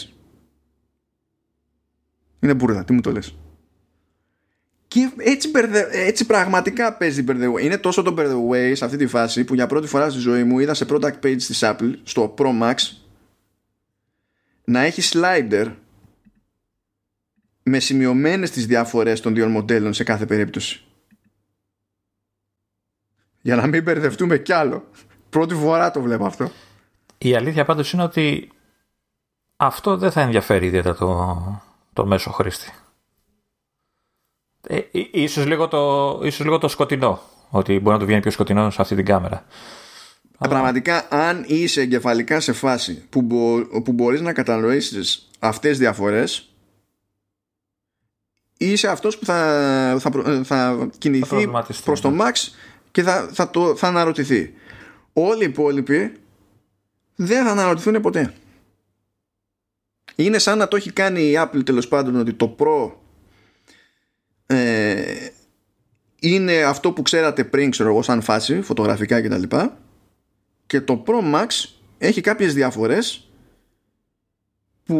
Είναι μπουρδα, τι μου το λες. Και έτσι, έτσι πραγματικά παίζει Bird Είναι τόσο το Bird σε αυτή τη φάση που για πρώτη φορά στη ζωή μου είδα σε product page της Apple στο Pro Max να έχει slider με σημειωμένες τις διαφορές των δύο μοντέλων σε κάθε περίπτωση. Για να μην μπερδευτούμε κι άλλο. Πρώτη φορά το βλέπω αυτό. Η αλήθεια πάντως είναι ότι αυτό δεν θα ενδιαφέρει ιδιαίτερα το, το μέσο χρήστη. Ε, ίσως, λίγο το, ίσως λίγο το σκοτεινό. Ότι μπορεί να το βγαίνει πιο σκοτεινός σε αυτή την κάμερα. Ε, πραγματικά αν είσαι εγκεφαλικά σε φάση που, μπο, που μπορείς να κατανοήσεις αυτές τις διαφορές είσαι αυτός που θα, θα, θα κινηθεί προς το ναι. max και θα, θα, το, θα αναρωτηθεί. Όλοι οι υπόλοιποι δεν θα αναρωτηθούν ποτέ. Είναι σαν να το έχει κάνει η Apple τέλος πάντων ότι το Pro ε, είναι αυτό που ξέρατε πριν ξέρω εγώ σαν φάση φωτογραφικά κτλ και, και το Pro Max έχει κάποιες διαφορές που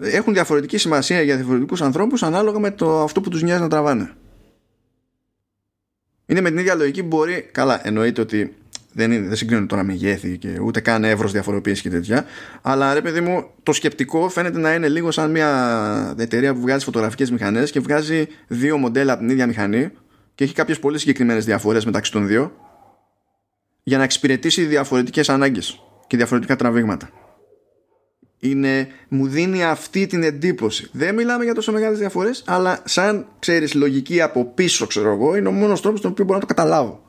έχουν διαφορετική σημασία για διαφορετικούς ανθρώπους ανάλογα με το αυτό που τους νοιάζει να τραβάνε είναι με την ίδια λογική που μπορεί καλά εννοείται ότι δεν, είναι, δεν συγκρίνουν τώρα μεγέθη και ούτε καν εύρος διαφοροποίησης και τέτοια. Αλλά ρε παιδί μου, το σκεπτικό φαίνεται να είναι λίγο σαν μια εταιρεία που βγάζει φωτογραφικές μηχανές και βγάζει δύο μοντέλα από την ίδια μηχανή και έχει κάποιες πολύ συγκεκριμένες διαφορές μεταξύ των δύο για να εξυπηρετήσει διαφορετικές ανάγκες και διαφορετικά τραβήγματα. Είναι, μου δίνει αυτή την εντύπωση. Δεν μιλάμε για τόσο μεγάλες διαφορές, αλλά σαν ξέρεις, λογική από πίσω, ξέρω εγώ, είναι ο μόνος τρόπος τον οποίο μπορώ να το καταλάβω.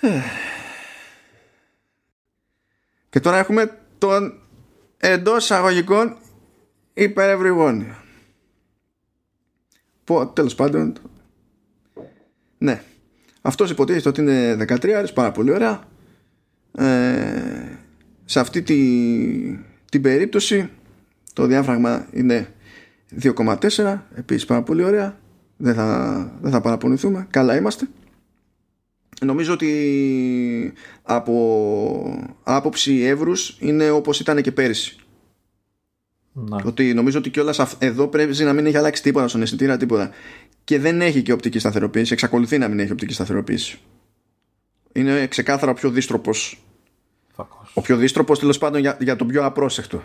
Και τώρα έχουμε τον εντός εισαγωγικών υπερευρυγόνιο. Που τέλος πάντων ναι αυτός υποτίθεται ότι είναι 13 πάρα πολύ ωραία. Ε, σε αυτή τη, την περίπτωση το διάφραγμα είναι 2,4 επίσης πάρα πολύ ωραία. Δεν θα, δεν θα παραπονηθούμε. Καλά είμαστε. Νομίζω ότι από άποψη εύρους είναι όπως ήταν και πέρυσι. Να. Ότι νομίζω ότι κιόλας εδώ πρέπει να μην έχει αλλάξει τίποτα στον αισθητήρα, τίποτα. Και δεν έχει και οπτική σταθεροποίηση. Εξακολουθεί να μην έχει οπτική σταθεροποίηση. Είναι ξεκάθαρα ο πιο δίστροπο. Ο πιο δίστροπο τέλος πάντων για, για τον πιο απρόσεκτο.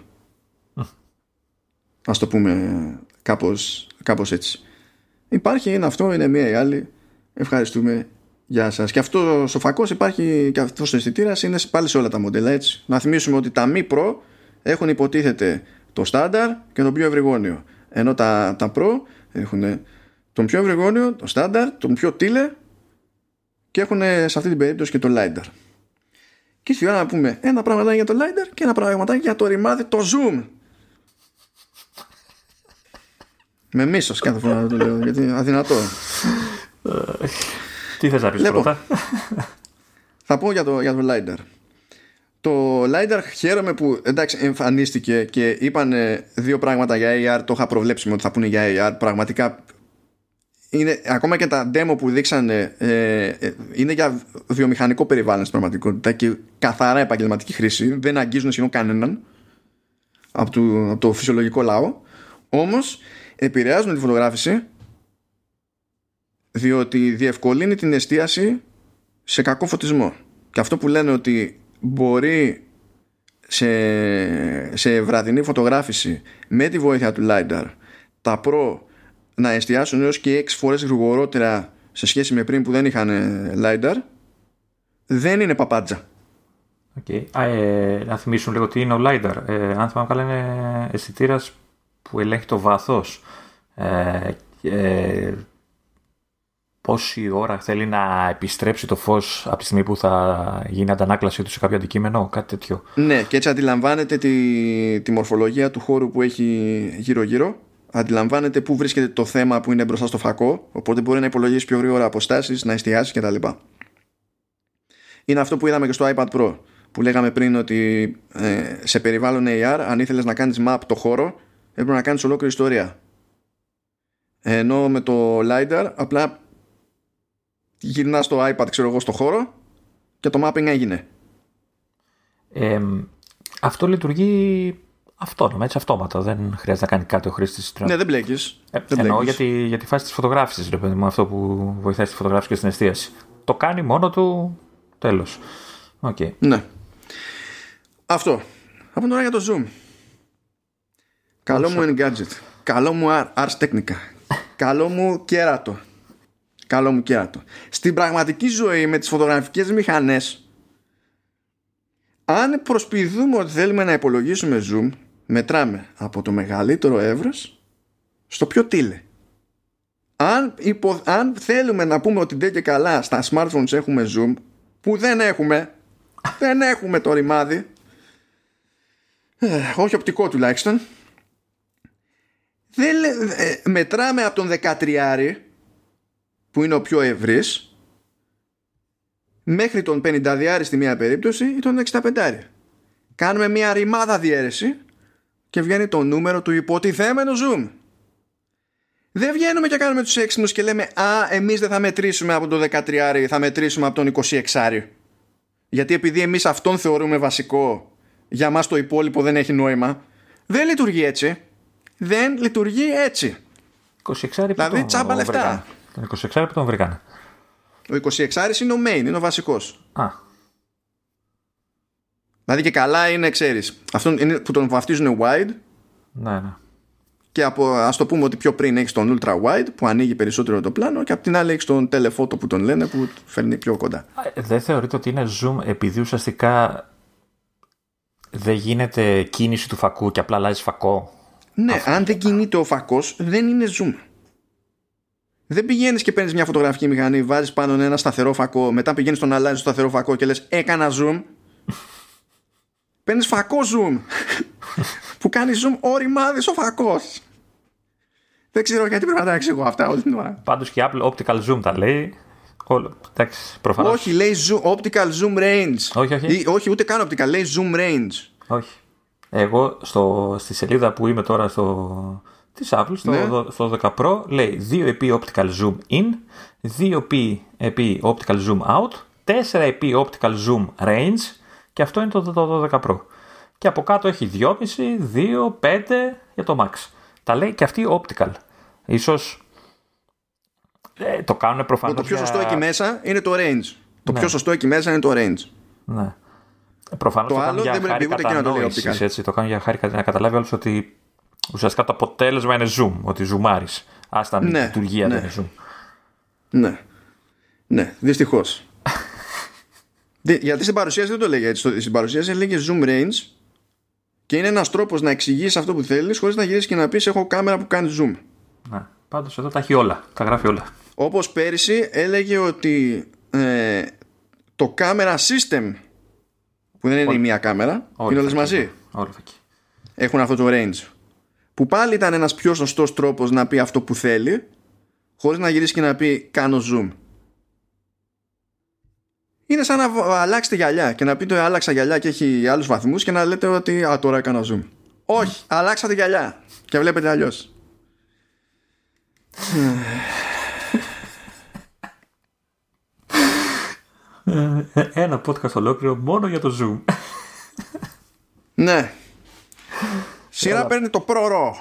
Α το πούμε κάπως κάπως έτσι. Υπάρχει ένα αυτό, είναι μία ή άλλη. Ευχαριστούμε Γεια σας. Και αυτό ο φακός υπάρχει και αυτός ο αισθητήρας είναι πάλι σε όλα τα μοντέλα έτσι. Να θυμίσουμε ότι τα μη Pro έχουν υποτίθεται το στάνταρ και τον πιο ευρυγόνιο. Ενώ τα, τα Pro έχουν τον πιο ευρυγόνιο, το στάνταρ, τον πιο τίλε και έχουν σε αυτή την περίπτωση και το LiDAR. Και ήρθε η ώρα να πούμε ένα πράγμα για το LiDAR και ένα πράγμα για το ρημάδι, το zoom. Με μίσος κάθε φορά να το λέω γιατί αδυνατό. Τι θες να πεις πρώτα; θα πω για το, για το LiDAR. Το LiDAR χαίρομαι που εντάξει εμφανίστηκε και είπαν δύο πράγματα για AR. Το είχα προβλέψει ότι θα πούνε για AR. Πραγματικά είναι, ακόμα και τα demo που δείξανε ε, ε, είναι για βιομηχανικό περιβάλλον στην πραγματικότητα και καθαρά επαγγελματική χρήση δεν αγγίζουν σχεδόν κανέναν από το, από το φυσιολογικό λαό όμως επηρεάζουν τη φωτογράφηση διότι διευκολύνει την εστίαση σε κακό φωτισμό και αυτό που λένε ότι μπορεί σε, σε βραδινή φωτογράφηση με τη βοήθεια του LiDAR τα Pro να εστιάσουν έως και 6 φορές γρηγορότερα σε σχέση με πριν που δεν είχαν LiDAR δεν είναι παπάντζα. Okay. ε, να θυμίσουν λίγο τι είναι ο LiDAR. Ε, αν θυμάμαι καλά είναι αισθητήρας που ελέγχει το βάθος. Ε, ε, πόση ώρα θέλει να επιστρέψει το φως από τη στιγμή που θα γίνει αντανάκλαση του σε κάποιο αντικείμενο, κάτι τέτοιο. Ναι, και έτσι αντιλαμβάνεται τη, τη μορφολογία του χώρου που έχει γύρω-γύρω. Αντιλαμβάνεται πού βρίσκεται το θέμα που είναι μπροστά στο φακό, οπότε μπορεί να υπολογίσει πιο γρήγορα αποστάσεις, να εστιάσει κτλ. Είναι αυτό που είδαμε και στο iPad Pro, που λέγαμε πριν ότι ε, σε περιβάλλον AR, αν ήθελες να κάνεις map το χώρο, έπρεπε να κάνεις ολόκληρη ιστορία. Ενώ με το LiDAR απλά γυρνάς το iPad ξέρω εγώ στο χώρο και το mapping έγινε. αυτό λειτουργεί αυτόνομα, έτσι αυτόματα. Δεν χρειάζεται να κάνει κάτι ο χρήστης. Ναι, δεν μπλέκεις. Ε, εννοώ για τη, για τη φάση της φωτογράφησης, ρε παιδί μου, αυτό που βοηθάει στη φωτογράφηση και στην εστίαση. Το κάνει μόνο του. Τέλος. Okay. Ναι. Αυτό. Από τώρα για το zoom. Καλό μου Engadget. Καλό μου Ars Technica. Καλό μου κέρατο καλό μου κέρατο. Στην πραγματική ζωή με τις φωτογραφικές μηχανές αν προσποιηθούμε ότι θέλουμε να υπολογίσουμε zoom μετράμε από το μεγαλύτερο εύρος στο πιο τίλε. Αν, υπο... αν θέλουμε να πούμε ότι δεν και καλά στα smartphones έχουμε zoom που δεν έχουμε δεν έχουμε το ρημάδι ε, όχι οπτικό τουλάχιστον δεν, ε, μετράμε από τον 13 που είναι ο πιο ευρύς μέχρι τον 50 στη μία περίπτωση ή τον 65 κάνουμε μια ρημάδα διαίρεση και βγαίνει το νούμερο του υποτιθέμενου zoom. Δεν βγαίνουμε και κάνουμε τους έξυπνους και λέμε α εμείς δεν θα μετρήσουμε από το 13 θα μετρήσουμε από τον 26 γιατί επειδή εμείς αυτόν θεωρούμε βασικό για μας το υπόλοιπο δεν έχει νόημα. Δεν λειτουργεί έτσι. Δεν λειτουργεί έτσι. 26 δηλαδή τσάμπα λεφτά τον 26 που τον βρήκανε. Ο 26 είναι ο main, είναι ο βασικός. Α. Δηλαδή και καλά είναι, ξέρεις. Αυτό είναι που τον βαφτίζουν wide. Ναι, ναι. Και από, ας το πούμε ότι πιο πριν έχεις τον ultra wide που ανοίγει περισσότερο το πλάνο και από την άλλη έχεις τον telephoto που τον λένε που φέρνει πιο κοντά. Δεν θεωρείτε ότι είναι zoom επειδή ουσιαστικά δεν γίνεται κίνηση του φακού και απλά αλλάζεις φακό; Ναι, αν δεν κινείται ο φακός δεν είναι zoom. Δεν πηγαίνεις και παίρνεις μια φωτογραφική μηχανή, βάζεις πάνω ένα σταθερό φακό, μετά πηγαίνεις στον αλλάζει στο σταθερό φακό και λες: Έκανα zoom. Παίρνεις φακό zoom. που κάνει zoom ο ρημάδι ο φακός. Δεν ξέρω γιατί πρέπει να τα εξηγώ αυτά όλη την ώρα. Πάντως και Apple Optical Zoom τα λέει. Εντάξει, προφανώς. Όχι, λέει zoom, Optical Zoom Range. Όχι, όχι. Ή, όχι, ούτε καν Optical, λέει Zoom Range. Όχι. Εγώ στο, στη σελίδα που είμαι τώρα στο, της Apple στο, ναι. στο 10 Pro λέει 2 επί optical zoom in, 2 επί optical zoom out, 4 επί optical zoom range και αυτό είναι το, το, 12 Pro. Και από κάτω έχει 2,5, 2, 5 για το Max. Τα λέει και αυτή optical. Ίσως ε, το κάνουν προφανώς. Το πιο σωστό εκεί μέσα είναι το range. Το ναι. πιο σωστό εκεί μέσα είναι το range. Ναι. Προφανώς το, το άλλο δεν πρέπει ούτε και να το λέει optical. Έτσι, το κάνουν για χάρη να καταλάβει όλος ότι ουσιαστικά το αποτέλεσμα είναι zoom, ότι ζουμάρει. Άστα ναι, λειτουργία ναι. δεν είναι zoom. Ναι. Ναι, δυστυχώς. Γιατί στην παρουσίαση δεν το λέγει έτσι. Στην παρουσίαση λέγει zoom range και είναι ένας τρόπος να εξηγήσει αυτό που θέλεις χωρίς να γυρίσεις και να πεις: Έχω κάμερα που κάνει zoom. Ναι. Πάντως εδώ τα έχει όλα. Τα γράφει όλα. Όπως πέρυσι έλεγε ότι ε, το camera system που δεν είναι η μία κάμερα, είναι όλες μαζί. Έχουν αυτό το range που πάλι ήταν ένας πιο σωστός τρόπος να πει αυτό που θέλει χωρίς να γυρίσει και να πει κάνω zoom είναι σαν να αλλάξετε γυαλιά και να πείτε άλλαξα γυαλιά και έχει άλλους βαθμούς και να λέτε ότι α τώρα έκανα zoom όχι, αλλάξατε γυαλιά και βλέπετε αλλιώς. Ένα podcast ολόκληρο μόνο για το Zoom. ναι. Σειρά παίρνει το προρο.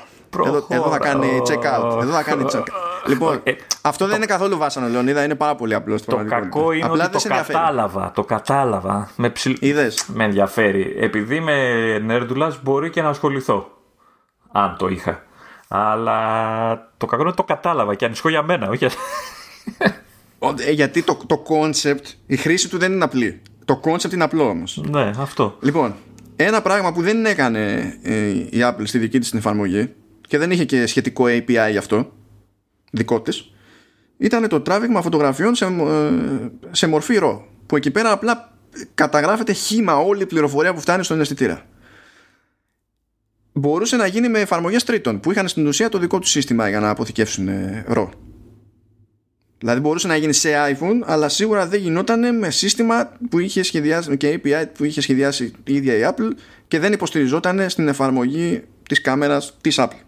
Εδώ, εδώ θα κάνει check out. Εδώ θα κάνει check out. Λοιπόν, ε, αυτό δεν είναι καθόλου βάσανο, Λεωνίδα. Είναι πάρα πολύ απλό. Το κακό είναι Απλά ότι το κατάλαβα. Το κατάλαβα. Με, ψιλ... με ενδιαφέρει. Επειδή με νέρντουλας μπορεί και να ασχοληθώ. Αν το είχα. Αλλά το κακό είναι ότι το κατάλαβα και ανησυχώ για μένα. Όχι ε, γιατί το, το concept, η χρήση του δεν είναι απλή. Το concept είναι απλό όμως. Ναι, αυτό. Λοιπόν, ένα πράγμα που δεν έκανε ε, η Apple στη δική της την εφαρμογή και δεν είχε και σχετικό API γι' αυτό, δικό της, ήταν το τράβηγμα φωτογραφιών σε, ε, σε μορφή RAW. Που εκεί πέρα απλά καταγράφεται χήμα όλη η πληροφορία που φτάνει στον αισθητήρα. Μπορούσε να γίνει με εφαρμογές τρίτων που είχαν στην ουσία το δικό τους σύστημα για να αποθηκεύσουν RAW. Δηλαδή μπορούσε να γίνει σε iPhone, αλλά σίγουρα δεν γινόταν με σύστημα που είχε σχεδιάσει και API που είχε σχεδιάσει η ίδια η Apple και δεν υποστηριζόταν στην εφαρμογή της κάμερας της Apple.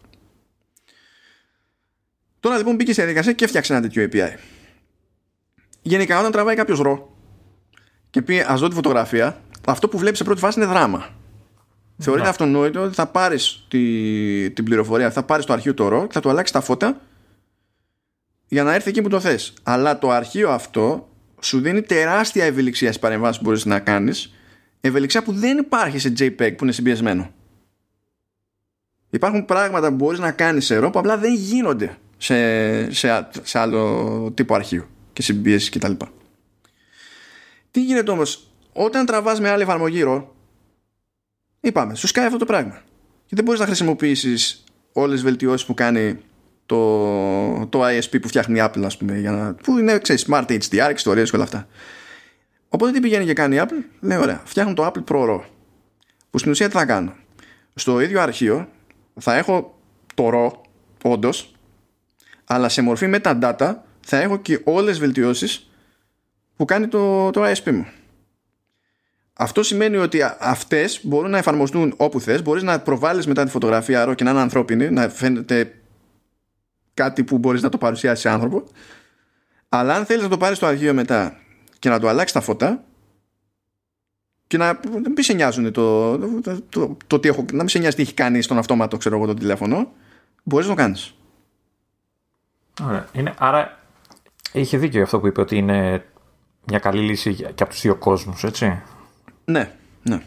Τώρα λοιπόν μπήκε στη διαδικασία και έφτιαξε ένα τέτοιο API. Γενικά όταν τραβάει κάποιος ρο και πει ας δω τη φωτογραφία, αυτό που βλέπεις σε πρώτη φάση είναι δράμα. Θεωρείται ναι. αυτονόητο ότι θα πάρεις τη, την πληροφορία, θα πάρεις το αρχείο το ρο, θα του αλλάξεις τα φώτα για να έρθει εκεί που το θες. Αλλά το αρχείο αυτό σου δίνει τεράστια ευελιξία στις παρεμβάσεις που μπορείς να κάνεις ευελιξία που δεν υπάρχει σε JPEG που είναι συμπιεσμένο. Υπάρχουν πράγματα που μπορείς να κάνεις σε RAW που απλά δεν γίνονται σε, σε, σε άλλο τύπο αρχείο και συμπίεση κτλ. Τι γίνεται όμως όταν τραβάς με άλλη εφαρμογή RAW είπαμε σου σκάει αυτό το πράγμα και δεν μπορείς να χρησιμοποιήσεις όλες τις βελτιώσεις που κάνει το, το ISP που φτιάχνει η Apple, ας πούμε, για να, που είναι ξέρεις, Smart HDR, ιστορίες και όλα αυτά. Οπότε τι πηγαίνει και κάνει η Apple, λέει ωραία, φτιάχνω το Apple Pro RAW. Που στην ουσία τι θα κάνω. Στο ίδιο αρχείο θα έχω το RAW, όντως, αλλά σε μορφή metadata θα έχω και όλες τις βελτιώσεις που κάνει το, το ISP μου. Αυτό σημαίνει ότι αυτές μπορούν να εφαρμοστούν όπου θες, μπορείς να προβάλλεις μετά τη φωτογραφία RAW και να είναι ανθρώπινη, να φαίνεται κάτι που μπορείς να το παρουσιάσει σε άνθρωπο αλλά αν θέλεις να το πάρεις στο αρχείο μετά και να το αλλάξεις τα φώτα και να μην σε νοιάζουν το, το, το, το, τι έχω, να μην σε νοιάζει τι έχει κάνει στον αυτόματο ξέρω εγώ το τηλέφωνο μπορείς να το κάνεις Ωραία. Είναι, άρα είχε δίκιο αυτό που είπε ότι είναι μια καλή λύση και από τους δύο κόσμους έτσι; Ναι, ναι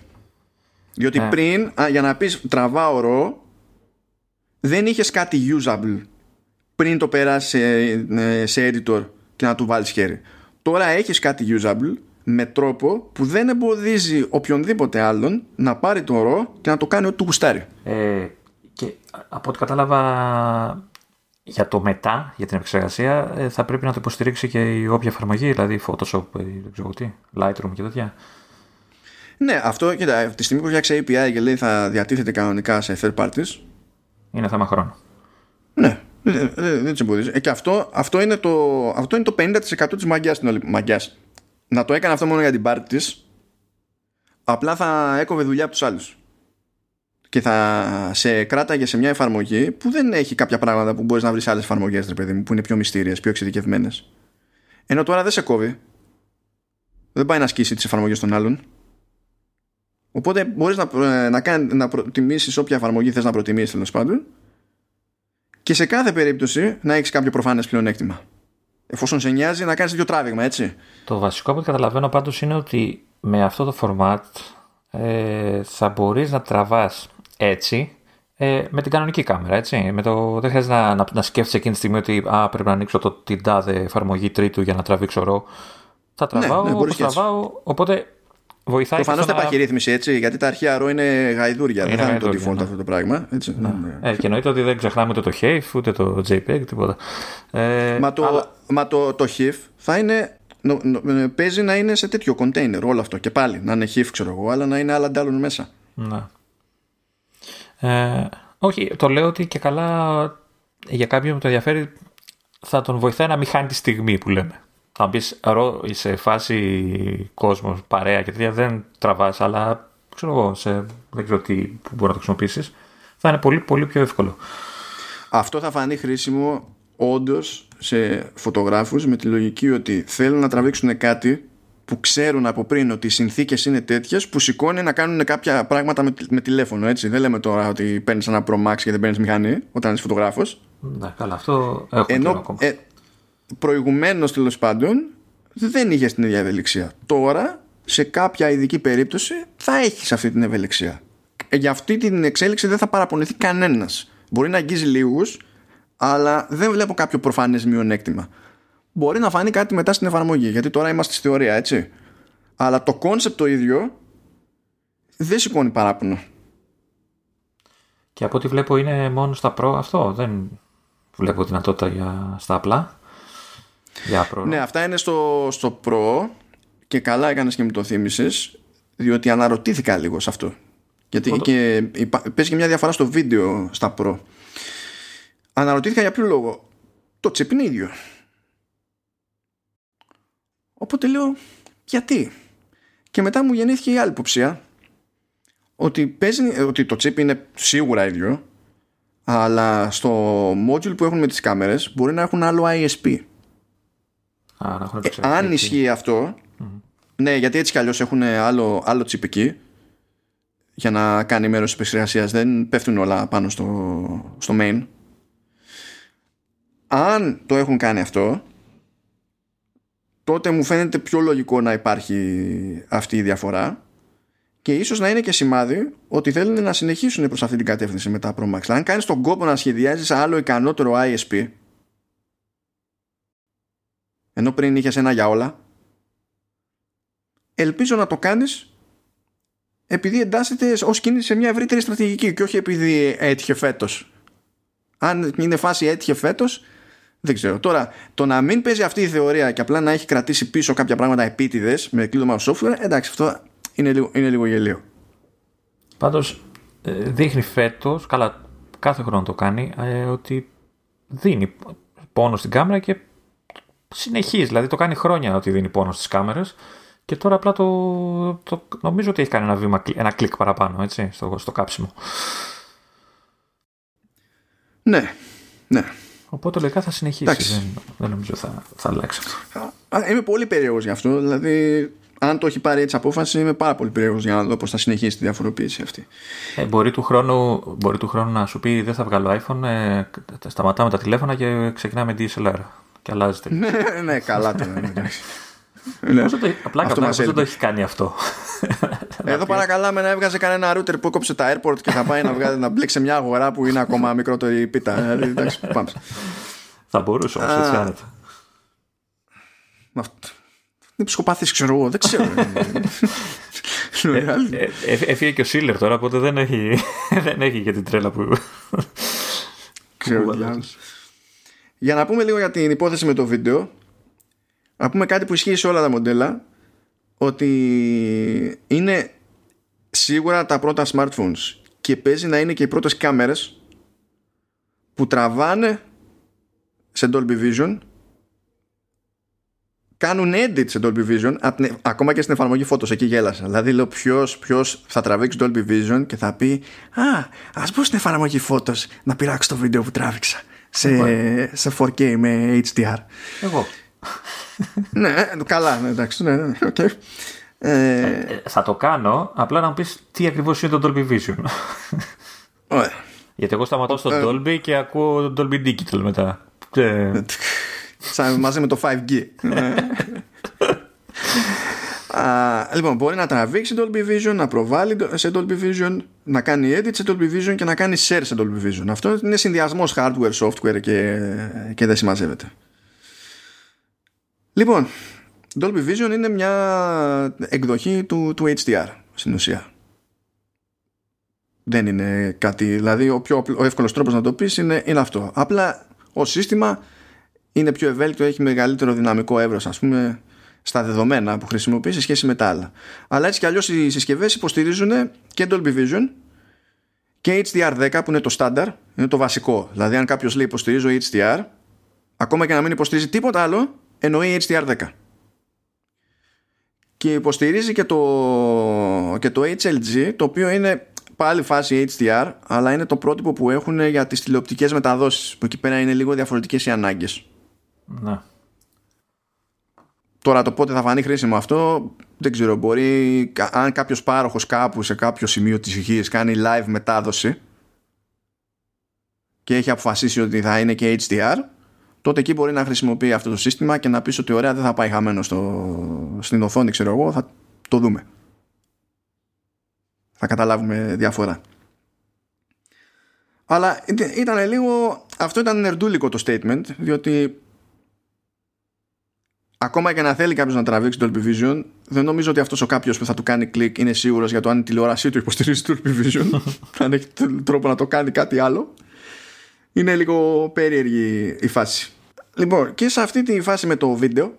διότι ε. πριν α, για να πεις τραβάω ρο δεν είχες κάτι usable πριν το περάσει σε, ε, σε editor και να του βάλεις χέρι. Τώρα έχεις κάτι usable με τρόπο που δεν εμποδίζει οποιονδήποτε άλλον να πάρει το ρο και να το κάνει ό,τι του γουστάρει. Ε, και από ό,τι κατάλαβα για το μετά, για την επεξεργασία, ε, θα πρέπει να το υποστηρίξει και η όποια εφαρμογή, δηλαδή Photoshop, ε, δεν ξέρω τι, Lightroom και τέτοια. Ναι, αυτό, κοίτα, τη στιγμή που φτιάξει API και λέει θα διατίθεται κανονικά σε third parties. Είναι θέμα χρόνου. Ναι, δεν, δεν, δεν εμποδίζει. Ε, και αυτό, αυτό, είναι το, αυτό είναι το 50% της μαγκιάς στην όλη μαγκιάς. Να το έκανε αυτό μόνο για την πάρτι της, απλά θα έκοβε δουλειά από τους άλλους. Και θα σε κράταγε σε μια εφαρμογή που δεν έχει κάποια πράγματα που μπορείς να βρεις σε άλλες εφαρμογές, ρε παιδί μου, που είναι πιο μυστήριες, πιο εξειδικευμένες. Ενώ τώρα δεν σε κόβει. Δεν πάει να ασκήσει τις εφαρμογές των άλλων. Οπότε μπορείς να, ε, να, να, να προτιμήσεις όποια εφαρμογή θες να προτιμήσεις τέλος πάντων και σε κάθε περίπτωση να έχεις κάποιο προφανές πλεονέκτημα. Εφόσον σε νοιάζει να κάνεις τέτοιο τράβηγμα, έτσι. Το βασικό που καταλαβαίνω πάντως είναι ότι με αυτό το format ε, θα μπορείς να τραβάς έτσι ε, με την κανονική κάμερα. Έτσι. Με το, δεν χρειάζεται να, να, να σκέφτεσαι εκείνη τη στιγμή ότι α, πρέπει να ανοίξω το, την τάδε εφαρμογή τρίτου για να τραβήξω ρο. Θα ναι, τραβάω, ναι, ναι, τραβάω. Οπότε Βοηθάει Προφανώς δεν υπάρχει ρύθμιση έτσι, γιατί τα αρχαία ρο είναι γαϊδούρια. Είναι δεν θα είναι το default ναι. αυτό το πράγμα. Έτσι. Ναι. Ε, και εννοείται ότι δεν ξεχνάμε ούτε το HIF ούτε το JPEG, τίποτα. Ε, μα το, αλλά... μα το, το HIF θα είναι. Νο, νο, παίζει να είναι σε τέτοιο container όλο αυτό και πάλι να είναι HIF ξέρω εγώ αλλά να είναι άλλα αντάλλων μέσα ναι. ε, όχι το λέω ότι και καλά για κάποιον που το ενδιαφέρει θα τον βοηθάει να μην χάνει τη στιγμή που λέμε θα πει σε φάση κόσμος, παρέα και τέτοια δεν τραβάς, αλλά ξέρω εγώ, σε, δεν ξέρω τι που μπορείς να το χρησιμοποιήσεις, θα είναι πολύ, πολύ πιο εύκολο. Αυτό θα φανεί χρήσιμο όντως σε φωτογράφους με τη λογική ότι θέλουν να τραβήξουν κάτι που ξέρουν από πριν ότι οι συνθήκες είναι τέτοιες που σηκώνει να κάνουν κάποια πράγματα με, με τηλέφωνο έτσι. Δεν λέμε τώρα ότι παίρνεις ένα Pro Max και δεν παίρνεις μηχανή όταν είσαι φωτογράφος. Ναι, καλά, αυτό έχω Ενώ, ακόμα. Ε, προηγουμένως τέλος πάντων δεν είχε την ίδια ευελιξία. Τώρα σε κάποια ειδική περίπτωση θα έχεις αυτή την ευελιξία. Ε, για αυτή την εξέλιξη δεν θα παραπονεθεί κανένας. Μπορεί να αγγίζει λίγους αλλά δεν βλέπω κάποιο προφανές μειονέκτημα μπορεί να φανεί κάτι μετά στην εφαρμογή γιατί τώρα είμαστε στη θεωρία έτσι αλλά το concept το ίδιο δεν σηκώνει παράπονο και από ό,τι βλέπω είναι μόνο στα Pro αυτό δεν βλέπω δυνατότητα για, στα απλά για Pro. Ναι αυτά είναι στο, στο Pro και καλά έκανες και μου το θύμισες διότι αναρωτήθηκα λίγο σε αυτό γιατί και παίζει και μια διαφορά στο βίντεο στα Pro αναρωτήθηκα για ποιο λόγο το chip είναι ίδιο Οπότε λέω, γιατί; Και μετά μου γεννήθηκε η άλλη υποψία ότι, παίζει, ότι το chip είναι σίγουρα ίδιο αλλά στο module που έχουν με τις κάμερες μπορεί να έχουν άλλο ISP. Α, να ε, αν ισχύει αυτό, ναι, γιατί έτσι κι αλλιώς έχουν άλλο, άλλο chip εκεί για να κάνει μέρος της επεξεργασίας. Δεν πέφτουν όλα πάνω στο, στο main. Αν το έχουν κάνει αυτό, τότε μου φαίνεται πιο λογικό να υπάρχει αυτή η διαφορά και ίσως να είναι και σημάδι ότι θέλουν να συνεχίσουν προς αυτή την κατεύθυνση με τα Pro Max. Αν κάνεις τον κόπο να σχεδιάζεις άλλο ικανότερο ISP ενώ πριν είχες ένα για όλα ελπίζω να το κάνεις επειδή εντάσσεται ως κίνηση σε μια ευρύτερη στρατηγική και όχι επειδή έτυχε φέτος. Αν είναι φάση έτυχε φέτος δεν ξέρω. Τώρα, το να μην παίζει αυτή η θεωρία και απλά να έχει κρατήσει πίσω κάποια πράγματα επίτηδες με κλείδωμα software, εντάξει, αυτό είναι λίγο, είναι λίγο γελίο. Πάντως, ε, δείχνει φέτος, καλά, κάθε χρόνο το κάνει, ε, ότι δίνει πόνο στην κάμερα και συνεχίζει. Δηλαδή, το κάνει χρόνια ότι δίνει πόνο στις κάμερες. Και τώρα απλά το, το, νομίζω ότι έχει κάνει ένα βήμα, ένα κλικ παραπάνω, έτσι, στο, στο κάψιμο. Ναι, ναι. Οπότε λογικά θα συνεχίσει. Δεν, δεν νομίζω θα, θα αλλάξει αυτό. Είμαι πολύ περίεργος γι' αυτό. Δηλαδή, αν το έχει πάρει έτσι απόφαση, είμαι πάρα πολύ περίεργος για να δω πώς θα συνεχίσει τη διαφοροποίηση αυτή. Ε, μπορεί, του χρόνου, μπορεί του χρόνου να σου πει: Δεν θα βγάλω iPhone, ε, σταματάμε τα τηλέφωνα και ξεκινάμε DSLR. Και αλλάζει ναι, ναι, καλά το ναι. Πώς το, απλά αυτό πώς δεν το έχει κάνει αυτό. Εδώ παρακαλάμε να έβγαζε κανένα router που έκοψε τα airport και θα πάει να, βγάζει, να μπλέξει μια αγορά που είναι ακόμα μικρότερη πίτα. Δηλαδή, εντάξει, πάμε. Θα μπορούσε όμως, έτσι άνετα. Είναι ψυχοπαθής, ξέρω εγώ, δεν ξέρω. Ε, ε, ε, έφυγε και ο Σίλερ τώρα, οπότε δεν έχει, δεν έχει και την τρέλα που. Ξέρω Για να πούμε λίγο για την υπόθεση με το βίντεο, να πούμε κάτι που ισχύει σε όλα τα μοντέλα ότι είναι σίγουρα τα πρώτα smartphones και παίζει να είναι και οι πρώτες κάμερες που τραβάνε σε Dolby Vision κάνουν edit σε Dolby Vision ακόμα και στην εφαρμογή Photos εκεί γέλασα. Δηλαδή λέω ποιος, ποιος θα τραβήξει Dolby Vision και θα πει α ας μπω στην εφαρμογή Photos να πειράξω το βίντεο που τράβηξα σε, σε 4K με HDR εγώ ναι, καλά, ναι, εντάξει, ναι, ναι, okay. Ε, ε, θα το κάνω, απλά να μου πεις τι ακριβώς είναι το Dolby Vision. Ωραία. Γιατί εγώ σταματώ στο ε, Dolby και ακούω το Dolby Digital μετά. Σαν μαζί με το 5G. λοιπόν, μπορεί να τραβήξει Dolby Vision, να προβάλλει σε Dolby Vision, να κάνει edit σε Dolby Vision και να κάνει share σε Dolby Vision. Αυτό είναι συνδυασμός hardware, software και, και δεν συμμαζεύεται. Λοιπόν, Dolby Vision είναι μια εκδοχή του, του HDR στην ουσία. Δεν είναι κάτι, δηλαδή ο πιο ο εύκολος τρόπος να το πεις είναι, είναι αυτό. Απλά ο σύστημα είναι πιο ευέλικτο, έχει μεγαλύτερο δυναμικό εύρος ας πούμε στα δεδομένα που χρησιμοποιείς σε σχέση με τα άλλα. Αλλά έτσι κι αλλιώς οι συσκευές υποστηρίζουν και Dolby Vision και HDR10 που είναι το στάνταρ, είναι το βασικό. Δηλαδή αν κάποιος λέει υποστηρίζω HDR, ακόμα και να μην υποστηρίζει τίποτα άλλο, εννοεί HDR10 και υποστηρίζει και το, και το HLG το οποίο είναι πάλι φάση HDR αλλά είναι το πρότυπο που έχουν για τις τηλεοπτικές μεταδόσεις που εκεί πέρα είναι λίγο διαφορετικές οι ανάγκες ναι. Τώρα το πότε θα φανεί χρήσιμο αυτό δεν ξέρω. Μπορεί αν κάποιος πάροχος κάπου σε κάποιο σημείο της γη κάνει live μετάδοση και έχει αποφασίσει ότι θα είναι και HDR, τότε εκεί μπορεί να χρησιμοποιεί αυτό το σύστημα και να πεις ότι ωραία δεν θα πάει χαμένο στο, στην οθόνη, ξέρω εγώ, θα το δούμε. Θα καταλάβουμε διαφορά. Αλλά ήταν λίγο. Αυτό ήταν νερντούλικο το statement, διότι ακόμα και να θέλει κάποιος να τραβήξει το Dolby Vision, δεν νομίζω ότι αυτός ο κάποιος που θα του κάνει κλικ είναι σίγουρος για το αν η τηλεόρασή του υποστηρίζει το Dolby Vision. αν έχει τρόπο να το κάνει κάτι άλλο. Είναι λίγο περίεργη η φάση. Λοιπόν, και σε αυτή τη φάση με το βίντεο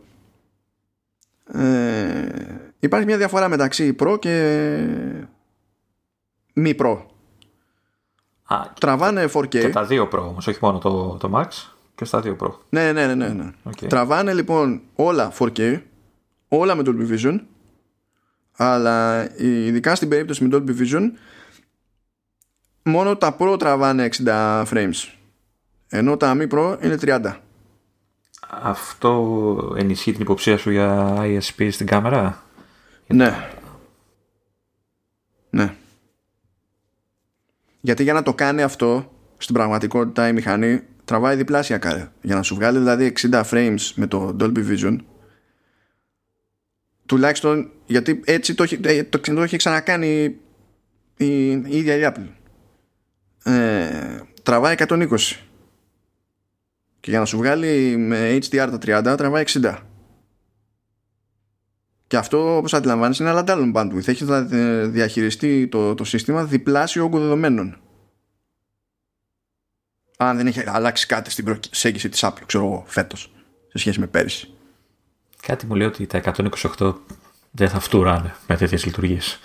ε, υπάρχει μια διαφορά μεταξύ Pro και μη Pro. Α, Τραβάνε 4K. Και τα δύο Pro όμως, όχι μόνο το, το Max και στα δύο Pro. Ναι, ναι, ναι, ναι. ναι. Τραβάνε λοιπόν όλα 4K, όλα με Dolby Vision, αλλά ειδικά στην περίπτωση με Dolby Vision, μόνο τα Pro τραβάνε 60 frames, ενώ τα μη Pro είναι 30. Αυτό ενισχύει την υποψία σου για ISP στην κάμερα; Ναι. Ναι. Γιατί για να το κάνει αυτό, στην πραγματικότητα η μηχανή τραβάει διπλάσια κάρε. Για να σου βγάλει δηλαδή 60 frames με το Dolby Vision, τουλάχιστον γιατί έτσι το, ε, το, το, το έχει ξανακάνει η, η ίδια η Apple. Ε, τραβάει 120 και για να σου βγάλει με HDR τα 30 τραβάει 60 και αυτό όπως αντιλαμβάνεις είναι άλλον bandwidth έχει να διαχειριστεί το, το σύστημα διπλάσιο όγκο δεδομένων αν δεν έχει αλλάξει κάτι στην προσέγγιση της Apple ξέρω εγώ φέτος σε σχέση με πέρυσι. Κάτι μου λέει ότι τα 128 δεν θα φτουράνε με τέτοιες λειτουργίες.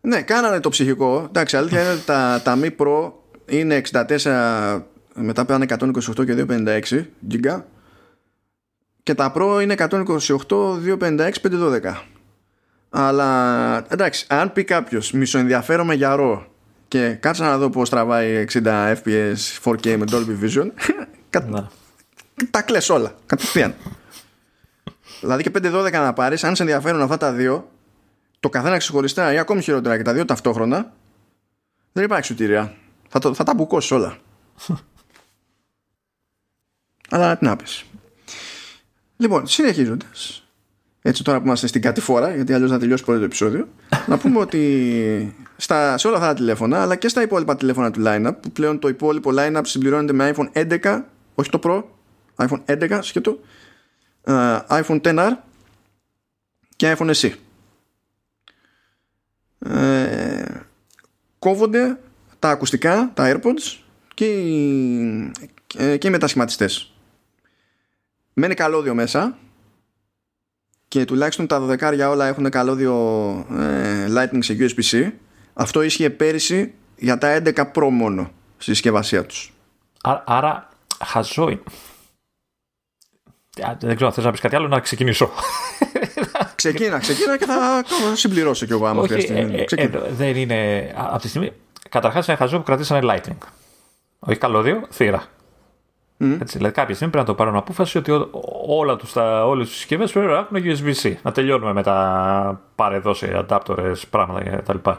Ναι, κάνανε το ψυχικό. Εντάξει, αλήθεια είναι ότι τα, τα Mi Pro είναι 64 μετά πέρανε 128 και 256 GB και τα Pro είναι 128, 256, 512 αλλά εντάξει αν πει κάποιος μισοενδιαφέρομαι για ρο και κάτσα να δω πως τραβάει 60 fps 4K με Dolby Vision κα... τα κλαις όλα κατευθείαν δηλαδή και 512 να πάρεις αν σε ενδιαφέρουν αυτά τα δύο το καθένα ξεχωριστά ή ακόμη χειρότερα και τα δύο ταυτόχρονα δεν υπάρχει σωτηρία θα, το, θα τα μπουκώσεις όλα αλλά τι να πεις. Λοιπόν, συνεχίζοντας. Έτσι τώρα που είμαστε στην κατηφόρα, γιατί αλλιώς θα τελειώσει πολύ το επεισόδιο, να πούμε ότι στα, σε όλα αυτά τα τηλέφωνα, αλλά και στα υπόλοιπα τηλέφωνα του line-up, που πλέον το υπόλοιπο line-up συμπληρώνεται με iPhone 11, όχι το Pro, iPhone 11 σκέτο, uh, iPhone XR και iPhone SE. Ε, κόβονται τα ακουστικά, τα AirPods και οι, και οι μετασχηματιστές μένει καλώδιο μέσα και τουλάχιστον τα 12 όλα έχουν καλώδιο ε, Lightning σε USB-C. Αυτό ίσχυε πέρυσι για τα 11 Pro μόνο στη συσκευασία τους. άρα χαζό είναι. Δεν ξέρω αν θες να πεις κάτι άλλο να ξεκινήσω. Ξεκίνα, ξεκίνα και θα συμπληρώσω κι εγώ άμα χρειαστεί. Ε, ε, δεν είναι... Από τη στιγμή... Καταρχάς είναι χαζό που κρατήσανε Lightning. Όχι καλώδιο, θύρα. Mm. Έτσι, δηλαδή κάποια στιγμή πρέπει να το πάρουν απόφαση ότι όλα τους, τα, όλες τις συσκευές πρέπει να έχουν USB-C. Να τελειώνουμε με τα παρεδώσει, αντάπτορες, πράγματα κτλ.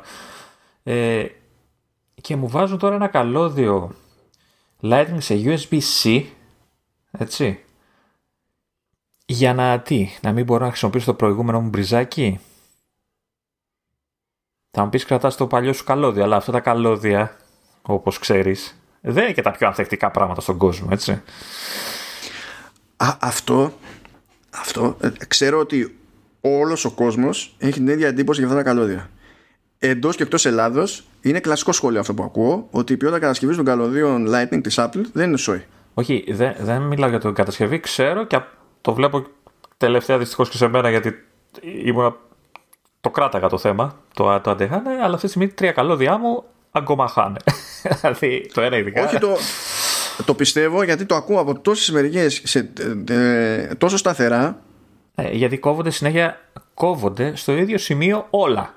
Ε, και μου βάζουν τώρα ένα καλώδιο Lightning σε USB-C έτσι για να τι, να μην μπορώ να χρησιμοποιήσω το προηγούμενο μου μπριζάκι θα μου πεις κρατάς το παλιό σου καλώδιο αλλά αυτά τα καλώδια όπως ξέρεις δεν είναι και τα πιο ανθεκτικά πράγματα στον κόσμο, έτσι. Α, αυτό, αυτό, ε, ξέρω ότι όλος ο κόσμος έχει την ίδια εντύπωση για αυτά τα καλώδια. Εντός και εκτός Ελλάδος είναι κλασικό σχόλιο αυτό που ακούω ότι η ποιότητα κατασκευής των καλωδίων Lightning της Apple δεν είναι σόι. Όχι, δεν, δεν μιλάω για την κατασκευή. Ξέρω και το βλέπω τελευταία δυστυχώς και σε μένα γιατί ήμουν, το κράταγα το θέμα, το, το αντέχανε, αλλά αυτή τη στιγμή τρία καλώδια μου αγκομαχάνε. δηλαδή το ένα ειδικά. Όχι το, το πιστεύω γιατί το ακούω από τόσες μεριές τόσο σταθερά. Ε, γιατί κόβονται συνέχεια κόβονται στο ίδιο σημείο όλα.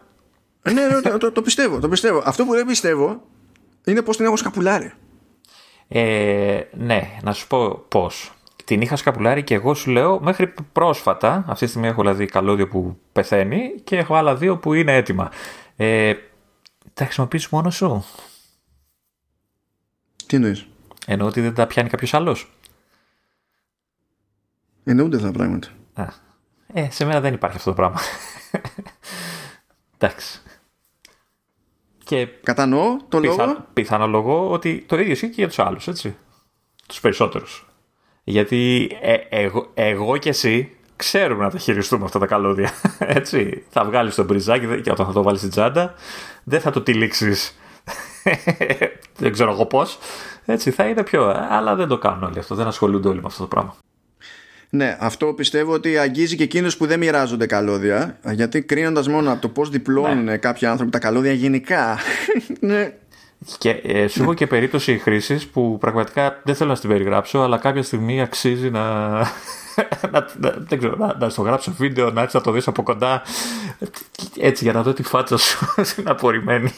Ναι, ναι το, το, πιστεύω, το πιστεύω. Αυτό που δεν πιστεύω είναι πώς την έχω σκαπουλάρει. Ε, ναι, να σου πω πώς. την είχα σκαπουλάρει και εγώ σου λέω μέχρι πρόσφατα. Αυτή τη στιγμή έχω δηλαδή καλώδιο που πεθαίνει και έχω άλλα δύο που είναι έτοιμα. Ε, τα χρησιμοποιείς μόνο σου; Τι εννοείς; Εννοώ ότι δεν τα πιάνει κάποιος άλλος; Εννοούνται αυτά τα πράγματα. Α. Ε, σε μένα δεν υπάρχει αυτό το πράγμα. Εντάξει. Και Κατανοώ το πιθα... λόγο. Πιθανολογώ ότι το ίδιο ισχύει και για τους άλλους, έτσι. Τους περισσότερους. Γιατί ε, εγώ, εγώ και εσύ ξέρουμε να τα χειριστούμε αυτά τα καλώδια. Έτσι. Θα βγάλεις το μπριζάκι και όταν θα το βάλεις στην τσάντα, δεν θα το τυλίξεις. δεν ξέρω εγώ πώς. Έτσι θα είναι πιο. Αλλά δεν το κάνουν όλοι αυτό. Δεν ασχολούνται όλοι με αυτό το πράγμα. Ναι, αυτό πιστεύω ότι αγγίζει και εκείνους που δεν μοιράζονται καλώδια. Γιατί κρίνοντας μόνο από το πώς διπλώνουν ναι. κάποιοι άνθρωποι τα καλώδια γενικά. ναι. Και ε, σου έχω και περίπτωση χρήσης που πραγματικά δεν θέλω να την περιγράψω, αλλά κάποια στιγμή αξίζει να. να, να, δεν ξέρω, να, να στο γράψω βίντεο, να έρθεις να το δεις από κοντά. Έτσι, για να δω τη φάτσα σου είναι απορριμμένη.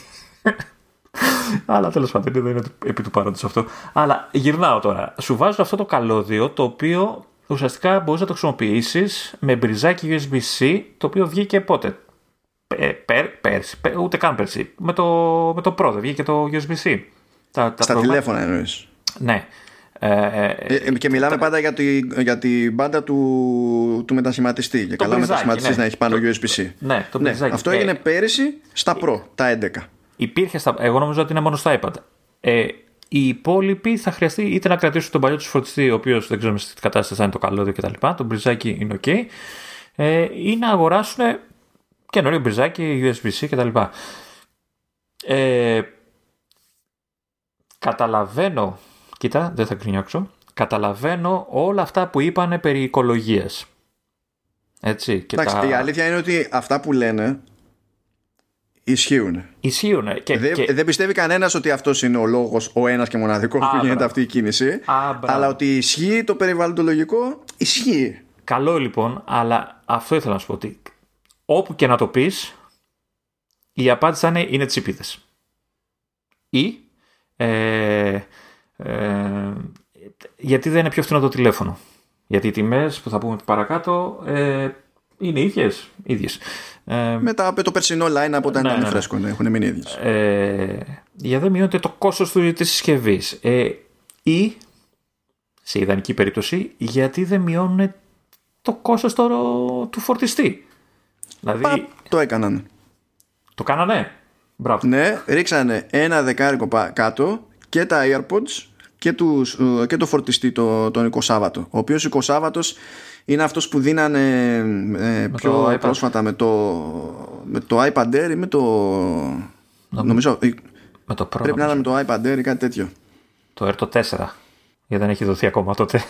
Αλλά τέλος πάντων δεν είναι επί του παρόντος αυτό. Αλλά γυρνάω τώρα. Σου βάζω αυτό το καλώδιο το οποίο ουσιαστικά μπορείς να το χρησιμοποιήσεις με μπριζάκι USB-C το οποίο βγήκε πότε; Πέρ, πέρσι, ούτε καν πέρσι. Με το, με το Pro δεν βγήκε το USB-C. Τα, τα Στα τηλέφωνα εννοείς. Ναι. Ε, ε, ε, και μιλάμε πάντα για, τη, για την μπάντα του, του μετασχηματιστή. Για καλά μετασχηματιστής ναι. να έχεις πάνω USB-C. Ναι, το ναι, αυτό έγινε πέρυσι στα Pro, τα 11. Υπήρχε στα. Εγώ νομίζω ότι είναι μόνο στα iPad. Ε, οι υπόλοιποι θα χρειαστεί είτε να κρατήσουν τον παλιό τους φορτιστή, ο οποίος δεν ξέρουμε σε τι κατάσταση θα είναι το καλώδιο κτλ. Το μπριζάκι είναι OK. Ε, ή να αγοράσουν καινούριο μπριζάκι, USB-C κτλ. Ε, καταλαβαίνω, κοίτα, δεν θα κρινιάξω, καταλαβαίνω όλα αυτά που είπανε περί οικολογίας. Έτσι, και Εντάξει, τα... η αλήθεια είναι ότι αυτά που λένε Ισχύουν. Ισχύουν. Και, δεν, και... δεν πιστεύει κανένας ότι αυτός είναι ο λόγος, ο ένας και μοναδικός που γίνεται αυτή η κίνηση. αλλά ότι ισχύει το περιβαλλοντολογικό, ισχύει. Καλό λοιπόν, αλλά αυτό ήθελα να σου πω ότι όπου και να το πεις, η απάντηση θα είναι είναι τσίπηδε. Ή ε, ε, γιατί δεν είναι πιο φθηνό το τηλέφωνο. Γιατί οι τιμές που θα πούμε παρακάτω ε, είναι ίδιες. ίδιες. Ε, Μετά από το περσινό line από όταν ναι, ήταν ναι, ναι. φρέσκο, ναι, έχουν μείνει ίδιες. Ε, για δεν μειώνεται το κόστος του, της συσκευής. Ε, ή, σε ιδανική περίπτωση, γιατί δεν μειώνουν το κόστος το, του φορτιστή. Δηλαδή, Πα, το έκαναν. Το κάνανε. Μπράβο. Ναι, ρίξανε ένα δεκάρικο κάτω και τα AirPods και, τους, ε, και το φορτιστή το, τον 20 Σάββατο. Ο οποίος 20 Σάββατος είναι αυτός που δίνανε ε, πιο πρόσφατα με το, με το iPad Air ή με το... νομίζω, με το πρέπει να είναι με το iPad Air ή κάτι τέτοιο. Το Air το 4. Γιατί δεν έχει δοθεί ακόμα τότε.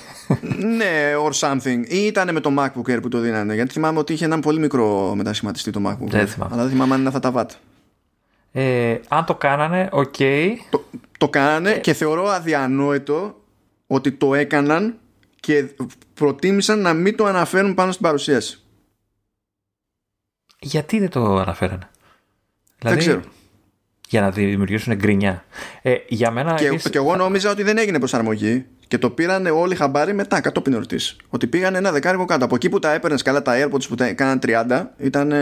ναι, or something. Ή ήταν με το MacBook Air που το δίνανε. Γιατί θυμάμαι ότι είχε έναν πολύ μικρό μετασχηματιστή το MacBook δεν θυμάμαι. Αλλά δεν θυμάμαι αν είναι αυτά τα βάτ. Ε, αν το κάνανε, OK. Okay. Το, το κάνανε ε. και θεωρώ αδιανόητο ότι το έκαναν και προτίμησαν να μην το αναφέρουν πάνω στην παρουσίαση. Γιατί δεν το αναφέρανε; Δεν δηλαδή, ξέρω. Για να δημιουργήσουν γκρινιά. Ε, για μένα, και, και εγώ νόμιζα ότι δεν έγινε προσαρμογή και το πήραν όλοι χαμπάρι μετά, κατόπιν εορτής. Ότι πήγαν ένα δεκάρικο κάτω. Από εκεί που τα έπαιρνες καλά τα AirPods που τα έκαναν 30, ήταν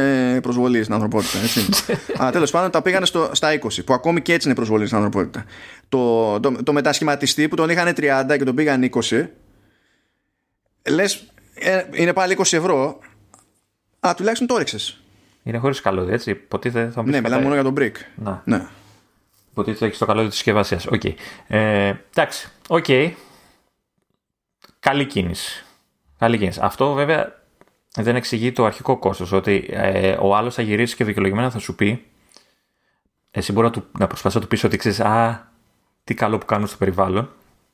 προσβολή στην ανθρωπότητα. Έτσι. Αλλά τέλος πάντων τα πήγαν στο, στα 20, που ακόμη και έτσι είναι προσβολή στην ανθρωπότητα. Το, το, το μετασχηματιστή που τον είχαν 30 και τον πήγαν 20, λες, ε, είναι πάλι 20 ευρώ, αλλά τουλάχιστον το έριξες. Είναι χωρίς καλώδια, έτσι. Ποτέ θα Ναι, μιλάμε μόνο για τον brick. Να. Ναι. Υποτίθεται έχεις το καλώδιο της συσκευασίας. OK. Okay. Ε, εντάξει. OK. Okay. Καλή κίνηση. Καλή κίνηση. Αυτό βέβαια δεν εξηγεί το αρχικό κόστος. Ότι ε, ο άλλος θα γυρίσει και δικαιολογημένα θα σου πει. Εσύ μπορεί να, του, να προσπαθήσει να του πεις ότι ξέρεις, Α, τι καλό που κάνουν στο περιβάλλον.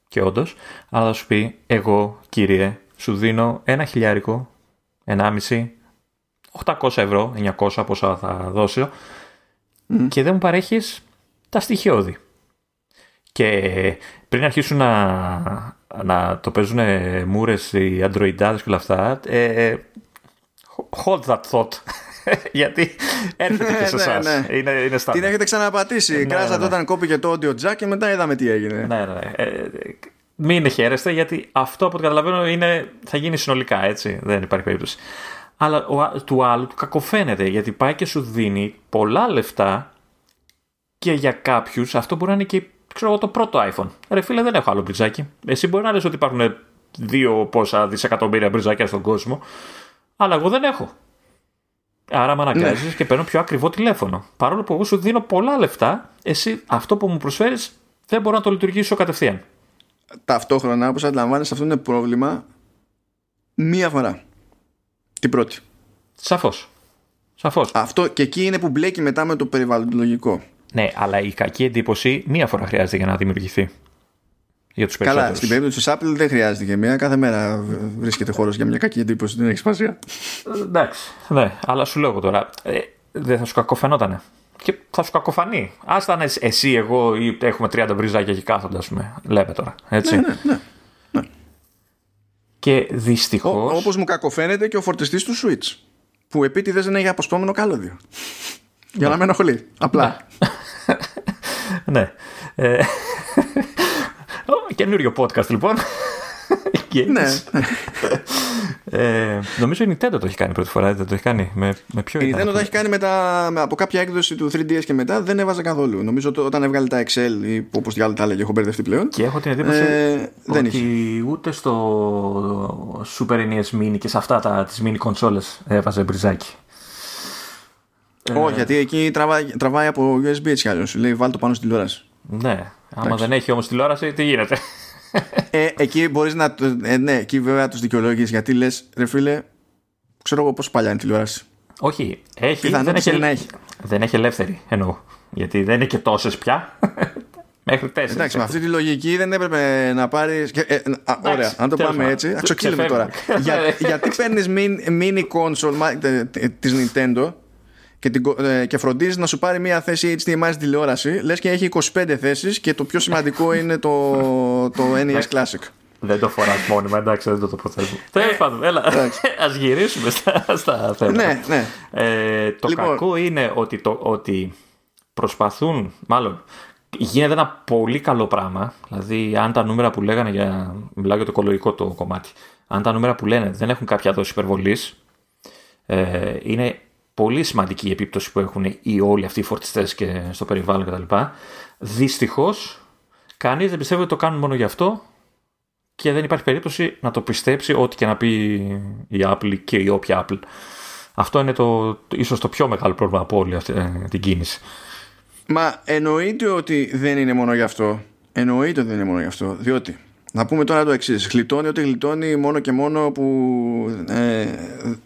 Και όντως. Αλλά θα σου πει, Εγώ, κύριε, σου δίνω ένα χιλιάρικο, ενάμιση, 800 ευρώ, 900 πόσα θα δώσω και δεν μου παρέχεις τα στοιχειώδη. Και πριν αρχίσουν να, να το παίζουν μούρες οι αντροϊντάδες και όλα αυτά, ε, hold that thought. Γιατί έρχεται και σε εσάς. ναι, ναι. Είναι, είναι Την έχετε ξαναπατήσει. Ναι, Κράσατε ναι, ναι. όταν κόπηκε το audio jack και μετά είδαμε τι έγινε. Ναι, ναι. Ε, μην χαίρεστε γιατί αυτό από ό,τι καταλαβαίνω είναι, θα γίνει συνολικά έτσι. Δεν υπάρχει περίπτωση. Αλλά ο, του άλλου του κακοφαίνεται γιατί πάει και σου δίνει πολλά λεφτά και για κάποιους αυτό μπορεί να είναι και ξέρω εγώ, το πρώτο iPhone. Ρε φίλε, δεν έχω άλλο μπριζάκι. Εσύ μπορεί να λες ότι υπάρχουν δύο πόσα δισεκατομμύρια μπριζάκια στον κόσμο, αλλά εγώ δεν έχω. Άρα με αναγκάζεις ναι. και παίρνω πιο ακριβό τηλέφωνο. Παρόλο που εγώ σου δίνω πολλά λεφτά, εσύ αυτό που μου προσφέρεις δεν μπορώ να το λειτουργήσω κατευθείαν. Ταυτόχρονα, όπως αντιλαμβάνεσαι, αυτό είναι πρόβλημα μία φορά. Την πρώτη. Σαφώς. Σαφώς. Αυτό και εκεί είναι που μπλέκει μετά με το περιβαλλοντολογικό. Ναι, αλλά η κακή εντύπωση μία φορά χρειάζεται για να δημιουργηθεί. Για τους Καλά, στην περίπτωση της Apple δεν χρειάζεται και μία. Κάθε μέρα βρίσκεται χώρος για μια κακή εντύπωση. Δεν έχει σημασία. Εντάξει, ναι, αλλά σου λέω τώρα. Ε, δεν θα σου κακοφαινότανε. Και θα σου κακοφανεί. Α ήταν εσύ, εγώ ή έχουμε 30 μπριζάκια εκεί κάθοντα, ας πούμε. Λέμε τώρα. Έτσι. Ναι, ναι, ναι. Ναι. Και δυστυχώ. Όπως μου κακοφαίνεται και ο φορτιστής του Switch. Που επίτηδες δεν έχει αποσπόμενο καλώδιο. Για να με ενοχλεί. Απλά. ναι. ε, καινούριο podcast λοιπόν. ναι. Ε, νομίζω η Nintendo το έχει κάνει πρώτη φορά, δεν το έχει κάνει. Με, με ποιο η Nintendo το έχει κάνει μετά, από κάποια έκδοση του 3DS και μετά δεν έβαζε καθόλου. Νομίζω ότι όταν έβγαλε τα Excel ή όπως διάλογο τα έλεγε, έχω μπερδευτεί πλέον. Και έχω την εντύπωση ε, δεν ότι είχε. ούτε στο Super NES Mini και σε αυτά τα, τις mini κονσόλες έβαζε μπριζάκι. Όχι, ε, γιατί εκεί τραβάει, τραβάει από USB έτσι κι αλλιώς. Λέει βάλει το πάνω στην τηλεόραση. Ναι. Άμα δεν έχει όμως τηλεόραση, τι γίνεται; Ε, εκεί μπορείς να. Ε, ναι, εκεί βέβαια τους δικαιολόγησε γιατί λες, ρε φίλε, ξέρω εγώ πόσο παλιά είναι τηλεόραση. Όχι, έχει. δεν έχει, να έχει. Δεν έχει ελεύθερη εννοώ. Γιατί δεν είναι και τόσες πια. Μέχρι τέσσερις. Εντάξει, με αυτή τη λογική δεν έπρεπε να πάρεις. Ε, ωραία, αν το πάμε έτσι. Αξιοκύλουμε τώρα. Για, γιατί παίρνεις mini console της Nintendo και, την, ε, και φροντίζει να σου πάρει μια θέση HDMI στην τηλεόραση, λες και έχει 25 θέσεις και το πιο σημαντικό είναι το, το NES Classic. Δεν το φοράς μόνιμα, εντάξει, δεν το τοποθετούμε. Τέλος πάντων, έλα. Α γυρίσουμε στα, στα θέματα. Ναι, ναι. Ε, το λοιπόν... κακό είναι ότι, το, ότι προσπαθούν, μάλλον γίνεται ένα πολύ καλό πράγμα. Δηλαδή, αν τα νούμερα που λέγανε για. Μιλάω για το οικολογικό το κομμάτι. Αν τα νούμερα που λένε δεν έχουν κάποια δόση υπερβολής, ε, είναι πολύ σημαντική η επίπτωση που έχουν οι όλοι αυτοί οι φορτιστές και στο περιβάλλον κτλ. Δυστυχώς, κανείς δεν πιστεύει ότι το κάνουν μόνο γι' αυτό και δεν υπάρχει περίπτωση να το πιστέψει ό,τι και να πει η Apple και η όποια Apple. Αυτό είναι το, ίσως το πιο μεγάλο πρόβλημα από όλη αυτή ε, την κίνηση. Μα εννοείται ότι δεν είναι μόνο γι' αυτό. Εννοείται ότι δεν είναι μόνο γι' αυτό. Διότι να πούμε τώρα το εξής. Γλιτώνει ότι γλιτώνει μόνο και μόνο που ε,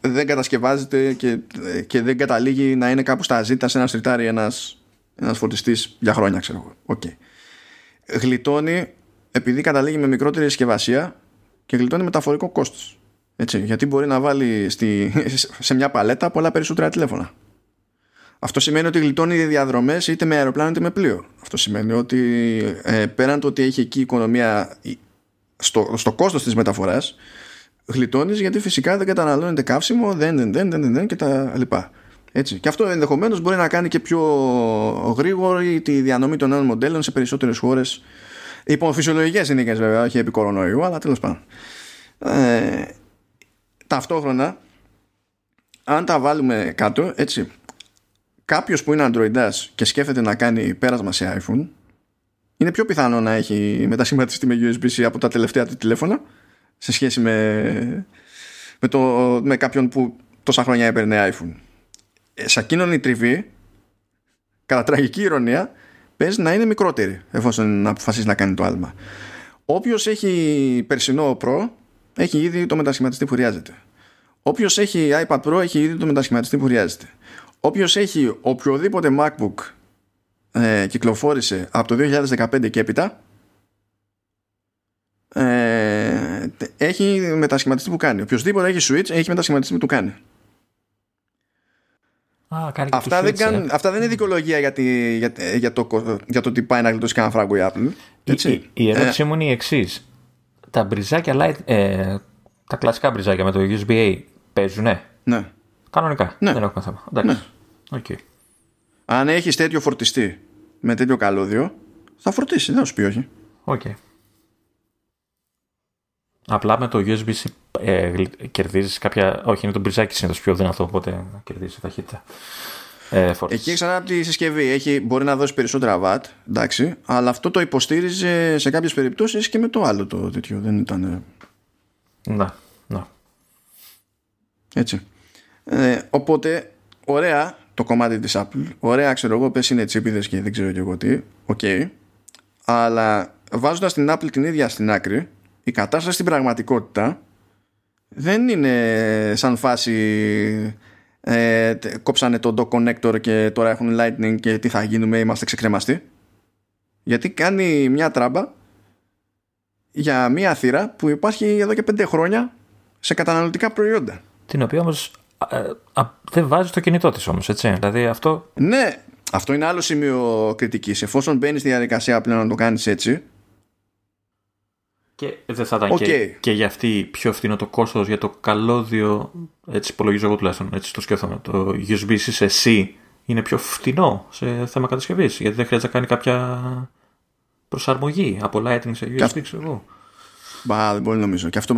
δεν κατασκευάζεται και, και δεν καταλήγει να είναι κάπου στα ζήτα σε ένα στριτάρι ένας, ένας φορτιστής για χρόνια, ξέρω εγώ. Okay. Γλιτώνει επειδή καταλήγει με μικρότερη συσκευασία και γλιτώνει μεταφορικό κόστος. Έτσι, γιατί μπορεί να βάλει στη, σε μια παλέτα πολλά περισσότερα τηλέφωνα. Αυτό σημαίνει ότι γλιτώνει διαδρομές είτε με αεροπλάνο είτε με πλοίο. Αυτό σημαίνει ότι ε, πέραν το ότι έχει εκεί οικονομία στο, στο κόστος της μεταφοράς γλιτώνεις γιατί φυσικά δεν καταναλώνεται καύσιμο δεν, δεν, δεν, δεν, δεν και τα λοιπά έτσι. Και αυτό ενδεχομένως μπορεί να κάνει και πιο γρήγορη τη διανομή των νέων μοντέλων σε περισσότερες χώρες. Υπό φυσιολογικές συνθήκε βέβαια, όχι επί κορονοϊού, αλλά τέλος πάντων. Ε, ταυτόχρονα, αν τα βάλουμε κάτω, έτσι, κάποιος που είναι Android και σκέφτεται να κάνει πέρασμα σε iPhone, είναι πιο πιθανό να έχει μετασχηματιστεί με USB-C από τα τελευταία του τηλέφωνα σε σχέση με, με, το, με κάποιον που τόσα χρόνια έπαιρνε iPhone. Ε, σε εκείνον η τριβή, κατά τραγική ηρωνία, παίζει να είναι μικρότερη εφόσον αποφασίσεις να κάνει το άλμα. Όποιος έχει περσινό Pro, έχει ήδη το μετασχηματιστή που χρειάζεται. Όποιος έχει iPad Pro, έχει ήδη το μετασχηματιστή που χρειάζεται. Όποιος έχει οποιοδήποτε MacBook ε, κυκλοφόρησε από το 2015 και έπειτα ε, έχει μετασχηματιστή που κάνει. Οποιοςδήποτε έχει Switch έχει μετασχηματιστή που του κάνει. Α, κάνει αυτά, δεν switch, ε. αυτά δεν είναι δικαιολογία για, για, για, το, για το ότι πάει να γλιτώσει κανένα φράγκο η Apple. Έτσι. Η, η ερώτησή ε. μου είναι η εξής. Τα μπριζάκια light, ε, τα κλασικά μπριζάκια με το USB-A παίζουνε; Ναι. Κανονικά. Ναι. Δεν έχουμε θέμα. Εντάξει. Ναι. Okay. Αν έχεις τέτοιο φορτιστή με τέτοιο καλώδιο, θα φορτίσει, δεν θα σου πει όχι. Okay. Απλά με το USB-C ε, κερδίζεις κάποια. Όχι, είναι το μπριζάκι συνήθως πιο δυνατό, οπότε κερδίζει ταχύτητα. Ε, Εκεί ξανά από τη συσκευή έχει, μπορεί να δώσει περισσότερα watt, εντάξει, αλλά αυτό το υποστήριζε σε κάποιες περιπτώσεις και με το άλλο το τέτοιο. Δεν ήταν. Να, να. Έτσι. Ε, οπότε, ωραία το κομμάτι της Apple. Ωραία, ξέρω εγώ, πες είναι τσίπιδες και δεν ξέρω και εγώ τι. OK. Okay. Αλλά βάζοντας την Apple την ίδια στην άκρη, η κατάσταση στην πραγματικότητα δεν είναι σαν φάση ε, κόψανε το dock connector και τώρα έχουν lightning και τι θα γίνουμε, είμαστε ξεκρεμαστοί. Γιατί κάνει μια τράμπα για μια θύρα που υπάρχει εδώ και πέντε χρόνια σε καταναλωτικά προϊόντα. Την οποία όμως δεν βάζει το κινητό της όμως, έτσι. Δηλαδή αυτό... Ναι, αυτό είναι άλλο σημείο κριτικής. Εφόσον μπαίνεις στη διαδικασία πλέον να το κάνεις έτσι, και δεν θα ήταν και, και για αυτή πιο φθηνό το κόστος για το καλώδιο. Έτσι υπολογίζω εγώ τουλάχιστον. Έτσι το σκέφτομαι. Το USB-C σε C είναι πιο φθηνό σε θέμα κατασκευής. Γιατί δεν χρειάζεται να κάνει κάποια προσαρμογή από Lightning σε USB, ξέρω εγώ. Μπα, δεν μπορεί νομίζω. Και αυτό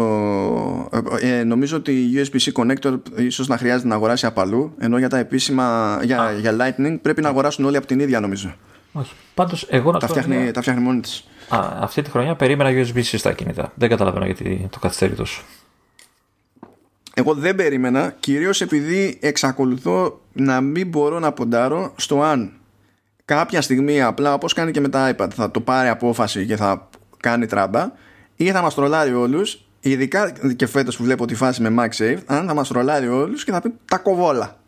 ε, ε, νομίζω ότι η USB-C connector ίσως να χρειάζεται να αγοράσει απαλού, ενώ για τα επίσημα, για, για Lightning πρέπει να αγοράσουν όλοι από την ίδια νομίζω. Όχι. Πάντως εγώ να τα φτιάχνει, τα φτιάχνει μόνη της. Α, αυτή τη χρονιά περίμενα USB-C στα κινητά. Δεν καταλαβαίνω γιατί το καθυστερεί τόσο. Εγώ δεν περίμενα, κυρίως επειδή εξακολουθώ να μην μπορώ να ποντάρω στο αν κάποια στιγμή απλά όπως κάνει και με τα iPad θα το πάρει απόφαση και θα κάνει τράμπα ή θα μας τρολάρει όλους ειδικά και φέτος που βλέπω τη φάση με MagSafe αν θα μας τρολάρει όλους και θα πει τα κοβόλα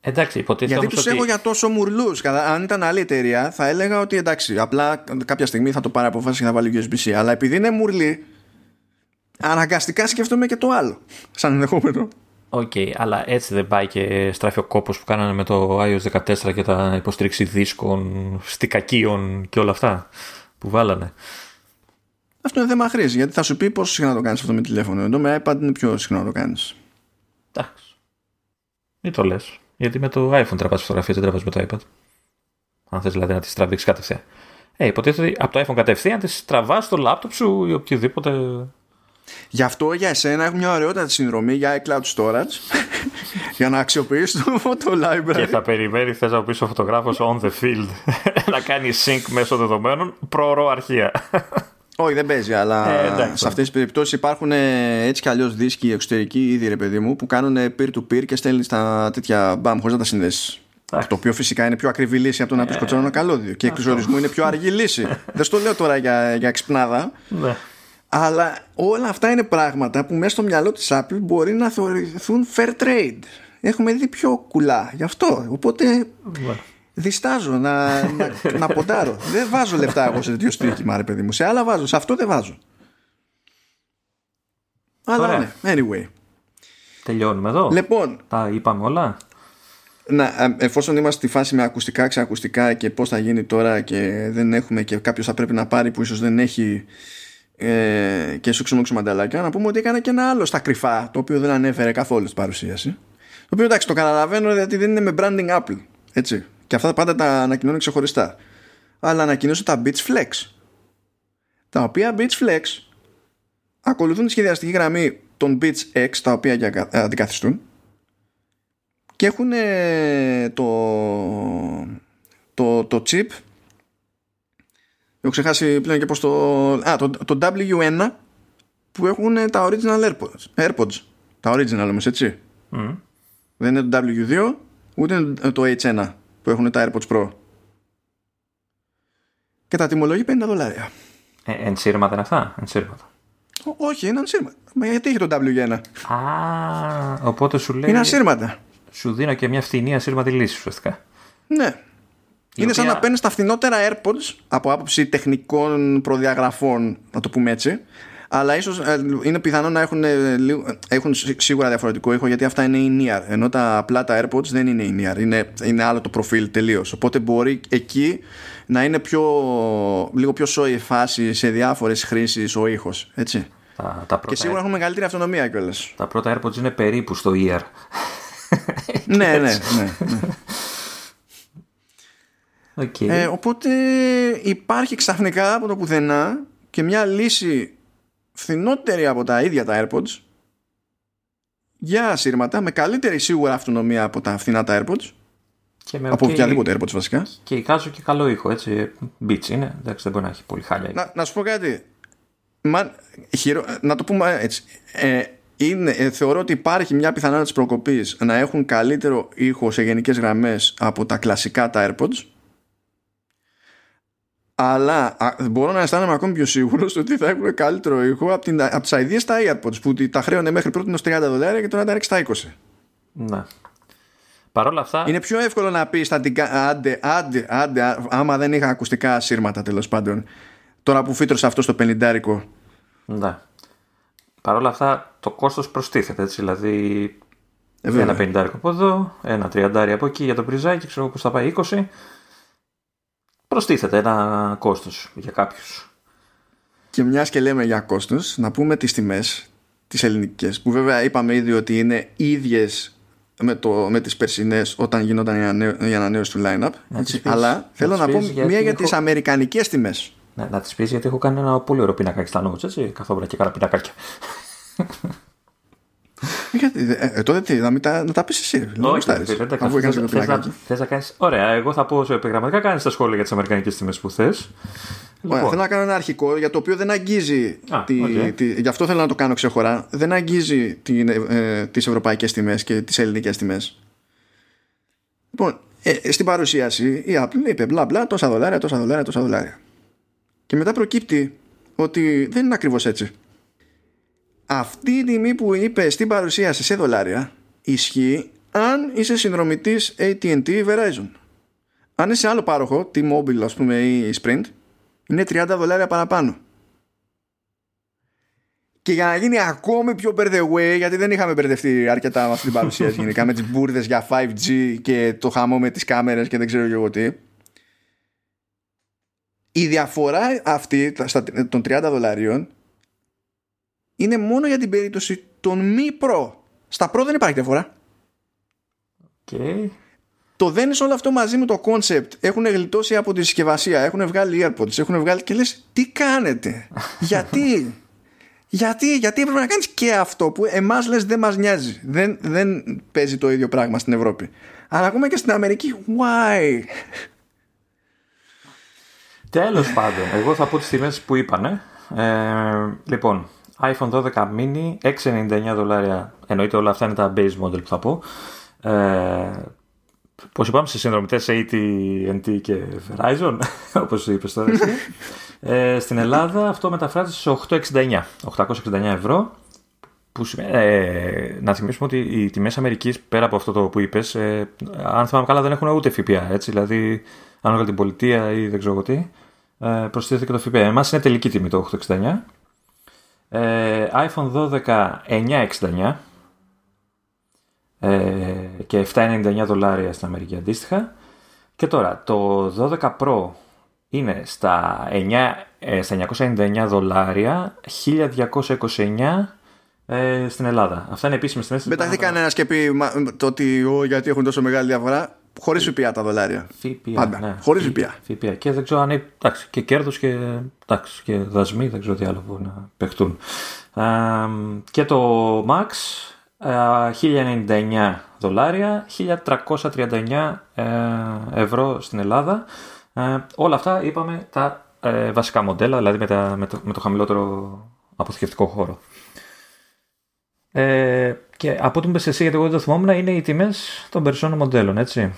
Εντάξει, υποτίθεται Γιατί τους ότι... έχω για τόσο μουρλούς. Αν ήταν άλλη εταιρεία, θα έλεγα ότι εντάξει, απλά κάποια στιγμή θα το πάρει απόφαση και θα βάλει USB-C. Αλλά επειδή είναι μουρλή, αναγκαστικά σκέφτομαι και το άλλο. Σαν ενδεχόμενο. OK, okay, αλλά έτσι δεν πάει και στράφι ο κόπος που κάνανε με το iOS 14 και τα υποστήριξη δίσκων, στικακίων και όλα αυτά που βάλανε. Αυτό είναι θέμα χρήσης, γιατί θα σου πει πόσο συχνά το κάνεις αυτό με τηλέφωνο. Εδώ με iPad είναι πιο συχνά το κάνεις. Εντάξει. Μην το λες. Γιατί με το iPhone τραβάς φωτογραφίες, δεν τραβάς με το iPad. Αν θες δηλαδή να τις τραβήξεις κατευθείαν. Ε, υποτίθεται ότι από το iPhone κατευθείαν τις τραβάς στο laptop σου ή οποιοδήποτε. Γι' αυτό για εσένα έχω μια ωραιότατη συνδρομή για iCloud Storage για να αξιοποιήσεις το library. Και θα περιμένει, θες να πεις ο φωτογράφος on the field να κάνει sync μέσω δεδομένων προωρό αρχεία. Όχι, δεν παίζει, αλλά ε, σε αυτές τις περιπτώσεις υπάρχουν ε, έτσι κι αλλιώς δίσκοι εξωτερικοί ήδη, ρε παιδί μου, που κάνουν peer-to-peer και στέλνεις τα τέτοια μπαμ χωρίς να τα συνδέσεις. Το οποίο φυσικά είναι πιο ακριβή λύση από το να πεις κοτσόρο ένα καλώδιο. Και εκ ορισμού είναι πιο αργή λύση. δεν στο λέω τώρα για, για εξυπνάδα. Ναι. Αλλά όλα αυτά είναι πράγματα που μέσα στο μυαλό της Apple μπορεί να θεωρηθούν fair trade. Έχουμε δει πιο κουλά γι' αυτό. Οπότε ναι διστάζω να, να, να ποντάρω. δεν βάζω λεφτά εγώ σε τέτοιο στοίχημα, ρε παιδί μου. Σε άλλα βάζω, σε αυτό δεν βάζω. Αλλά ναι, anyway. Τελειώνουμε εδώ. Λοιπόν. Τα είπαμε όλα. Να, εφόσον είμαστε στη φάση με ακουστικά, ξεακουστικά και πώς θα γίνει τώρα και δεν έχουμε και κάποιος θα πρέπει να πάρει που ίσως δεν έχει ε, και σου ξεμόξου μανταλάκια, να πούμε ότι έκανε και ένα άλλο στα κρυφά, το οποίο δεν ανέφερε καθόλου στην παρουσίαση. Το οποίο εντάξει το καταλαβαίνω γιατί δεν είναι με branding Apple. Έτσι. Και αυτά πάντα τα ανακοινώνει ξεχωριστά. Αλλά ανακοινώσε τα Beats Flex. Τα οποία Beats Flex ακολουθούν τη σχεδιαστική γραμμή των Beats X, τα οποία αντικαθιστούν. Και έχουν το, το, το chip Έχω ξεχάσει πλέον και πως το... Α, το, το W1 που έχουν τα original AirPods. AirPods. Τα original όμως, έτσι. Δεν είναι το W2, ούτε το H1 που έχουν τα AirPods Pro. Και τα τιμολόγια 50 δολάρια. Ε, ενσύρματα είναι αυτά, ενσύρματα. όχι, είναι ενσύρματα. Μα γιατί έχει το W1. Α, οπότε σου λέει. Είναι ασύρματα. Σου δίνω και μια φθηνή ασύρματη λύση ουσιαστικά. Ναι. Η είναι οποία... σαν να παίρνεις τα φθηνότερα AirPods από άποψη τεχνικών προδιαγραφών, να το πούμε έτσι, αλλά ίσως ε, είναι πιθανό να έχουν, ε, έχουν σίγουρα διαφορετικό ήχο γιατί αυτά είναι in-ear. Ενώ τα απλά τα AirPods δεν είναι in-ear, είναι, είναι άλλο το προφίλ τελείως. Οπότε μπορεί εκεί να είναι πιο, λίγο πιο σόη φάση σε διάφορες χρήσεις ο ήχος. Έτσι. Τα, τα πρώτα και σίγουρα έχουν μεγαλύτερη αυτονομία κιόλας. Τα πρώτα AirPods είναι περίπου στο ear. ναι, ναι, ναι. ναι. Okay. Ε, οπότε υπάρχει ξαφνικά από το πουθενά και μια λύση φθηνότερη από τα ίδια τα AirPods για ασύρματα με καλύτερη σίγουρα αυτονομία από τα φθηνά τα AirPods και με από okay, οποιαδήποτε AirPods βασικά. Και εικάζω και καλό ήχο, έτσι. Beats είναι. Εντάξει, δεν μπορεί να έχει πολύ χάλια. Να, να σου πω κάτι. Μα, χειρο, να το πούμε έτσι. Ε, είναι, ε, θεωρώ ότι υπάρχει μια πιθανότητα προκοπής να έχουν καλύτερο ήχο σε γενικές γραμμές από τα κλασικά τα AirPods αλλά μπορώ να αισθάνομαι ακόμη πιο σίγουρος ότι θα έχουν καλύτερο ήχο από, την, από τις ideas στα AirPods που τα χρέωνε μέχρι πρώτη 30 δολάρια και τώρα τα ρίξει στα 20. Ναι. Παρ' όλα αυτά. Είναι πιο εύκολο να πεις στατικά. Άντε, άντε, άντε, άμα δεν είχα ακουστικά σύρματα τέλος πάντων. Τώρα που φύτρωσα αυτό στο 50 Ναι. Παρ' όλα αυτά το κόστος προστίθεται έτσι. Δηλαδή. Ε, ένα 50 από εδώ, ένα 30 από εκεί για το πριζάκι, ξέρω πώς θα πάει 20 προστίθεται ένα κόστος για κάποιους. Και μιας και λέμε για κόστος, να πούμε τις τιμές τις ελληνικές, που βέβαια είπαμε ήδη ότι είναι ίδιες με, το, με τις περσινές όταν γινόταν η ανανέωση του line-up. Έτσι, αλλά θέλω να πω μία για τις αμερικανικές τιμές. Ναι, να τις πεις γιατί έχω κάνει ένα πολύ ωραίο πινακάκι στα notes, έτσι, καθόβρα και καλά πινακάκια. Γιατί, ε, ε, τότε τι, να, μην τα, να τα πεις εσύ. Όχι, Θες να κάνει. Ωραία, εγώ θα πω επιγραμματικά κάνεις τα σχόλια για τις αμερικανικές τιμές που θες. Λοιπόν. Θέλω να κάνω ένα αρχικό για το οποίο δεν αγγίζει. Α, τη, okay. τη, γι' αυτό θέλω να το κάνω ξεχωρά. Δεν αγγίζει τι ε, τις ευρωπαϊκές τιμές και τις ελληνικές τιμές. Λοιπόν, ε, ε, στην παρουσίαση η Apple είπε μπλα μπλα τόσα δολάρια, τόσα δολάρια, τόσα δολάρια. Και μετά προκύπτει ότι δεν είναι ακριβώς έτσι αυτή η τιμή που είπε στην παρουσίαση σε δολάρια ισχύει αν είσαι συνδρομητής AT&T Verizon. Αν είσαι άλλο πάροχο, T-Mobile ας πούμε ή Sprint, είναι 30 δολάρια παραπάνω. Και για να γίνει ακόμη πιο by the way, γιατί δεν είχαμε μπερδευτεί αρκετά με αυτή την παρουσίαση γενικά, με τις μπουρδες για 5G και το χαμό με τις κάμερες και δεν ξέρω εγώ τι. Η διαφορά αυτή των 30 δολαρίων είναι μόνο για την περίπτωση των μη προ. Στα προ δεν υπάρχει διαφορά. Okay. Το δένεις όλο αυτό μαζί με το concept. Έχουν γλιτώσει από τη συσκευασία, έχουν βγάλει AirPods, έχουν βγάλει και λες τι κάνετε, γιατί, γιατί, γιατί έπρεπε να κάνεις και αυτό που εμάς λες δεν μας νοιάζει. Δεν, δεν παίζει το ίδιο πράγμα στην Ευρώπη. Αλλά ακόμα και στην Αμερική, why? Τέλος πάντων, εγώ θα πω τις τιμές που είπανε. Ε, λοιπόν, iPhone 12 mini 6,99 δολάρια. Εννοείται όλα αυτά είναι τα base model που θα πω. Ε, Πώ είπαμε σε συνδρομητέ AT&T και Verizon, όπως είπες τώρα εσύ. ε, στην Ελλάδα αυτό μεταφράζεται σε 869, 869 ευρώ. Που, ε, να θυμίσουμε ότι οι τιμές Αμερικής, πέρα από αυτό το που είπες, ε, αν θυμάμαι καλά, δεν έχουν ούτε ΦΠΑ. Έτσι, δηλαδή, αν την πολιτεία ή δεν ξέρω τι, ε, προστίθεται και το ΦΠΑ. Εμάς είναι τελική τιμή το 869. Ε, iPhone 12 969 ε, και 799 δολάρια στην Αμερική αντίστοιχα. Και τώρα το 12 Pro είναι στα, 9, ε, στα 999 δολάρια 1229 ε, στην Ελλάδα. Αυτά είναι επίσημες τιμές. Μετά δεν κανένας και πει το ότι γιατί έχουν τόσο μεγάλη διαφορά. Χωρίς ΦΠΑ τα δολάρια. ΦΠΑ. Πάντα. Ναι. Χωρίς ΦΠΑ. ΦΠΑ. Και δεν ξέρω αν είναι. Εντάξει, και κέρδος και, και δασμοί, δεν ξέρω τι άλλο μπορεί να παιχτούν. και το Max 1099 δολάρια, 1339 ε, ευρώ στην Ελλάδα. Ε, όλα αυτά είπαμε τα ε, βασικά μοντέλα, δηλαδή με, τα, με, το, με το χαμηλότερο αποθηκευτικό χώρο. Ε, και από ό,τι μου εσύ, γιατί εγώ δεν το θυμόμουν, είναι οι τιμές των περισσότερων μοντέλων, έτσι.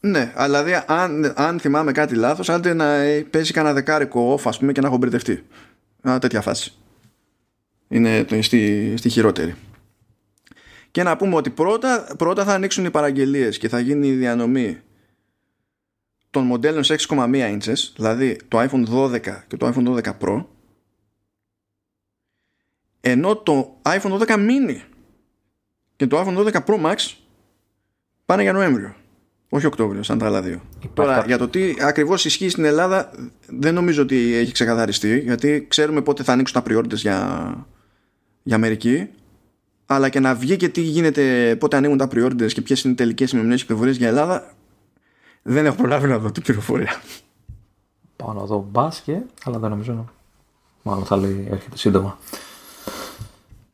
Ναι, αλλά δηλαδή αν, αν θυμάμαι κάτι λάθος, άντε να παίζει κανένα δεκάρικο off, ας πούμε, και να έχω μπερδευτεί. Μια τέτοια φάση. Είναι στη, στη χειρότερη. Και να πούμε ότι πρώτα, πρώτα θα ανοίξουν οι παραγγελίες και θα γίνει η διανομή των μοντέλων σε 6,1 inches, δηλαδή το iPhone 12 και το iPhone 12 Pro, ενώ το iPhone 12 mini και το iPhone 12 Pro Max πάνε για Νοέμβριο. Όχι Οκτώβριο, σαν τα άλλα δύο. Τώρα, για το τι ακριβώς ισχύει στην Ελλάδα, δεν νομίζω ότι έχει ξεκαθαριστεί, γιατί ξέρουμε πότε θα ανοίξουν τα pre για, για Αμερική, αλλά και να βγει και τι γίνεται, πότε ανοίγουν τα pre και ποιες είναι οι τελικές ημερομηνίε πληροφορίε για Ελλάδα, δεν έχω προλάβει να δω την πληροφορία. Πάω να δω μπάσκετ, αλλά δεν νομίζω μάλλον θα λέει έρχεται σύντομα.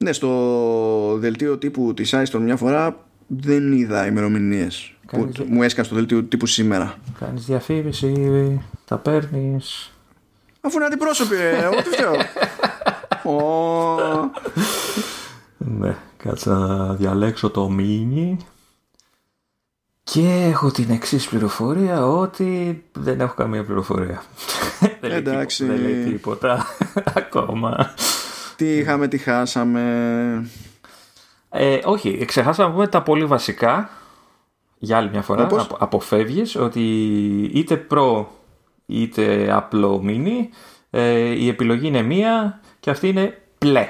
Ναι, στο δελτίο τύπου της Άιστον μια φορά δεν είδα ημερομηνίες που μου έσκαν στο δελτίο τύπου σήμερα. Κάνεις διαφήμιση, τα παίρνεις. Αφού είναι αντιπρόσωποι, ρε, εγώ τι φταίω. Ναι, κάτσε να διαλέξω το μίνι. Και έχω την εξής πληροφορία ότι δεν έχω καμία πληροφορία. Εντάξει. δεν λέει τίποτα ακόμα. Τι είχαμε, τι χάσαμε. Ε, όχι, ξεχάσαμε να πούμε τα πολύ βασικά για άλλη μια φορά. Όπως; Αποφεύγεις ότι είτε προ είτε απλό μίνι ε, η επιλογή είναι μία και αυτή είναι πλε.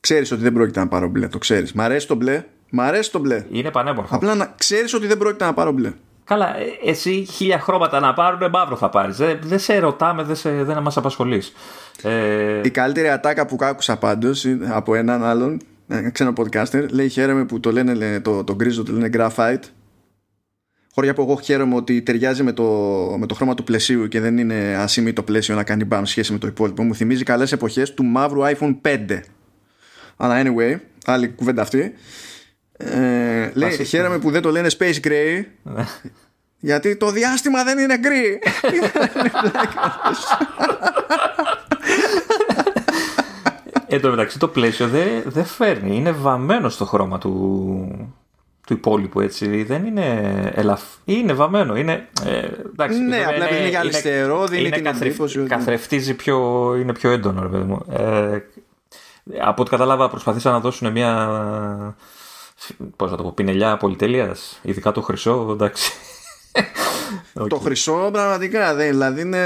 Ξέρεις ότι δεν πρόκειται να πάρω μπλε, το ξέρεις. Μ' αρέσει το μπλε, μ' αρέσει το μπλε. Είναι πανέμορφο. Απλά να ξέρεις ότι δεν πρόκειται να πάρω μπλε. Καλά, ε, εσύ χίλια χρώματα να πάρουν, μαύρο θα πάρεις. Δεν, δεν σε ρωτάμε, δεν, σε, δεν μας απασχολείς. Ε, Η καλύτερη ατάκα που άκουσα πάντως από έναν άλλον ένα ξένο podcaster λέει χαίρομαι που το λένε λέ, το, το γκρίζο το λένε graphite χώρια που εγώ χαίρομαι ότι ταιριάζει με το, με το χρώμα του πλαισίου και δεν είναι ασήμι το πλαίσιο να κάνει μπαμ σχέση με το υπόλοιπο μου θυμίζει καλές εποχές του μαύρου iPhone 5 αλλά anyway άλλη κουβέντα αυτή ε, λέει χαίρομαι που δεν το λένε space gray γιατί το διάστημα δεν είναι γκρι Εν τω μεταξύ το πλαίσιο δεν δε φέρνει. Είναι βαμμένο στο χρώμα του, του υπόλοιπου έτσι. Δεν είναι ελαφ... Είναι βαμμένο. Είναι, ε, εντάξει, ναι, απλά είναι, είναι για αριστερό, δίνει είναι την καθρεφ, εντύπωση ότι- Καθρεφτίζει πιο, είναι πιο έντονο, ρε παιδί μου. Ε, από ό,τι κατάλαβα προσπαθήσαν να δώσουν μια πώς να το πω, πινελιά πολυτέλειας, ειδικά το χρυσό, εντάξει. Το χρυσό πραγματικά δεν, δηλαδή είναι,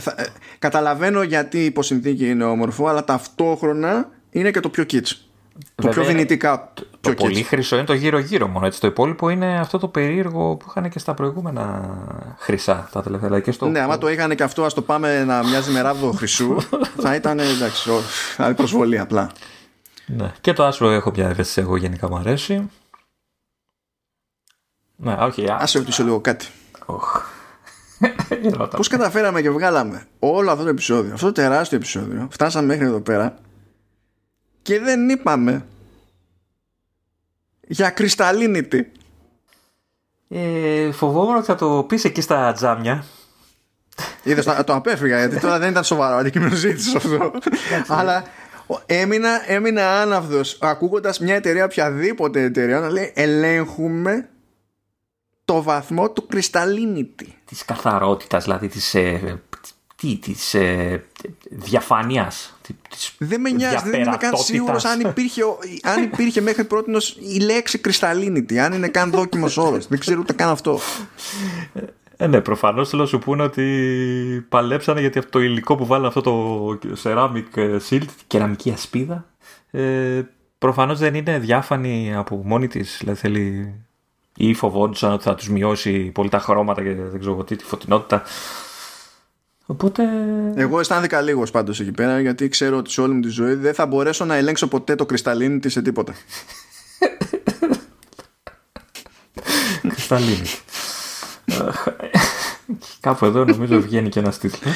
θα- ε, καταλαβαίνω γιατί υπό συνθήκη είναι όμορφο αλλά ταυτόχρονα είναι και το πιο kitsch το πιο Βέβαια, δυνητικά Το πιο πολύ kitsch χρυσό είναι το γύρω-γύρω μόνο. Έτσι. Το υπόλοιπο είναι αυτό το περίεργο που είχαν και στα προηγούμενα χρυσά τα τελευταία. δηλαδή Και στο... ναι άμα το είχαν και αυτό ας το πάμε να μοιάζει με ράβδο χρυσού θα ήταν εντάξει ο- θα είναι προσβολή απλά Ναι. Και το άσπρο έχω μια ευαισθησία, εγώ γενικά μου αρέσει. Ναι, όχι. α- άσε ρωτήσω λίγο κάτι Οχ. Ρώτα. Πώς καταφέραμε και βγάλαμε όλο αυτό το επεισόδιο αυτό το τεράστιο επεισόδιο φτάσαμε μέχρι εδώ πέρα και δεν είπαμε για κρυσταλλίνητη Ε, φοβόμουν ότι θα το πεις εκεί στα τζάμια. Είδες, το, το απέφυγα γιατί τώρα δεν ήταν σοβαρό αντικείμενο ζήτησης αυτό. Αλλά ο- έμεινα, έμεινα άναυδος ακούγοντας μια εταιρεία, οποιαδήποτε εταιρεία, να λέει ελέγχουμε το βαθμό του κρυσταλλίνητη. Της καθαρότητας, δηλαδή της, ε, τι, της ε, διαφάνειας. Της Δεν με νοιάζει, δεν είμαι καν διαπερατότητας. σίγουρος αν υπήρχε, ο- αν υπήρχε μέχρι πρώτη η λέξη κρυσταλλίνητη, αν είναι καν δόκιμος όρος. δεν ξέρω ούτε καν αυτό. Ε, ναι, προφανώς θέλω να σου πούνε ότι παλέψανε γιατί αυτό το υλικό που βάλανε αυτό το ceramic ε, shield, τη κεραμική ασπίδα, ε, προφανώς δεν είναι διάφανη από μόνη της. Δηλαδή θέλει. ή φοβόντουσαν ότι θα τους μειώσει πολύ τα χρώματα και δεν ξέρω εγώ τι, τη φωτεινότητα. Οπότε. Εγώ αισθάνθηκα λίγος πάντως εκεί πέρα γιατί ξέρω ότι σε όλη μου τη ζωή δεν θα μπορέσω να ελέγξω ποτέ το κρυσταλλίνητη σε τίποτα. Κρυσταλλίνη. Αχ, Κάπου εδώ νομίζω βγαίνει και ένας τίτλος.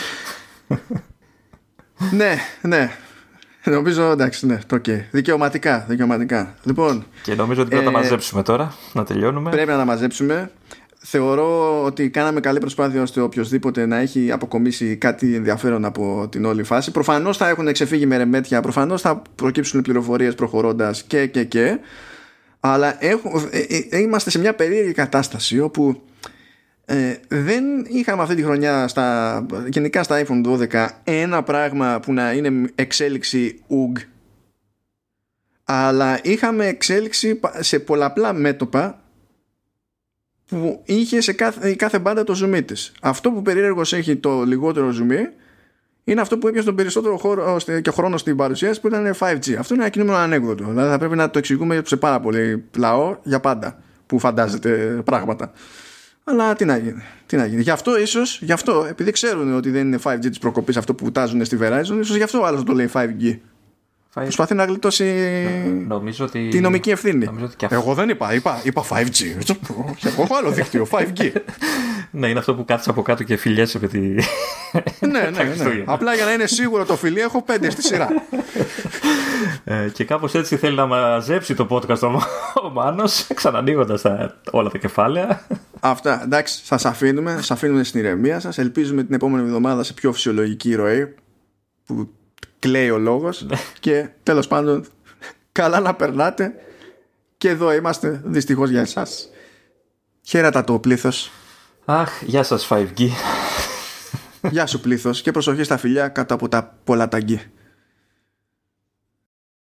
ναι, ναι. Νομίζω εντάξει, ναι, το okay. Δικαιωματικά, δικαιωματικά. Λοιπόν, Και νομίζω ότι πρέπει να τα Ε, μαζέψουμε τώρα, να τελειώνουμε. πρέπει να τα μαζέψουμε. Θεωρώ ότι κάναμε καλή προσπάθεια ώστε οποιοδήποτε να έχει αποκομίσει κάτι ενδιαφέρον από την όλη φάση. Προφανώς θα έχουν ξεφύγει με ρεμέτια, προφανώς θα προκύψουν πληροφορίες προχωρώντας και και και. Αλλά έχω, ε, ε, ε, είμαστε σε μια περίεργη κατάσταση όπου ε, δεν είχαμε αυτή τη χρονιά στα, γενικά στα iPhone 12 ένα πράγμα που να είναι εξέλιξη UG αλλά είχαμε εξέλιξη πα- σε πολλαπλά μέτωπα που είχε σε κάθε, η κάθε μπάντα το zoom της. Αυτό που περίεργος έχει το λιγότερο zoom είναι αυτό που έπιασε τον περισσότερο χώρο ώστε- και χρόνο στην παρουσίαση που ήταν 5G. Αυτό είναι ένα κινούμενο ανέκδοτο. Δηλαδή θα πρέπει να το εξηγούμε σε πάρα πολύ λαό για πάντα που φαντάζεται πράγματα. Αλλά τι να γίνει. Τι να γίνει. Γι' αυτό ίσως, γι' αυτό, επειδή ξέρουν ότι δεν είναι 5G της προκοπής αυτό που βουτάζουν στη Verizon, ίσως γι' αυτό άλλος το λέει 5G. Προσπαθεί να γλιτώσει νομίζω ότι... τη νομική ευθύνη. Ότι και Εγώ δεν είπα, είπα, είπα 5G. Εγώ έχω άλλο δίκτυο, 5G. ναι, είναι αυτό που κάθεσαι από κάτω και φιλιέσαι με τη. ναι, ναι, ναι. Απλά για να είναι σίγουρο το φιλί έχω πέντε στη σειρά. ε, και κάπως έτσι θέλει να μαζέψει το podcast ο, ο Μάνος, ξανανοίγοντας όλα τα κεφάλαια. Αυτά. Εντάξει, σας αφήνουμε. Σας αφήνουμε στην ηρεμία σας. Ελπίζουμε την επόμενη εβδομάδα σε πιο φυσιολογική ροή που κλαίει ο λόγος. Ναι. και τέλος πάντων, καλά να περνάτε. Και εδώ είμαστε δυστυχώς για εσάς. Χαίρετα το πλήθος. Αχ, γεια σας 5G. Γεια σου πλήθος και προσοχή στα φιλιά κάτω από τα πολλά ταγκή.